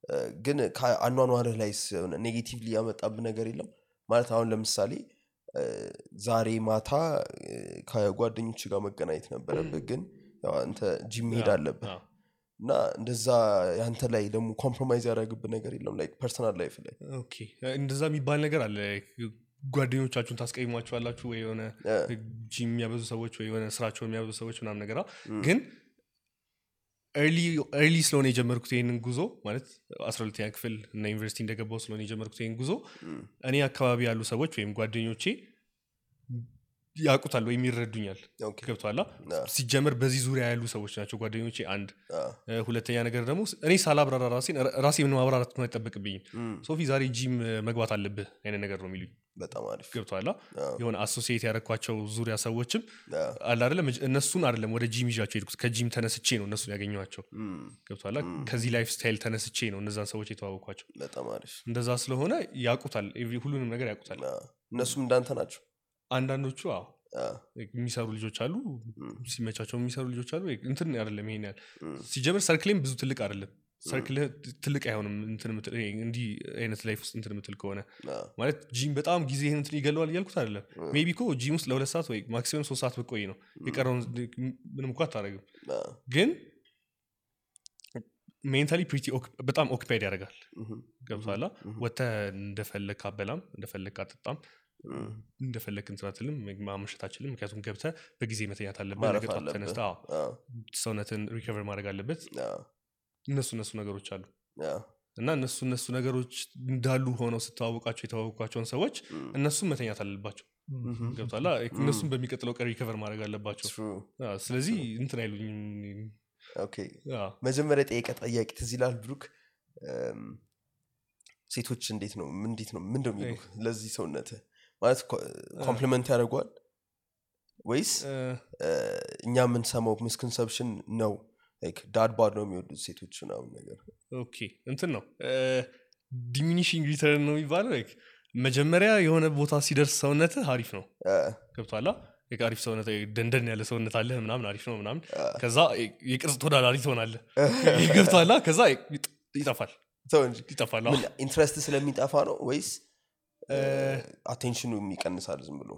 እ፣ ግን ከአኗኗርህ ላይ ሆነ negatively ያመጣብህ ነገር የለም? ማለት አሁን ለምሳሌ ዛሬ ማታ ከጓደኞች ጋር መገናኘት ነበረብህ ግን ያው አንተ ጂም መሄድ አለብህ እና እንደዛ ያንተ ላይ ደግሞ compromise ያደረግብህ ነገር የለም ላይ personal life ላይ። እንደዛ የሚባል ነገር አለ ጓደኞቻችሁን ታስቀይሟቸዋላችሁ ወይ የሆነ ጂም የሚያበዙ ሰዎች ወይ የሆነ ስራቸውን የሚያበዙ ሰዎች ምናምን ነገር ግን ኤርሊ ስለሆነ የጀመርኩት ይህንን ጉዞ ማለት አስራ ሁለተኛ ክፍል እና ዩኒቨርሲቲ እንደገባው ስለሆነ የጀመርኩት ይህን ጉዞ። እኔ አካባቢ ያሉ ሰዎች ወይም ጓደኞቼ ያውቁታል ወይም ይረዱኛል። ገብቷላ አ፣ ሲጀመር በዚህ ዙሪያ ያሉ ሰዎች ናቸው ጓደኞቼ አንድ። ሁለተኛ ነገር ደግሞ እኔ ሳላብራራ ራሴን ራሴ ምን ማብራራት አይጠበቅብኝም። ሶፊ ዛሬ ጂም መግባት አለብህ አይነት ነገር ነው የሚሉኝ። በጣም አሪፍ። ገብቷላ የሆነ associate ያደረኳቸው ዙሪያ ሰዎችም አለ እነሱን አይደለም ወደ ጂም ይዣቸው ሄድኩት ከጂም ተነስቼ ነው እነሱን ያገኘኋቸው። ገብቷላ ከዚህ lifestyle ተነስቼ ነው እነዛን ሰዎች የተዋወቅኳቸው። በጣም አሪፍ። እንደዛ ስለሆነ ያውቁታል። ሁሉንም ነገር ያውቁታል። እነሱም እንዳንተ ናቸው አንዳንዶቹ አዎ የሚሰሩ ልጆች አሉ ሲመቻቸው የሚሰሩ ልጆች አሉ እንትን አይደለም ይሄን ያህል ሲጀምር circle ኤም ብዙ ትልቅ አይደለም። circle ትልቅ አይሆንም እንዲህ አይነት life ውስጥ እንትን የምትል ከሆነ ማለት ጂም በጣም ጊዜ እንትን ይገለዋል እያልኩት አይደለም። maybe እኮ ጂም ውስጥ ለሁለት ሰዓት ወይ maximum ሶስት ሰዓት ብቆይ ነው የቀረውን ምንም እኮ አታደረግም ግን mentally pretty በጣም occupied ያደርጋል። ገብቷላ ወተ እንደፈለግ አበላም እንደፈለግ አጠጣም እንደፈለግ እንትን አትልም ማመሸት አችልም ምክንያቱም ገብተ በጊዜ መተኛት አለበት ሰውነትን recover ማድረግ አለበት እነሱ እነሱ ነገሮች አሉ እና እነሱ እነሱ ነገሮች እንዳሉ ሆነው ስተዋወቃቸው የተዋወቋቸውን ሰዎች እነሱም መተኛት አለባቸው ገብቷላ እነሱም በሚቀጥለው ቀን recover ማድረግ አለባቸው ስለዚህ እንትን አይሉኝም መጀመሪያ ጠየቀ ጠያቂ ትዝ ብሩክ ሴቶች እንዴት ነው እንዴት ነው ምንድነው ለዚህ ሰውነት ማለት compliment ያደርጓል? ወይስ እኛ የምንሰማው misconception ነው? dad bod ነው የሚወዱት ሴቶች ምናምን ነገር? okay እንትን ነው። diminishing return ነው የሚባለው? መጀመሪያ የሆነ ቦታ ሲደርስ ሰውነት አሪፍ ነው። ገብቷላ አሪፍ ሰውነት ደንደን ያለ ሰውነት አለ ምናምን አሪፍ ነው ምናምን። ከዛ የቅርጽ ተወዳዳሪ ትሆናለ ገብቷላ ከዛ ይጠፋል። ይጠፋል። interest ስለሚጠፋ ነው ወይስ attention ኡ ይቀንሳል ዝም ብሎ።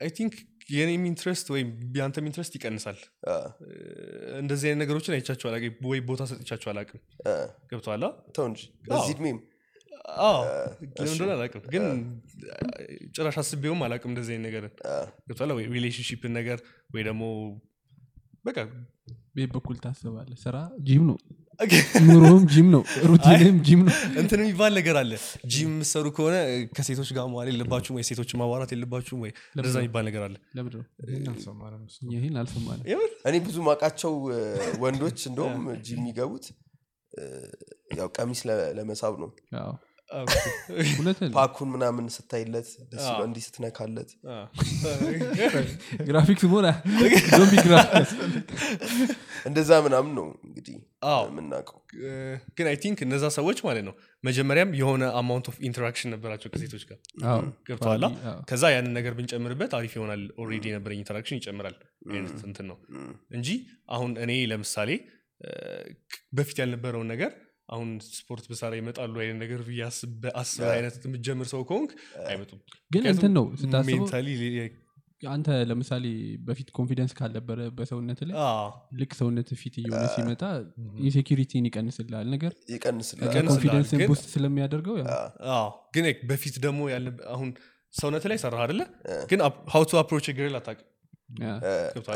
አይ think የኔም interest ወይም የአንተም interest ይቀንሳል። እንደዚህ አይነት ነገሮችን አይቻቸው አላቅም ወይ ቦታ ሰጥቻቸው አላቅም ገብቷላ ተው እንጂ በዚህ እድሜም ለምን እንደሆነ አላቅም ግን ጭራሽ አስቤውም አላቅም እንደዚህ አይነት ነገርን ገብቷላ ወይ relationship ን ነገር ወይ ደግሞ በቃ ቤት በኩል ታስባለህ ስራ ጂም ነው ኑሮም ጂም ነው routine ም ጂም ነው። እንትን የሚባል ነገር አለ። ጂም የምሰሩ ከሆነ ከሴቶች ጋር መዋል የለባችሁም ወይ? ሴቶች ማዋራት የለባችሁም ወይ? እንደዛ የሚባል ነገር አለ። ይህን አልሰማንም እኔ ብዙ ማቃቸው ወንዶች እንደውም ጂም የሚገቡት ያው ቀሚስ ለመሳብ ነው pack ኡን ምናምን ስታይለት እንዲህ ስትነካለት። graphics graphics እንደዛ ምናምን ነው እንግዲህ አዎ። የምናውቀው። ግን I think እነዛ ሰዎች ማለት ነው መጀመሪያም የሆነ amount of interaction ነበራቸው ከሴቶች ጋር ገብቶሃላ አዎ። ከዛ ያንን ነገር ብንጨምርበት አሪፍ ይሆናል already የነበረኝ interaction ይጨምራል እንትን ነው እንጂ አሁን እኔ ለምሳሌ በፊት ያልነበረውን ነገር አሁን ስፖርት ብሰራ ይመጣሉ አይነት ነገር አስብ አይነት የምትጀምር ሰው ከሆንክ አይመጡም። ግን እንትን ነው ስታስበው አንተ ለምሳሌ በፊት confidence ካልነበረ በሰውነት ላይ ልክ ሰውነት fit እየሆነ ሲመጣ insecurity ን ይቀንስልሃል ነገር ይቀንስላል ይቀንስልሃል፣ confidence ን ግን- boost ስለሚያደርገው ያው አዎ፣ ግን በፊት ደግሞ ያልነበ- አሁን ሰውነት ላይ ሰራ አደለ ግን how to approach girl አታውቅም?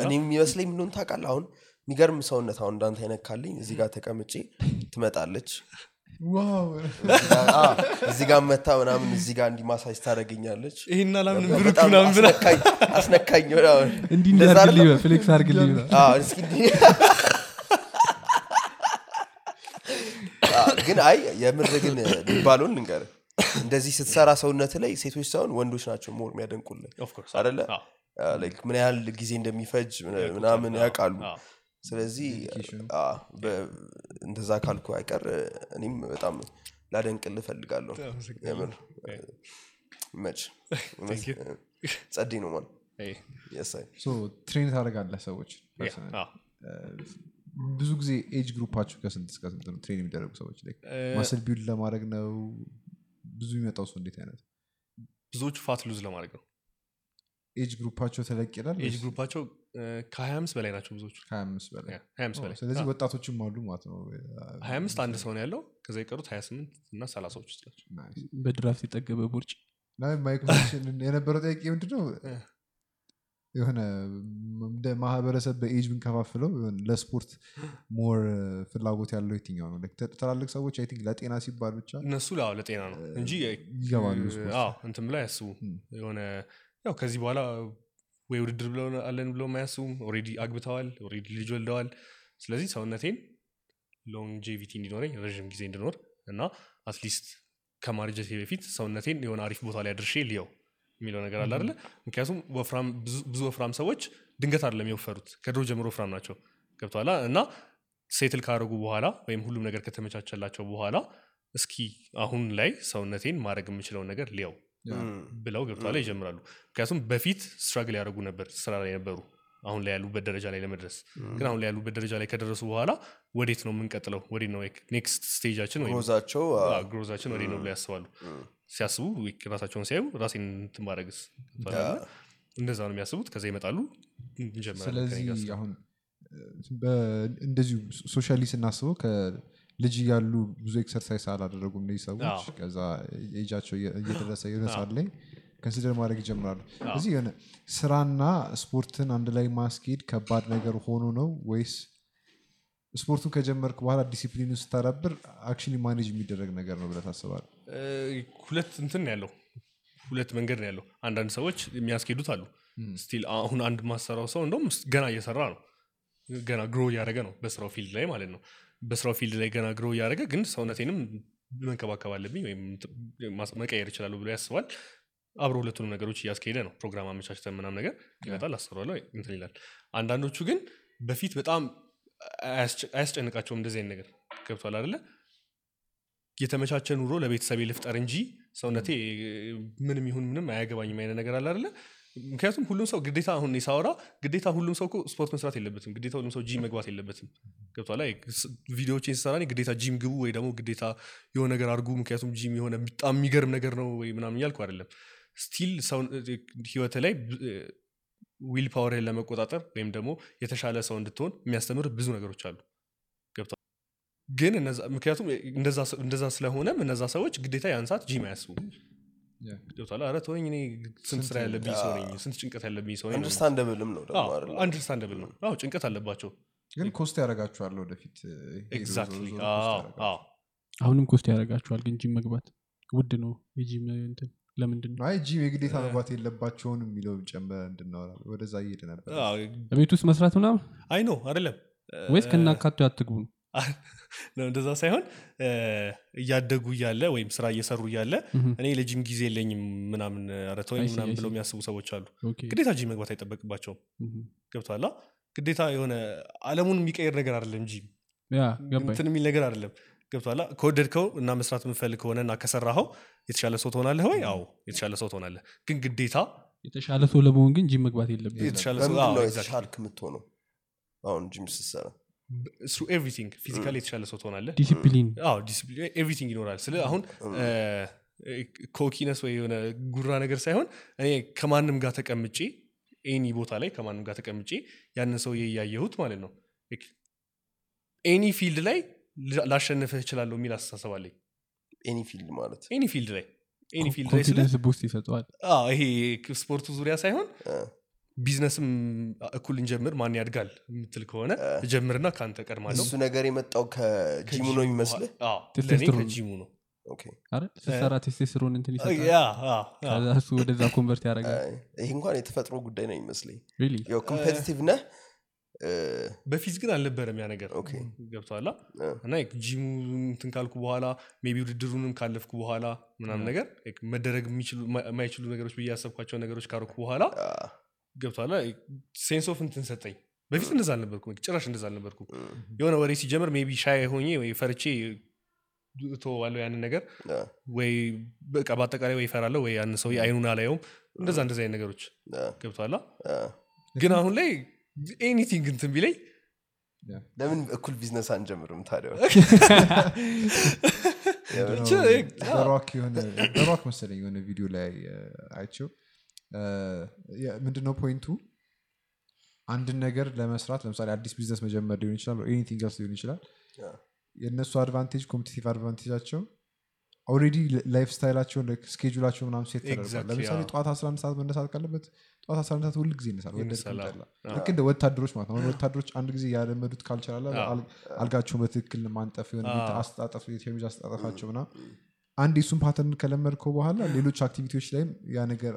እኔ የሚመስለኝ ምንሆን ታውቃለህ? አሁን የሚገርም ሰውነት አሁን እንዳንተ አይነካልኝ እዚህ ጋር ተቀምጬ ትመጣለች። እዚህ ጋር መታ ምናምን እዚህ ጋር እንዲህ ማሳጅ ታደረግኛለች ይህን አላምንም ብሩክ ምናምን አስነካኝ አርግልኝ ግን አይ የምር ግን የሚባለውን ልንገር። እንደዚህ ስትሰራ ሰውነት ላይ ሴቶች ሳይሆን ወንዶች ናቸው more የሚያደንቁልን። አደለ ምን ያህል ጊዜ እንደሚፈጅ ምና- ምናምን ያውቃሉ ስለዚህ እንደዛ ካልኩ አይቀር እኔም በጣም ላደንቅል እፈልጋለሁ። የምር መች? ጸዴ ነው ማለት train ታደርጋለህ ሰዎች? ብዙ ጊዜ age group ኣችሁ ከስንት እስከ ስንት ነው train የሚደረጉ ሰዎች? ላይ muscle build ለማድረግ ነው? ብዙ የሚመጣው ሰው እንዴት አይነት? ብዙዎቹ fat lose ለማድረግ ነው age group ኣቸው ተለቅ ይላል ኤጅ group ኣቸው ከ ከ25 በላይ ናቸው ብዙዎቹ። ሀያ አምስት በላይ yeah፣ 25 በላይ። ስለዚህ ወጣቶችም አሉ ማለት ነው። 25 አንድ ሰው ነው ያለው። ከዛ የቀሩት 28 እና 30ዎች ውስጥ ናቸው. በድራፍት የጠገበ ቦርጭ? የነበረው ጥያቄ ምንድነው? የሆነ እንደ ማህበረሰብ በኤጅ ብንከፋፍለው ለስፖርት more ፍላጎት ያለው የትኛው ነው? ትላልቅ ሰዎች I think ለጤና ሲባል ብቻ እነሱ ለጤና ነው እንጂ ይገባሉ እንትን ብለው አያስቡም። የሆነ ያው ከዚህ በኋላ ወይ ውድድር ብለው አለን ብለው አያስቡም already አግብተዋል already ልጅ ወልደዋል። ስለዚህ ሰውነቴን longevity እንዲኖረኝ ረዥም ጊዜ እንድኖር እና at least ከማርጀቴ በፊት ሰውነቴን የሆነ አሪፍ ቦታ ላይ አድርሼ ልየው የሚለው ነገር አለ አይደለ? ምክንያቱም ብዙ- ወፍራም ሰዎች ድንገት አይደለም የወፈሩት። ከድሮ ጀምሮ ወፍራም ናቸው። ገብቶሃላ እና settle ካደረጉ በኋላ ወይም ሁሉም ነገር ከተመቻቸላቸው በኋላ እስኪ አሁን ላይ ሰውነቴን ማድረግ የምችለውን ነገር ልየው ብለው ገብቶሃላ ይጀምራሉ። ምክንያቱም በፊት struggle ያደረጉ ነበር ስራ ላይ ነበሩ አሁን ላይ ያሉበት ደረጃ ላይ ለመድረስ። ግን አሁን ላይ ያሉበት ደረጃ ላይ ከደረሱ በኋላ ወዴት ነው የምንቀጥለው? ወዴት ነው next stage ኣችን growth ኣችን ወዴት ነው ብለው ያስባሉ? ሲያስቡ ራሳቸውን ሲያዩ ራሴን እንትን ማድረግስ እንደዛ ነው የሚያስቡት። ከዛ ይመጣሉ ስለዚህ አሁን እንደዚሁ socially ስናስበው ልጅ እያሉ ብዙ exercise አላደረጉም እነዚህ ሰዎች። ከዛ age ኣቸው እየ- እየደረሰ ሰዓት ላይ consider ማድረግ ይጀምራሉ። እዚህ የሆነ ስራና ስፖርትን አንድ ላይ ማስኬድ ከባድ ነገር ሆኖ ነው ወይስ ስፖርቱን ከጀመርክ በኋላ ዲሲፕሊኑ ስታዳብር action manage የሚደረግ ነገር ነው ብለህ ታስባለህ? ሁለት እንትን ያለው። ሁለት መንገድ ነው ያለው። አንዳንድ ሰዎች የሚያስኬዱት አሉ። still አሁን አንድ ማሰራው ሰው እንደውም ገና እየሰራ ነው። ገና grow እያደረገ ነው በስራው field ላይ ማለት ነው በስራው field ላይ ገና grow እያደረገ ግን ሰውነቴንም መንከባከብ አለብኝ ወይም መቀየር ይችላሉ ብሎ ያስባል። አብሮ ሁለቱንም ነገሮች እያስኬደ ነው። ፕሮግራም አመቻችተን ምናምን ነገር ይመጣል አሰሯለ እንትን ይላል። አንዳንዶቹ ግን በፊት በጣም አያስጨ- አያስጨንቃቸውም እንደዚህ አይነት ነገር። ገብቶሃል አደለ የተመቻቸ ኑሮ ለቤተሰቤ ልፍጠር እንጂ ሰውነቴ ምንም ይሁን ምንም አያገባኝም አይነት ነገር አለ አይደለ ምክንያቱም ሁሉም ሰው ግዴታ አሁን ሳወራ ግዴታ ሁሉም ሰው ስፖርት መስራት የለበትም። ግዴታ ሁሉም ሰው ጂም መግባት የለበትም። ገብቶሃል ላይ ቪዲዮዎችን ስሰራ ግዴታ ጂም ግቡ ወይ ደግሞ ግዴታ የሆነ ነገር አድርጉ። ምክንያቱም ጂም የሆነ በጣም የሚገርም ነገር ነው ወይ ምናምን እያልኩ አይደለም። still ህይወት ላይ will power ህን ለመቆጣጠር ወይም ደግሞ የተሻለ ሰው እንድትሆን የሚያስተምር ብዙ ነገሮች አሉ። ግን ምክንያቱም እንደዛ ስለሆነም እነዛ ሰዎች ግዴታ ያን ሰዓት ጂም አያስቡ. ገብቶሃል ኧረ ተወኝ እኔ ስንት ስራ ያለብኝ ሰው ነኝ ስንት ጭንቀት ያለብኝ ሰው ነኝ understandable ም ነው? understandable ነው። አዎ ጭንቀት አለባቸው። ግን cost ያደርጋችኋል ወደፊት። exactly አሁንም cost ያደርጋቸዋል ግን ጂም መግባት ውድ ነው። የጂም እንትን ለምንድን ነው? አይ ጂም የግዴታ መግባት የለባቸውን የሚለው ጨምረ እንድናወራ። ወደዛ እየሄደ ነበር። ቤት ውስጥ መስራት ምናምን? አይ ነው አይደለም። ወይስ ከናካቴው አትግቡ? ነው ነው እንደዛ ሳይሆን እያደጉ እያለ ወይም ስራ እየሰሩ እያለ እኔ ለጂም ጊዜ የለኝም ምናምን ኧረ ተወኝ I see, ምናምን ብለው. የሚያስቡ ሰዎች አሉ። ግዴታ ጂም መግባት አይጠበቅባቸውም። ገብቷላ ግዴታ የሆነ አለሙን የሚቀይር ነገር አይደለም ጂም። እንትን የሚል ነገር አይደለም። ገብቶሃላ ከወደድከው እና መስራት የምፈልግ ከሆነ እና ከሰራኸው የተሻለ ሰው ትሆናለህ ወይ? አዎ የተሻለ ሰው ትሆናለህ። ግን ግዴታ የተሻለ ሰው ለመሆን ግን ጂም መግባት የለብን የተሻለ ሰው. የተሻልክ የምትሆነው? አሁን ጂም ስትሰራ through everything physically የተሻለ ሰው ትሆናለህ? discipline። everything ይኖራል። ስለ አሁን cockiness ወይ የሆነ ጉራ ነገር ሳይሆን እኔ ከማንም ጋር ተቀምጬ any ቦታ ላይ ከማንም ጋር ተቀምጬ ያንን ሰው እያየሁት ማለት ነው። any field ላይ ላሸንፍህ እችላለሁ የሚል አስተሳሰብ አለኝ። any field ማለት? any field ላይ any field ላይ ስለ ይሄ ስፖርቱ ዙሪያ ሳይሆን ቢዝነስም እኩል እንጀምር ማን ያድጋል የምትል ከሆነ እጀምርና ከአንተ ቀድማለሁ። እሱ ነገር የመጣው ከጂሙ ነው የሚመስልህ? ለእኔ ከጂሙ ነው። ስትሰራ ቴስቴስትሮን እንትን ይሰጣል? Yeah፣ አዎ፣ አዎ። ከዛ እሱ ወደዛ convert ያደርጋል? አይ፣ ይህ እንኳን የተፈጥሮ ጉዳይ ነው ይመስለኝ competitive ነህ? በፊት ግን አልነበረም ያ ነገር። እ፣ እና ጂሙ እንትን ካልኩ በኋላ maybe ውድድሩንም ካለፍኩ በኋላ ምናምን ነገር መደረግ የማይችሉ ነገሮች ብዬ ያሰብኳቸው ነገሮች ካደረኩ በኋላ አ፣ ገብቶሃላ sense of እንትን ሰጠኝ። በፊት እንደዛ አልነበርኩ ጭራሽ እንደዛ አልነበርኩ የሆነ ወሬ ሲጀምር maybe shy ሆኜ ወይ ፈርቼ እተወዋለሁ ያንን ነገር ወይ በቃ በአጠቃላይ ወይ እፈራለሁ ወይ ያን ሰው አይኑን አላየውም። እንደዛ እንደዚ አይነት ነገሮች አ። ግን አሁን ላይ anything እንትን ቢለኝ ለምን እኩል ቢዝነስ አንጀምርም ታዲያ? በሮክ መሰለኝ የሆነ ቪዲዮ ላይ የ- ምንድነው point ኡ? አንድን ነገር ለመስራት ለምሳሌ አዲስ ቢዝነስ መጀመር ሊሆን ይችላል anything ስ ሊሆን ይችላል። የእነሱ advantage competitive advantage ኣቸው already lifestyle ኣቸውን schedule ኣቸው ምናምን set ተደርጓል። ለምሳሌ ጠዋት 11 ሰዓት መነሳት ካለበት ጠዋት 11 ሰዓት ሁል ጊዜ ይነሳል። ልክ እንደ ወታደሮች ማለት ነው። ወታደሮች አንድ ጊዜ ያለመዱት አል- አልጋቸውን በትክክል ማንጠፍ አዎ። አስጣጠፍ የሸሚዝ አስጣጠፋቸው ምናምን። አንድ የሱን pattern ከለመድከው በኋላ ሌሎች activity ዎች ላይም ያ ነገር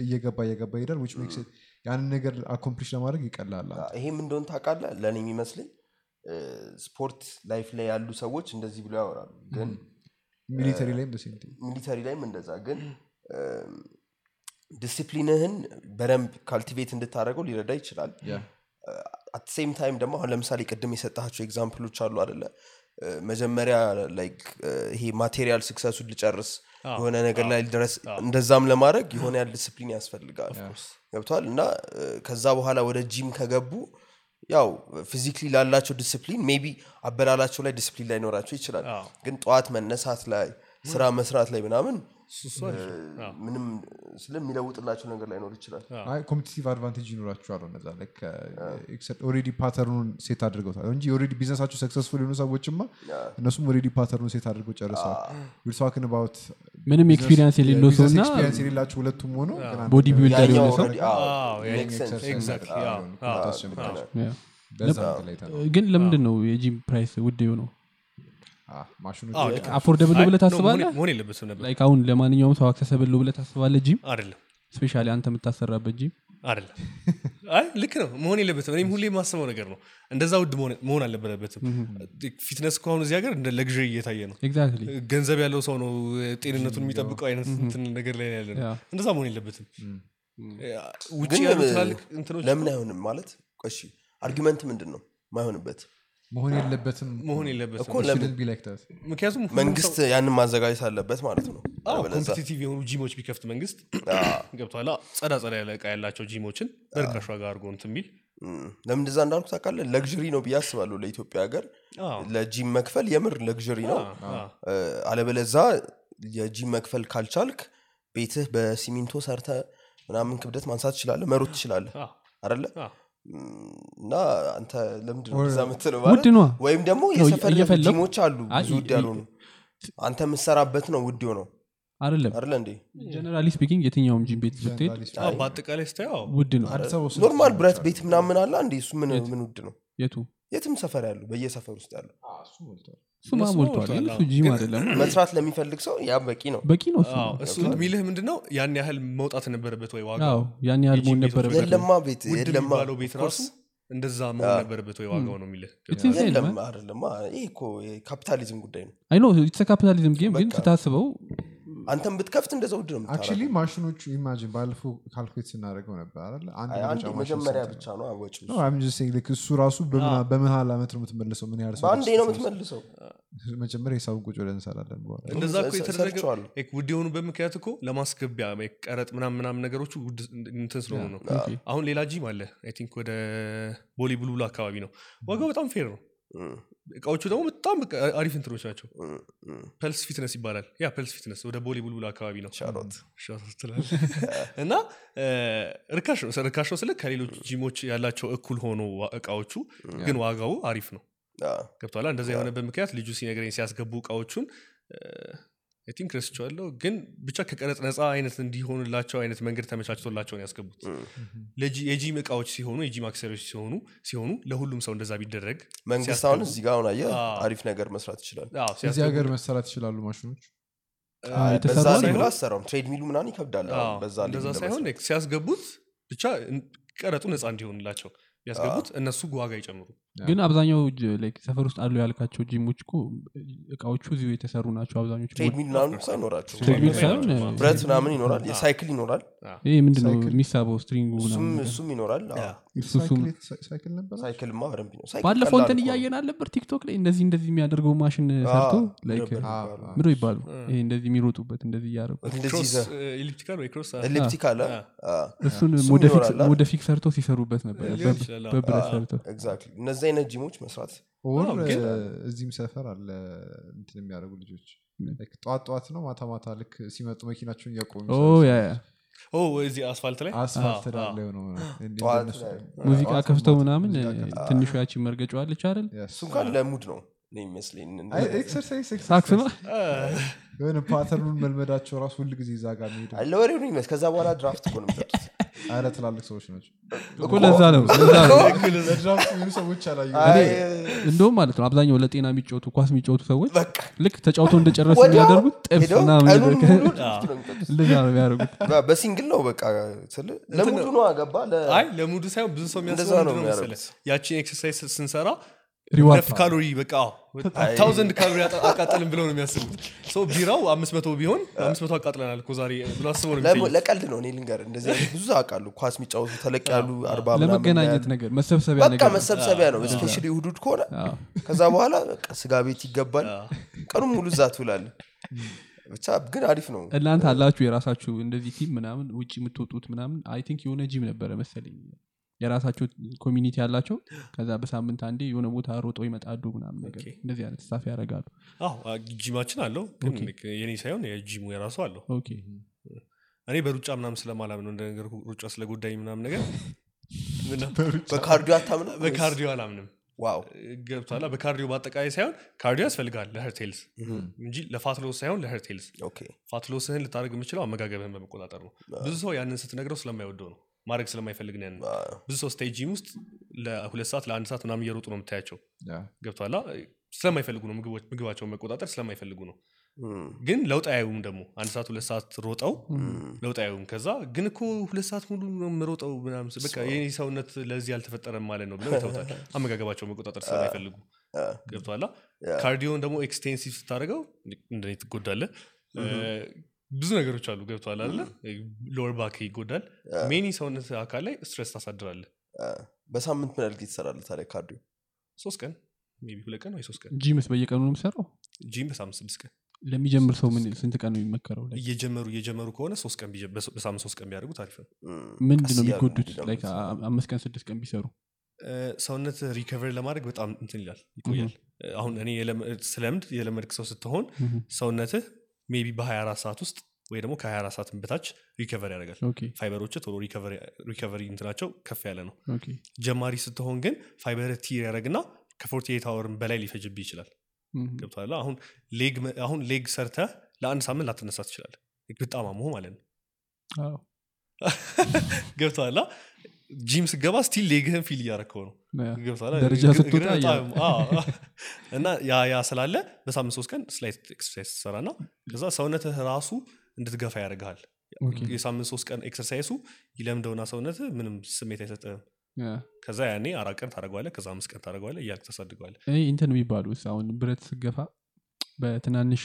እየገባ እየገባ ይሄዳል makes it ያንን ነገር accomplish ለማድረግ ይቀላል ይሄም እንደሆን ታውቃለህ? ለእኔ የሚመስለኝ ስፖርት ላይፍ ላይ ያሉ ሰዎች እንደዚህ ብሎ ያወራሉ። ግን ሚሊተሪ ላይም ሚሊተሪ ላይም እንደዛ። ግን ዲስፕሊንህን በደንብ cultivate እንድታደርገው ሊረዳ ይችላል። at same time ደግሞ አሁን ለምሳሌ ቅድም የሰጣቸው example ኦች አሉ አደለ መጀመሪያ like ይሄ material success ኡን ልጨርስ የሆነ ነገር ላይ ልድረስ እንደዛም ለማድረግ የሆነ ያህል ዲስፕሊን ያስፈልጋል። ገብቶሃል እና ከዛ በኋላ ወደ ጂም ከገቡ ያው physically ላላቸው discipline maybe አበላላቸው ላይ ዲስፕሊን ላይኖራቸው ይችላል። ግን ጠዋት መነሳት ላይ ስራ መስራት ላይ ምናምን ነው። ምንም ስለሚለውጥላቸው ነገር ላይኖር ይችላል። competitive advantage ይኖራቸዋል እነዛ already pattern ኡን set አድርገውታል እንጂ already ቢዝነሳቸው successful የሆኑ ሰዎችማ እነሱም already pattern ኡን set አድርገው ጨርሰዋል። we're talking about ምንም experience የሌለው ሰው እና experience የሌላቸው ሁለቱም ሆኖ body builder የሆነ ሰው ነው ግን ለምንድን ነው የጂም price ውድ የሆነው አዎ፣ ማሽኑ አዎ፣ ትልቅ ልክ ነው። affordable አይ፣ ብለህ no፣ ታስባለህ? መሆን- መሆን የለበትም ነበር አሁን ለማንኛውም ሰው accessible ነው ብለህ ታስባለህ ጂም? አይደለም። specially አንተ የምታሰራበት ጂም? አይደለም። አይ ልክ ነው። መሆን የለበትም እኔም ሁሌ የማስበው ነገር ነው። እንደዛ ውድ መሆን- አልነበረበትም። fitness ከሆኑ እዚህ ሀገር እንደ luxury እየታየ ነው። Exactly ገንዘብ ያለው ሰው ነው ጤንነቱን የሚጠብቀው አይነት ነገር ላይ ያለ ነው እንደዛ መሆን የለበትም። ውጭ ያሉ ትላልቅ እንትኖች ለምን አይሆንም? ማለት እሺ argument ኡ ምንድን ነው ማይሆንበት መሆን የለበትም መሆን የለበትም ምክንያቱም መንግስት ያንን ማዘጋጀት አለበት ማለት ነው። አለበለዚያ- competitive የሆኑ ጂሞች ቢከፍት መንግስት ገብቶሃላ ጸዳ ጸዳ ያለ እቃ ያላቸው ጂሞችን በርካሽ ዋጋ አድርጎ እንትን ለምን እንደዛ እንዳልኩ ታውቃለህ? luxury ነው ብዬ አስባለሁ ለኢትዮጵያ ሀገር። ለጂም መክፈል የምር luxury ነው። አለበለዛ የጂም መክፈል ካልቻልክ ቤትህ በሲሚንቶ ሰርተ ምናምን ክብደት ማንሳት ትችላለህ መሮጥ ትችላለህ። እም፣ እና አንተ ለምንድን ነው Or- እንደዛ የምትለው ውድ ማለት ነዋ። ወይም ደግሞ የሰፈር ጂሞች አሉ ብዙ ውድ ያልሆኑ። አንተ የምትሰራበት ነው ውድ ነው አይደለም። አደለ እንዴ? Generally speaking የትኛውም ጂም ቤት ብትሄድ Generally አዎ፣ speaking፣ በአጠቃላይ ስታየው ውድ ነው። normal ብረት ቤት ምናምን አለ እንዴ? እሱ? ምን ውድ ነው? የቱ? የትም ሰፈር ያሉ በየሰፈር ውስጥ ያሉ መስራት ለሚፈልግ ሰው ያ በቂ ነው። በቂ ነው እሱ። አዎ፣ እሱ የሚልህ ምንድን ነው ያን ያህል መውጣት ነበረበት ወይ ዋጋ አዎ ያን ያህል መሆን ነበረበት። የለማ ቤት የሚባለው ቤት ራሱ እንደዛ መሆን ነበረበት ወይ ዋጋው ነው የሚልህ? የካፒታሊዝም ጉዳይ ነው። አይ no it's capitalism game ግን ስታስበው አንተም ብትከፍት እንደዛ ውድ ነው actually የምታደርገው። ማሽኖቹ imagine ባለፈው calculate ስናደርገው ነበር አይደለ? አንድ መጀመሪያ ብቻ ነው? ወጪ እሱ ራሱ በምን- በመሀል ዓመት ነው የምትመልሰው? ምን ያህል በአንዴ ነው የምትመልሰው። መጀመሪያ ሂሳቡን ቁጭ ብለን እንሰራለን በኋላ። እንደዛ እኮ የተደረገ ውድ የሆኑበት ምክንያት እኮ ለማስገቢያ ቀረጥ ምናምን ምናምን ነገሮቹ ውድ እንትን ስለሆኑ ነው። አሁን ሌላ ጂም አለ። I think ወደ ቦሌ ቡልቡል አካባቢ ነው። ዋጋው በጣም fair ነው እቃዎቹ ደግሞ በጣም አሪፍ እንትኖች ናቸው። Pulse Fitness ይባላል። ያ Pulse Fitness ወደ ቦሌ ቡልቡል አካባቢ ነው። እና ርካሽ ነው። ርካሽ ነው ስለ ከሌሎች ጂሞች ያላቸው እኩል ሆኖ እቃዎቹ ግን ዋጋው አሪፍ ነው። ገብቶሃላ እንደዛ የሆነበት ምክንያት ልጁ ሲነግረኝ ሲያስገቡ እቃዎቹን think ረስቸዋለሁ ግን ብቻ ከቀረጥ ነፃ አይነት እንዲሆንላቸው አይነት መንገድ ተመቻችቶላቸው ነው ያስገቡት። የጂም እቃዎች ሲሆኑ የጂም accessory ዎች ሲሆኑ ሲሆኑ ለሁሉም ሰው እንደዛ ቢደረግ መንግስት አሁን እዚህ ጋር አሁን አየህ? አዎ። አሪፍ ነገር መስራት ይችላል። እዚህ ሀገር መሰራት ይችላሉ ማሽኖች? በዛ ብላ አሰራውም treadmill ኡ ምናምን ይከብዳል በዛ ሳይሆን ሲያስገቡት ብቻ ቀረጡ ነፃ እንዲሆንላቸው። ቢያስገቡት እነሱ ዋጋ ይጨምሩ ግን አብዛኛው ሰፈር ውስጥ አሉ ያልካቸው ጂሞች እኮ እቃዎቹ እዚሁ የተሰሩ ናቸው አብዛኞቹ treadmill ምናምን እኮ አይኖራቸው treadmill treadmill ሳይሆን አይኖራቸውም። ብረት ምናምን ይኖራል የሳይክል ይኖራል። ይህ ምንድነው? የሚሳበው string ኡ እሱም ይኖራል። ሳይክል በደንብ ነው ባለፈው እንትን እያየን አልነበር ቲክቶክ ላይ እንደዚህ እንደዚህ የሚያደርገው ማሽን ሰርቶ ምዶ ይባሉ ይሄ እንደዚህ የሚሮጡበት እንደዚህ እያደረጉ elliptical እሱን modify ሰርቶ ሲሰሩበት ነበር። በብረት ሰርቶ እነዚህ አይነት ጂሞች መስራት ግን- እዚህም ሰፈር አለ እንትን የሚያደርጉ ልጆች። Like ጠዋት ጠዋት ነው ማታ ማታ ልክ ሲመጡ መኪናቸውን እያቆሙ እዚህ አስፋልት ላይ? አስፋልት ላይ ነው። ሙዚቃ ከፍተው ምናምን ሙዚቃ ከፍተው። ትንሿ ያቺ መርገጫዋ አለች አይደል? እሱ እንኳን ለሙድ ነው እኔ የሚመስለኝ። አይ፣ exercise ሳክስ exercise ነው የሆነ pattern ኡን መልመዳቸው ራሱ ሁል ጊዜ እዛ ጋር የሚሄዱ አይ፣ ለወሬው ነው የሚመስል ከዛ በኋላ ድራፍት እኮ ነው የሚሰጡት አረ ትላልቅ ሰዎች ናቸው እኮ ለዛ ነው ሰዎች እንደውም ማለት ነው አብዛኛው ለጤና የሚጫወቱ ኳስ የሚጫወቱ ሰዎች በቃ ልክ ተጫውተው እንደጨረሱ የሚያደርጉት የሚጠጡት። እንደዛ ነው የሚያደርጉት በ single ነው በቃ ስልህ ለሙዱ ነው አገባ ለሙዱ ሳይሆን ብዙ ሰው ነው? የሚያደርጉት። ያቺን exercise ስንሰራ reward calorie በቃ thousand calorie አቃጠልን ብለው ነው የሚያስቡት። ሰው ቢራው አምስት መቶ ቢሆን አምስት መቶ አቃጥለናል እኮ ዛሬ ብሎ አስበው ነው ለቀልድ ነው እኔ ልንገር እንደዚህ ብዙ አውቃለሁ ኳስ የሚጫወቱ ተለቅ ያሉ አርባ ለመገናኘት ነገር መሰብሰቢያ በቃ መሰብሰቢያ ነው። especially እሑድ ከሆነ ከዛ በኋላ በቃ ስጋ ቤት ይገባል። ቀኑን ሙሉ እዛ ትውላለህ ብቻ ግን አሪፍ ነው። እናንተ አላችሁ የራሳችሁ እንደዚህ team ምናምን ውጭ የምትወጡት ምናምን? I think የሆነ ጂም ነበረ መሰለኝ የራሳቸው community ያላቸው ከዛ በሳምንት አንዴ የሆነ ቦታ ሮጦ ይመጣሉ ምናምን ነገር እንደዚህ አይነት stuff ያደርጋሉ። ጂማችን አለው። የኔ ሳይሆን የጂሙ የራሱ አለው። Okay። እኔ በሩጫ ምናምን ስለማላምን ነው እንደነገር ሩጫ ስለ ጉዳይ ምናምን ነገር በካርዲዮ አታምና በካርዲዮ አላምንም። ገብቷላ በካርዲዮ በአጠቃላይ ሳይሆን ካርዲዮ ያስፈልጋል ለሄርቴልስ እንጂ ለፋትሎስ ሳይሆን ለሄርቴልስ። ኦኬ። ፋትሎስህን ልታደርግ የምችለው አመጋገብህን በመቆጣጠር ነው። ብዙ ሰው ያንን ስትነግረው ስለማይወደው ነው ማድረግ ስለማይፈልግ አዎ። ብዙ ሰው ስቴጅ ጂም ውስጥ ለሁለት ሰዓት ለአንድ ሰዓት ምናምን እየሮጡ ነው የምታያቸው። ገብቶሃላ ስለማይፈልጉ ነው ምግባቸውን መቆጣጠር ስለማይፈልጉ ነው። ግን ለውጥ አያዩም ደግሞ። አንድ ሰዓት ሁለት ሰዓት ሮጠው ለውጥ አያዩም። ከዛ ግን እኮ ሁለት ሰዓት ሙሉ ነው የምሮጠው ምናምን ሰውነት ለዚህ አልተፈጠረም ማለት ነው ብለው ይተውታል። አመጋገባቸው መቆጣጠር ስለማይፈልጉ። ገብቶሃላ cardio ን ደግሞ extensive ስታደርገው እንደኔ ትጎዳለህ ብዙ ነገሮች አሉ። ገብቷል አለ lower back ይጎዳል። I mean ሰውነት አካል ላይ stress ታሳድራለህ በሳምንት ምን ያህል ጊዜ ትሰራለህ ታዲያ cardio? ሶስት ቀን maybe ሁለት ቀን ወይ ሶስት ቀን። ጂምስ በየቀኑ ነው የምሰራው ጂም በሳምንት ስድስት ቀን። ለሚጀምር ሰው ምን ስንት ቀን ነው የሚመከረው? እየጀመሩ እየጀመሩ ከሆነ ሶስት ቀን በሳምንት ሶስት ቀን ቢያደርጉት አሪፍ ነው። ምንድን ነው የሚጎዱት? አምስት ቀን ስድስት ቀን ቢሰሩ? ሰውነት recover ለማድረግ በጣም እንትን ይላል ይቆያል። አሁን እኔ ስለምድ የለመድክ ሰው ስትሆን. ሰውነትህ maybe በ24 ሰዓት ውስጥ ወይ ደግሞ ከ24 ሰዓት በታች recover ያደርጋል። ፋይበሮች ቶሎ recovery እንትናቸው ከፍ ያለ ነው። ጀማሪ ስትሆን ግን fiber tear ያደረግና ከ48 hour ን በላይ ሊፈጅብህ ይችላል. ገብቶሃል? አሁን leg ሰርተህ ለአንድ ሳምንት ላትነሳ በጣም አሞህ ማለት ነው። ገብቶሃል ጂም ስገባ still leg ህን feel እያረከው ነው? ደረጃ ስትወጣ እና ያ ያ ስላለ በሳምንት ሶስት ቀን slight exercise ትሰራና ከዛ ሰውነትህ ራሱ እንድትገፋ ያደርግሃል። የሳምንት ሶስት ቀን exercise ኡ ይለምደውና ሰውነትህ ምንም ስሜት አይሰጥህም። Yeah። ከዛ ያኔ አራት ቀን ታደርገዋለህ ከዛ አምስት ቀን ታደርገዋለህ እያልክ ታሳድገዋለህ እንትን የሚባሉ አሁን ብረት ስገፋ በትናንሽ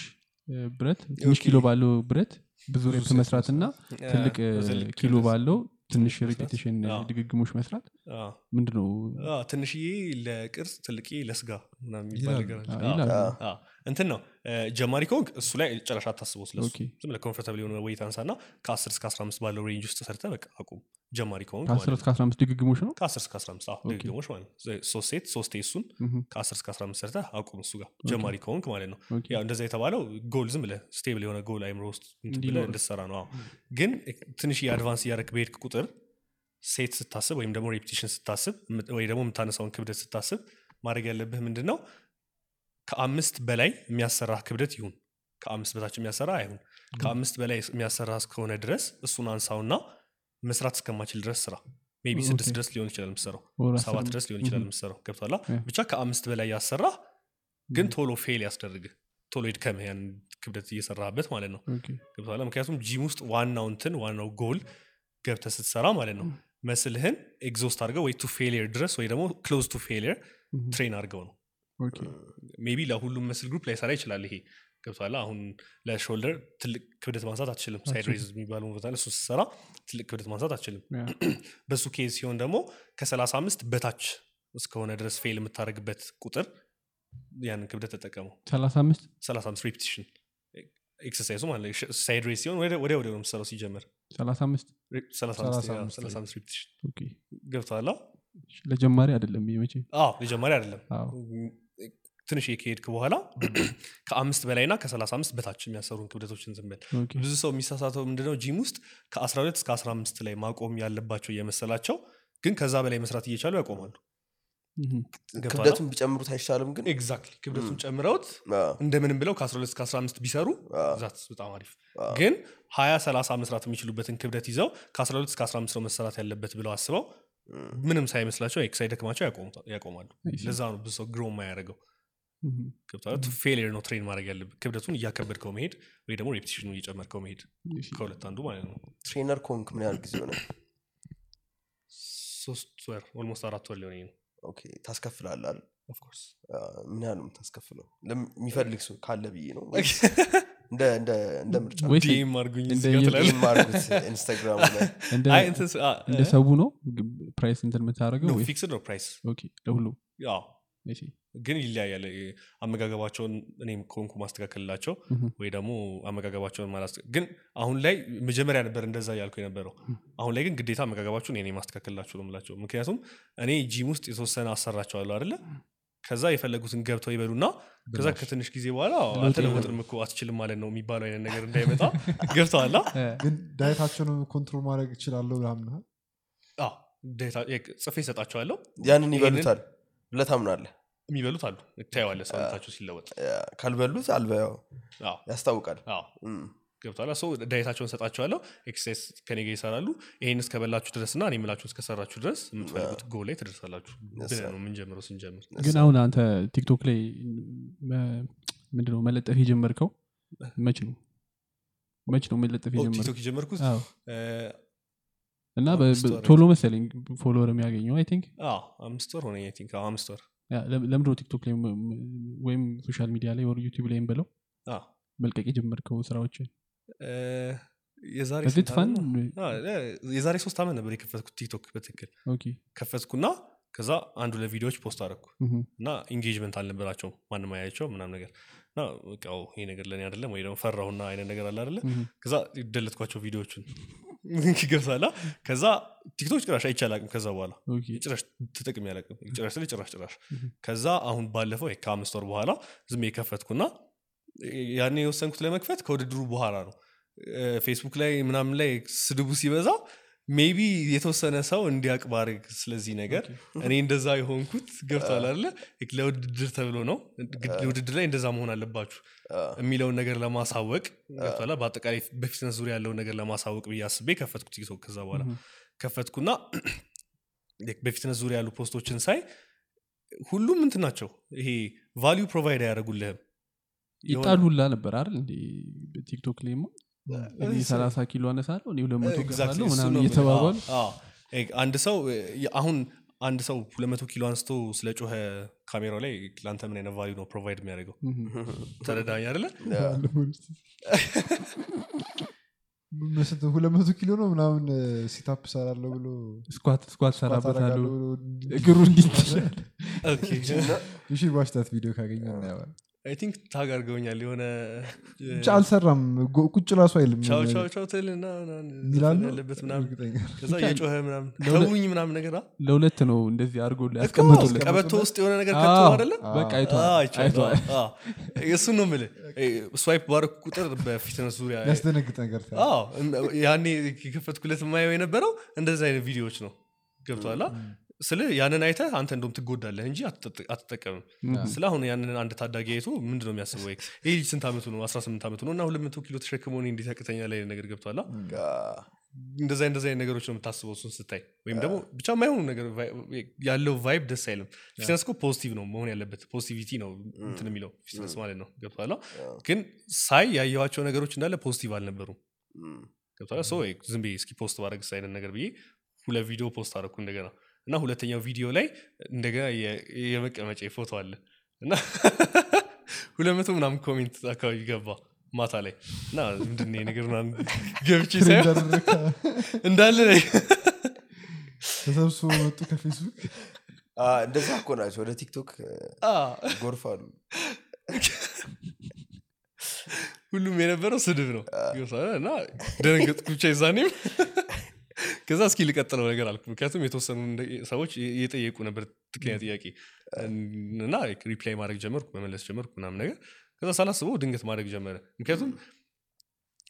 ብረት ትንሽ ኪሎ ባለው ብረት ብዙ rep መስራት እና ትልቅ ኪሎ ባለው ትንሽ repetition ድግግሞች መስራት? ምንድነው? ትንሽዬ ለቅርጽ ትልቅዬ ለስጋ ምናምን የሚባል ነገር እንትን ነው ጀማሪ ከሆንክ እሱ ላይ ጭራሽ አታስበው ስለሱ። Okay። ዝም ብለህ comfortable የሆነ weight አንሳና ከ10 እስከ 15 ባለው range ውስጥ ሰርተህ በቃ አቁም። ጀማሪ ከሆንክ ከ10 ማለት ነው። እስከ 15 ድግግሞች ነው? ከ10 እስከ 15 አዎ፣ ድግግሞች ማለት ሶስት set ሶስት እሱን ምሁም። ከ10 እስከ 15 ሰርተህ አቁም እሱ ጋር። ጀማሪ ከሆንክ ማለት ነው። ያው እንደዛ የተባለው ጎል ዝም ብለህ stable የሆነ ጎል አይምሮ ውስጥ እንዲኖር። እንድትሰራ ነው። ግን ትንሽ የ advance እያደረግክ በሄድክ ቁጥር set ስታስብ ወይም ደግሞ repetition ስታስብ ወይ ደግሞ የምታነሳውን ክብደት ስታስብ ማድረግ ያለብህ ምንድን ነው ከአምስት በላይ የሚያሰራ ክብደት ይሁን። ከአምስት በታች የሚያሰራ አይሁን። ከአምስት በላይ የሚያሰራ እስከሆነ ድረስ እሱን አንሳውና መስራት እስከምትችል ድረስ ስራ። maybe ስድስት ድረስ ሊሆን ይችላል የምትሰራው። ሰባት ድረስ ሊሆን ይችላል የምትሰራው። ገብቶሃላ ብቻ ከአምስት በላይ ያሰራ ግን ቶሎ fail ያስደርግህ ቶሎ ይድከምህ ያን ክብደት እየሰራበት ማለት ነው። ገብቶሃል ምክንያቱም ጂም ውስጥ ዋናው እንትን ዋናው ጎል ገብተ ስትሰራ ማለት ነው። muscle ህን exhaust አድርገው ወይ to failure ድረስ ወይ ደግሞ close to failure train አድርገው ነው maybe ለሁሉም muscle group ላይሰራ ይችላል ይሄ። ገብቶሃል? አሁን ለ shoulder ትልቅ ክብደት ማንሳት አትችልም። side raise የሚባለው ቦታ እሱ ስትሰራ ትልቅ ክብደት ማንሳት አትችልም። በሱ case ሲሆን ደግሞ ከ35 በታች እስከሆነ ድረስ fail የምታደርግበት ቁጥር ያንን ክብደት ተጠቀመው። 35 35 repetition exercise ኡ ማለት ነው። side raise ሲሆን ወዲያ ወዲያ ነው የምትሰራው ሲጀመር። 35 ሬ- 35 ያ፣ 35 35 repetition okay። ገብቶሃላ ለጀማሪ አይደለም መቼ? መጀመሪያ አይደለም ትንሽ ከሄድክ በኋላ ከአምስት በላይና ከ35 በታች የሚያሰሩን ክብደቶችን okay። ብዙ ሰው የሚሳሳተው ምንድነው? ጂም ውስጥ ከ12 እስከ 15 ላይ ማቆም ያለባቸው እየመሰላቸው ግን ከዛ በላይ መስራት እየቻሉ ያቆማሉ? ክብደቱን ቢጨምሩት አይሻልም ግን? exactly ክብደቱን ጨምረውት እንደምንም ብለው ከ12 እስከ 15 ቢሰሩ that በጣም አሪፍ። ግን 20 30 መስራት የሚችሉበትን ክብደት ይዘው ከ12 እስከ 15 ነው መሰራት ያለበት ብለው አስበው ምንም ሳይመስላቸው ሳይደክማቸው ያቆማሉ. ለዛ ነው ብዙ ሰው grow የማያደርገው ገብቶሃል? failure ነው train ማድረግ ያለብህ ክብደቱን እያከበድከው መሄድ ወይ ደግሞ repetition ኑ እየጨመርከው መሄድ. ከሁለት አንዱ ማለት ነው። trainer ኮንክ ምን ያህል ጊዜ ሆነ? ሶስት ወር almost አራት ወር ሊሆነ ነው okay ታስከፍላለህ? አይደል? of course ምን ያህል ነው የምታስከፍለው? ለም- የሚፈልግ ሰው ካለ ብዬ ነው እንደ? ሰው ነው? price እንትን የምታደርገው No, ግን ይለያያል። አመጋገባቸውን እኔም ከሆንኩ ማስተካከልላቸው ወይ ደግሞ አመጋገባቸውን ማላስ ግን አሁን ላይ መጀመሪያ ነበር እንደዛ እያልኩ የነበረው። አሁን ላይ ግን ግዴታ አመጋገባችሁን እኔ ማስተካከልላችሁ ነው የምላቸው። ምክንያቱም እኔ ጂም ውስጥ የተወሰነ አሰራቸዋለሁ አይደለ? ከዛ የፈለጉትን ገብተው ይበሉና ከዛ ከትንሽ ጊዜ በኋላ አልተለወጥንም እኮ አትችልም ማለት ነው የሚባለው አይነት ነገር እንዳይመጣ ገብቶሃላ ግን diet ኣቸውን control ማድረግ እችላለሁ ምናምን ጽፌ ይሰጣቸዋለሁ ያንን ይበሉታል ብለህ ታምናለህ? የሚበሉት አሉ። ታየዋለ ሰውነታቸው ሲለወጥ። ካልበሉት አልበያው አዎ። ያስታውቃል። ገብቶሃላ ሰው diet ኣቸውን ሰጣቸዋለሁ exercise ከኔ ጋር ይሰራሉ። ይሄን እስከበላችሁ ድረስ እና እኔ የምላችሁን እስከሰራችሁ ድረስ የምትፈልጉት ጎ ላይ ትደርሳላችሁ። ብለን ነው የምንጀምረው ስንጀምር። ግን አሁን አንተ ቲክቶክ ላይ ምንድነው መለጠፍ የጀመርከው? መች ነው? መች ነው መለጠፍ ኦ፣ የጀመርከው? ቲክቶክ የጀመርኩት እና ቶሎ መሰለኝ follower የሚያገኘው I think። አምስት ወር ሆነ think። አምስት ወር። ለምድሮ ቲክቶክ ላይ ወይም social media ላይ or ዩቲዩብ ላይም ብለው መልቀቅ የጀመርከው ስራዎችን? የዛሬ ሶስት ዓመት ነበር የከፈትኩት ቲክቶክ በትክክል። ከፈትኩና ከዛ አንዳንድ ቪዲዮዎች post አደረግኩ እና engagement አልነበራቸውም ማንም አያቸው ምናም ነገር። እና ኦ፣ ይሄ ነገር ለእኔ አይደለም ወይ ደግሞ ፈራሁና አይነት ነገር አለ ምሁም። ከዛ delete ኳቸው ቪዲዮዎቹን ገብቶሃላ ከዛ ቲክቶክ ጭራሽ አይቼ አላቅም ከዛ በኋላ። ጭራሽ ተጠቅሜ አላቅም ጭራሽ ስል ጭራሽ ጭራሽ. ከዛ አሁን ባለፈው ከአምስት ወር በኋላ ዝም የከፈትኩና ያኔ የወሰንኩት ለመክፈት ከውድድሩ በኋላ ነው። ፌስቡክ ላይ ምናምን ላይ ስድቡ ሲበዛ maybe የተወሰነ ሰው እንዲያቅ ባርግ ስለዚህ ነገር እኔ እንደዛ የሆንኩት ገብቶሃላ ለውድድር ተብሎ ነው። ውድድር ላይ እንደዛ መሆን አለባችሁ የሚለውን ነገር ለማሳወቅ ገብቶሃላ በአጠቃላይ በ fitness ዙሪያ ያለውን ነገር ለማሳወቅ ብዬ አስቤ ከፈትኩ ቲክቶክ ከዛ በኋላ ከፈትኩና በ fitness ዙሪያ ያሉ post ኦችን ሳይ ሁሉም እንትን ናቸው። ይሄ value provide አያደርጉልህም። የሆነ- ይጣሉላ ነበር አይደል ቲክቶክ ላይማ ሰላሳ ኪሎ አነሳለሁ እኔ ሁለት መቶ Exactly, ገባለሁ ምናምን እየተባባሉ አንድ ሰው አሁን አንድ ሰው ሁለት መቶ ኪሎ አንስቶ ስለ ጮኸ ካሜራው ላይ ለአንተ ምን አይነት ቫሊዩ ነው ፕሮቫይድ የሚያደርገው? ተረዳኝ መስንት ሁለት መቶ ኪሎ ነው ምናምን ሲታፕ ሰራለሁ ብሎ ስኳት ሰራበታለሁ እግሩ እንዲትላል ኦኬ። You should watch that video ካገኘ አይ ቲንክ ታግ አድርገውኛል የሆነ ብቻ አልሰራም። ቁጭ ራሱ አይልም ቻው ቻው ቻው ትልና ምናምን ሚላሉ? ዘፈን ያለበት ምናምን እርግጠኛ ከዛ የጮኸ ምናምን ለሁለት- ተውኝ ምናምን ነገር አ? ለሁለት ነው እንደዚህ አድርጎ እኮ ያስቀመጡለት ቀበቶ ውስጥ የሆነ ነገር በቃ እሱን ነው የምልህ። ስዋይፕ ባረኩ ቁጥር በፊትነስ ዙሪያ ያስደነግጥ ነገር ያኔ የከፈትኩለት የማየው የነበረው እንደዚህ አይነት ቪዲዮዎች ነው። ገብቶሃል ስለ ያንን አይተህ አንተ እንደም ትጎዳለህ እንጂ አትጠቀምም። ስለ አሁን ያንን አንድ ታዳጊ አይቶ ምንድን ነው የሚያስበው ይህ ልጅ ስንት ዓመቱ ነው? 18 ዓመቱ ነው? እና ሁለት መቶ ኪሎ ተሸክሞ እኔ እንዴት ያቅተኛል አይነት ነገር እንደዚ እንደዚ አይነት ነገሮች ነው የምታስበው እሱን ስታይ። ወይም ደግሞ ብቻ የማይሆኑ ነገር ያለው vibe ደስ አይልም። fitness እኮ positive ነው መሆን ያለበት። positivity ነው እንትን የሚለው fitness ማለት ነው። ገብቶሃል ግን ሳይ ያየዋቸው ነገሮች እንዳለ positive አልነበሩም። so ዝም ብዬ እስኪ post ባረግስ አይነት ነገር ብዬ ሁለት ቪዲዮ post አደረኩ እንደገና እና ሁለተኛው ቪዲዮ ላይ እንደገና የመቀመጫ ፎቶ አለ። እና ሁለት መቶ ምናምን comment አካባቢ ገባ ማታ ላይ። እና ምንድን ነገር ምናምን ገብቼ አደረገ። እንዳለ ላይ ተሰብስቦ መጡ ከፌስቡክ? እንደዛ እኮ ናቸው። ወደ ቲክቶክ ጎርፋሉ። ሁሉም የነበረው ስድብ ነው? እና ደነገጥኩ ብቻ ይዛኔም ከዛ እስኪ ልቀጥለው ነገር አልኩ። ምክንያቱም የተወሰኑ ሰዎች እየጠየቁ ነበር ትክክለኛ ጥያቄ። እና reply ማድረግ ጀመርኩ መመለስ ጀመርኩ ምናምን ነገር። ከዛ ሳላስበው ድንገት ማድረግ ጀመረ። ምክንያቱም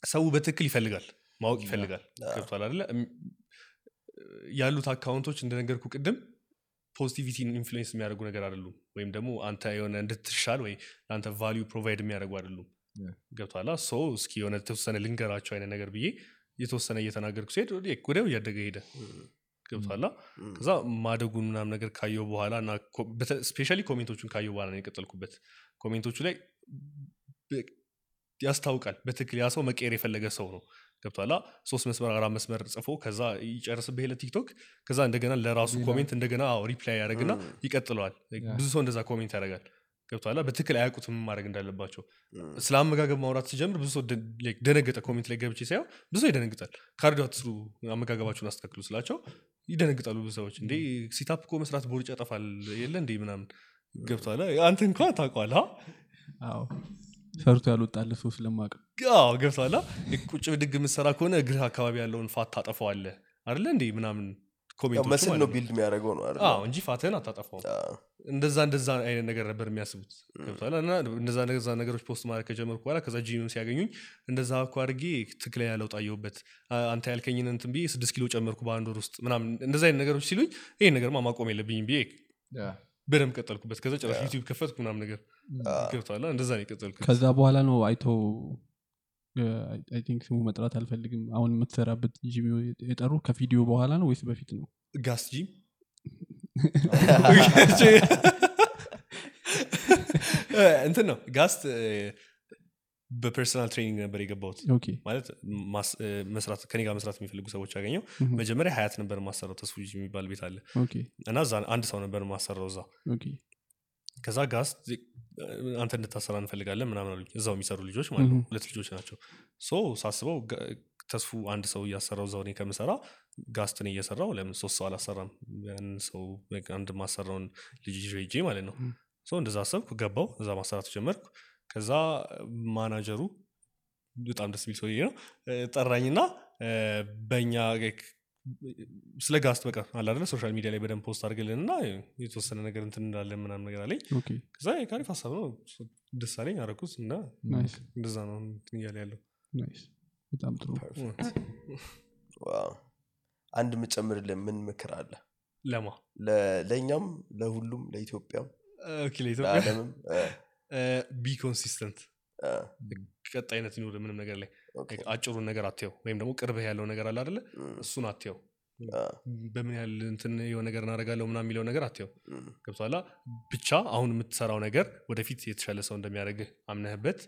ሰው በትክክል ይፈልጋል ማወቅ ይፈልጋል። ገብቷል አደለ ያሉት account ኦች እንደነገርኩ ቅድም positivity ን influence የሚያደርጉ ነገር አይደሉም። ወይም ደግሞ አንተ የሆነ እንድትሻል ወይ ለአንተ value provide የሚያደርጉ አይደሉም. ገብቷላ so እስኪ የሆነ የተወሰነ ልንገራቸው አይነት ነገር ብዬ የተወሰነ እየተናገርኩ ሲሄድ ወዲያ- ወዲያው እያደገ ሄደ። ገብቷላ ከዛ ማደጉን ምናምን ነገር ካየው በኋላ እና especially comment ኦቹን ካየው በኋላ ነው የቀጠልኩበት። comment ኦቹ ላይ ያስታውቃል በትክክል ያ ሰው መቀየር የፈለገ ሰው ነው። ገብቷላ ሶስት መስመር አራት መስመር ጽፎ ከዛ ይጨርስብህ የለ ቲክቶክ ከዛ እንደገና ለራሱ comment እንደገና reply ያደርግና ይቀጥለዋል። ብዙ ሰው እንደዛ comment ያደርጋል ገብቷላ በትክክል አያውቁትም ምን ማድረግ እንዳለባቸው። ስለ አመጋገብ ማውራት ሲጀምር ብዙ ሰው ደነገጠ comment ላይ ገብቼ ሳየው ብዙ ሰው ይደነግጣል። cardio አትስሩ አመጋገባችሁን አስተካክሉ ስላቸው ይደነግጣሉ ብዙ ሰዎች። እንዴ sit-up እኮ መስራት ቦርጭ ያጠፋል የለ እንዴ ምናምን ገብቷል አንተ እንኳን ታውቋል አዎ። ሰርቶ ያልወጣለ ሰው ስለማቅ አዎ ገብቷል ቁጭ ብድግ የምትሰራ ከሆነ እግርህ አካባቢ ያለውን fat ታጠፈዋለህ አይደለ እንዴ ምናምን comment ኦቹ muscle ነው build የሚያደርገው ነው? አዎ እንጂ fat ህን አታጠፋውም። እንደዛ እንደዛ አይነት ነገር ነበር የሚያስቡት። ገብቶሃል? እና እንደዛ እንደዛ ነገሮች post ማድረግ ከጀመርኩ በኋላ ከዛ ጂምም ሲያገኙኝ እንደዛ እኮ አድርጌ ትክክለኛ ለውጥ አየሁበት አንተ ያልከኝን እንትን ብዬ ስድስት ኪሎ ጨመርኩ በአንድ ወር ውስጥ ምናምን እንደዛ አይነት ነገሮች ሲሉኝ ይህን ነገርማ ማቆም የለብኝም ብዬ በደንብ ቀጠልኩበት። ከዛ ጭራሽ ዩቲዩብ ከፈትኩ ምናምን ነገር። ገብቶሃል? እንደዛ ነው የቀጠልኩት። ከዛ በኋላ ነው አይተው I think ስሙ መጥራት አልፈልግም። አሁን የምትሰራበት ጂም የጠሩ ከቪዲዮ በኋላ ነው ወይስ በፊት ነው? ጋስ ጂም? እንትን ነው ጋስት በ personal training ነበር የገባሁት። okay። ማለት መስራት ከኔ ጋር መስራት የሚፈልጉ ሰዎች ያገኘው. መጀመሪያ ሀያት ነበር ማሰራው ተስፉ የሚባል ቤት አለ። እና እዛ አንድ ሰው ነበር ማሰራው እዛ ከዛ ጋስ አንተ እንድታሰራ እንፈልጋለን ምናምን አሉኝ። እዛው የሚሰሩ ልጆች ማለት ነው. ሁለት ልጆች ናቸው። so ሳስበው ተስፉ አንድ ሰው እያሰራው እዛው እኔ ከምሰራ ጋስትን እየሰራው ለምን ሶስት ሰው አላሰራም? ያን ሰው አንድ ማሰራውን ልጅ ሄጄ ማለት ነው. so እንደዛ አሰብኩ ገባው እዛ ማሰራት ጀመርኩ። ከዛ ማናጀሩ በጣም ደስ የሚል ሰውዬ ነው። ጠራኝና በእኛ ስለ ጋስት በቃ አለ አይደለ? social media ላይ በደንብ post አድርግልን እና የተወሰነ ነገር እንትን እንዳለን ምናምን ነገር አለኝ። ከዛ አሪፍ ሀሳብ ነው። ደስ አለኝ አረኩት እና እንደዛ ነው እንትን እያለ ያለው። በጣም ጥሩ። አንድ የምጨምርልን ምን ምክር አለ? ለማ? ለእኛም ለሁሉም ለኢትዮጵያም okay ለኢትዮጵያ? ለዓለምም? እ፣ be consistent እ፣ ቀጣይነት ይኑር ምንም ነገር ላይ አጭሩን ነገር አትየው። ወይም ደግሞ ቅርብህ ያለው ነገር አለ አደለ እሱን አትየው። በምን ያህል እንትን የሆነ ነገር እናደርጋለሁ ምና የሚለው ነገር አትየው። ገብቷላ ብቻ አሁን የምትሰራው ነገር ወደፊት የተሻለ ሰው እንደሚያደርግህ አምነህበት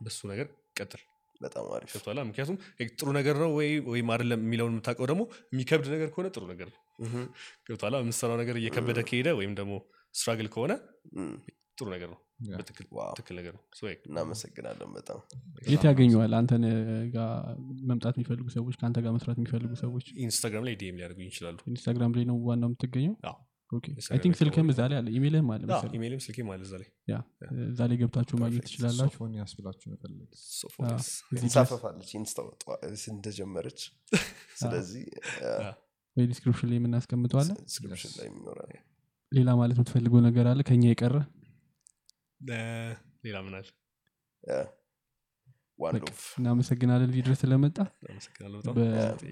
በሱ ነገር ቀጥል። በጣም አሪፍ። ምክንያቱም ጥሩ ነገር ነው ወይ ወይም አይደለም የሚለውን የምታውቀው ደግሞ የሚከብድ ነገር ከሆነ ጥሩ ነገር ነው። ገብቷላ የምትሰራው ነገር እየከበደ ከሄደ ወይም ደግሞ ስትራግል ከሆነ ጥሩ ነገር ነው። ትክክል ነገር ነው. እናመሰግናለን በጣም። የት ያገኘዋል? አንተን ጋር መምጣት የሚፈልጉ ሰዎች ከአንተ ጋር መስራት የሚፈልጉ ሰዎች? ኢንስታግራም ላይ DM ሊያደርጉኝ ይችላሉ። ኢንስታግራም ላይ ነው ዋናው የምትገኘው? think ላይ ስልክም እዛ ላይ አለ። ኢሜልህም አለ አዎ፣ መሰለኝ። ኢሜይልም ስልኬም አለ እዛ ላይ። እዛ ላይ ገብታችሁ ማግኘት ትችላላችሁ? ሶፎንያስ ብላችሁ መፈለግ ሶፎንያስ እዚህ ድረስ እንሳፈፋለች ኢንስታ እንደጀመረች። ስለዚህ ወይ description ላይ የምናስቀምጠዋለን ሌላ ማለት የምትፈልገው ነገር አለ? ከኛ የቀረ ሌላ ምናል እናመሰግናለን ቪዲዮ ስለመጣ።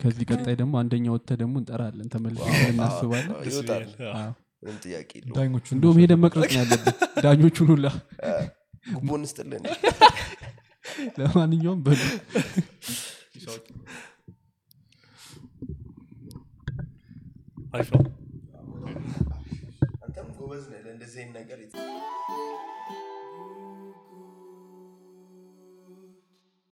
ከዚህ ቀጣይ ደግሞ አንደኛ ወጥተ ደግሞ እንጠራለን ተመልሰ እናስባለን። እንደም ሄደ መቅረጽ ያለብን ዳኞቹን ሁላ ጉቦን ስጥልን ለማንኛውም በሉ። አንተም ጎበዝ ነገር።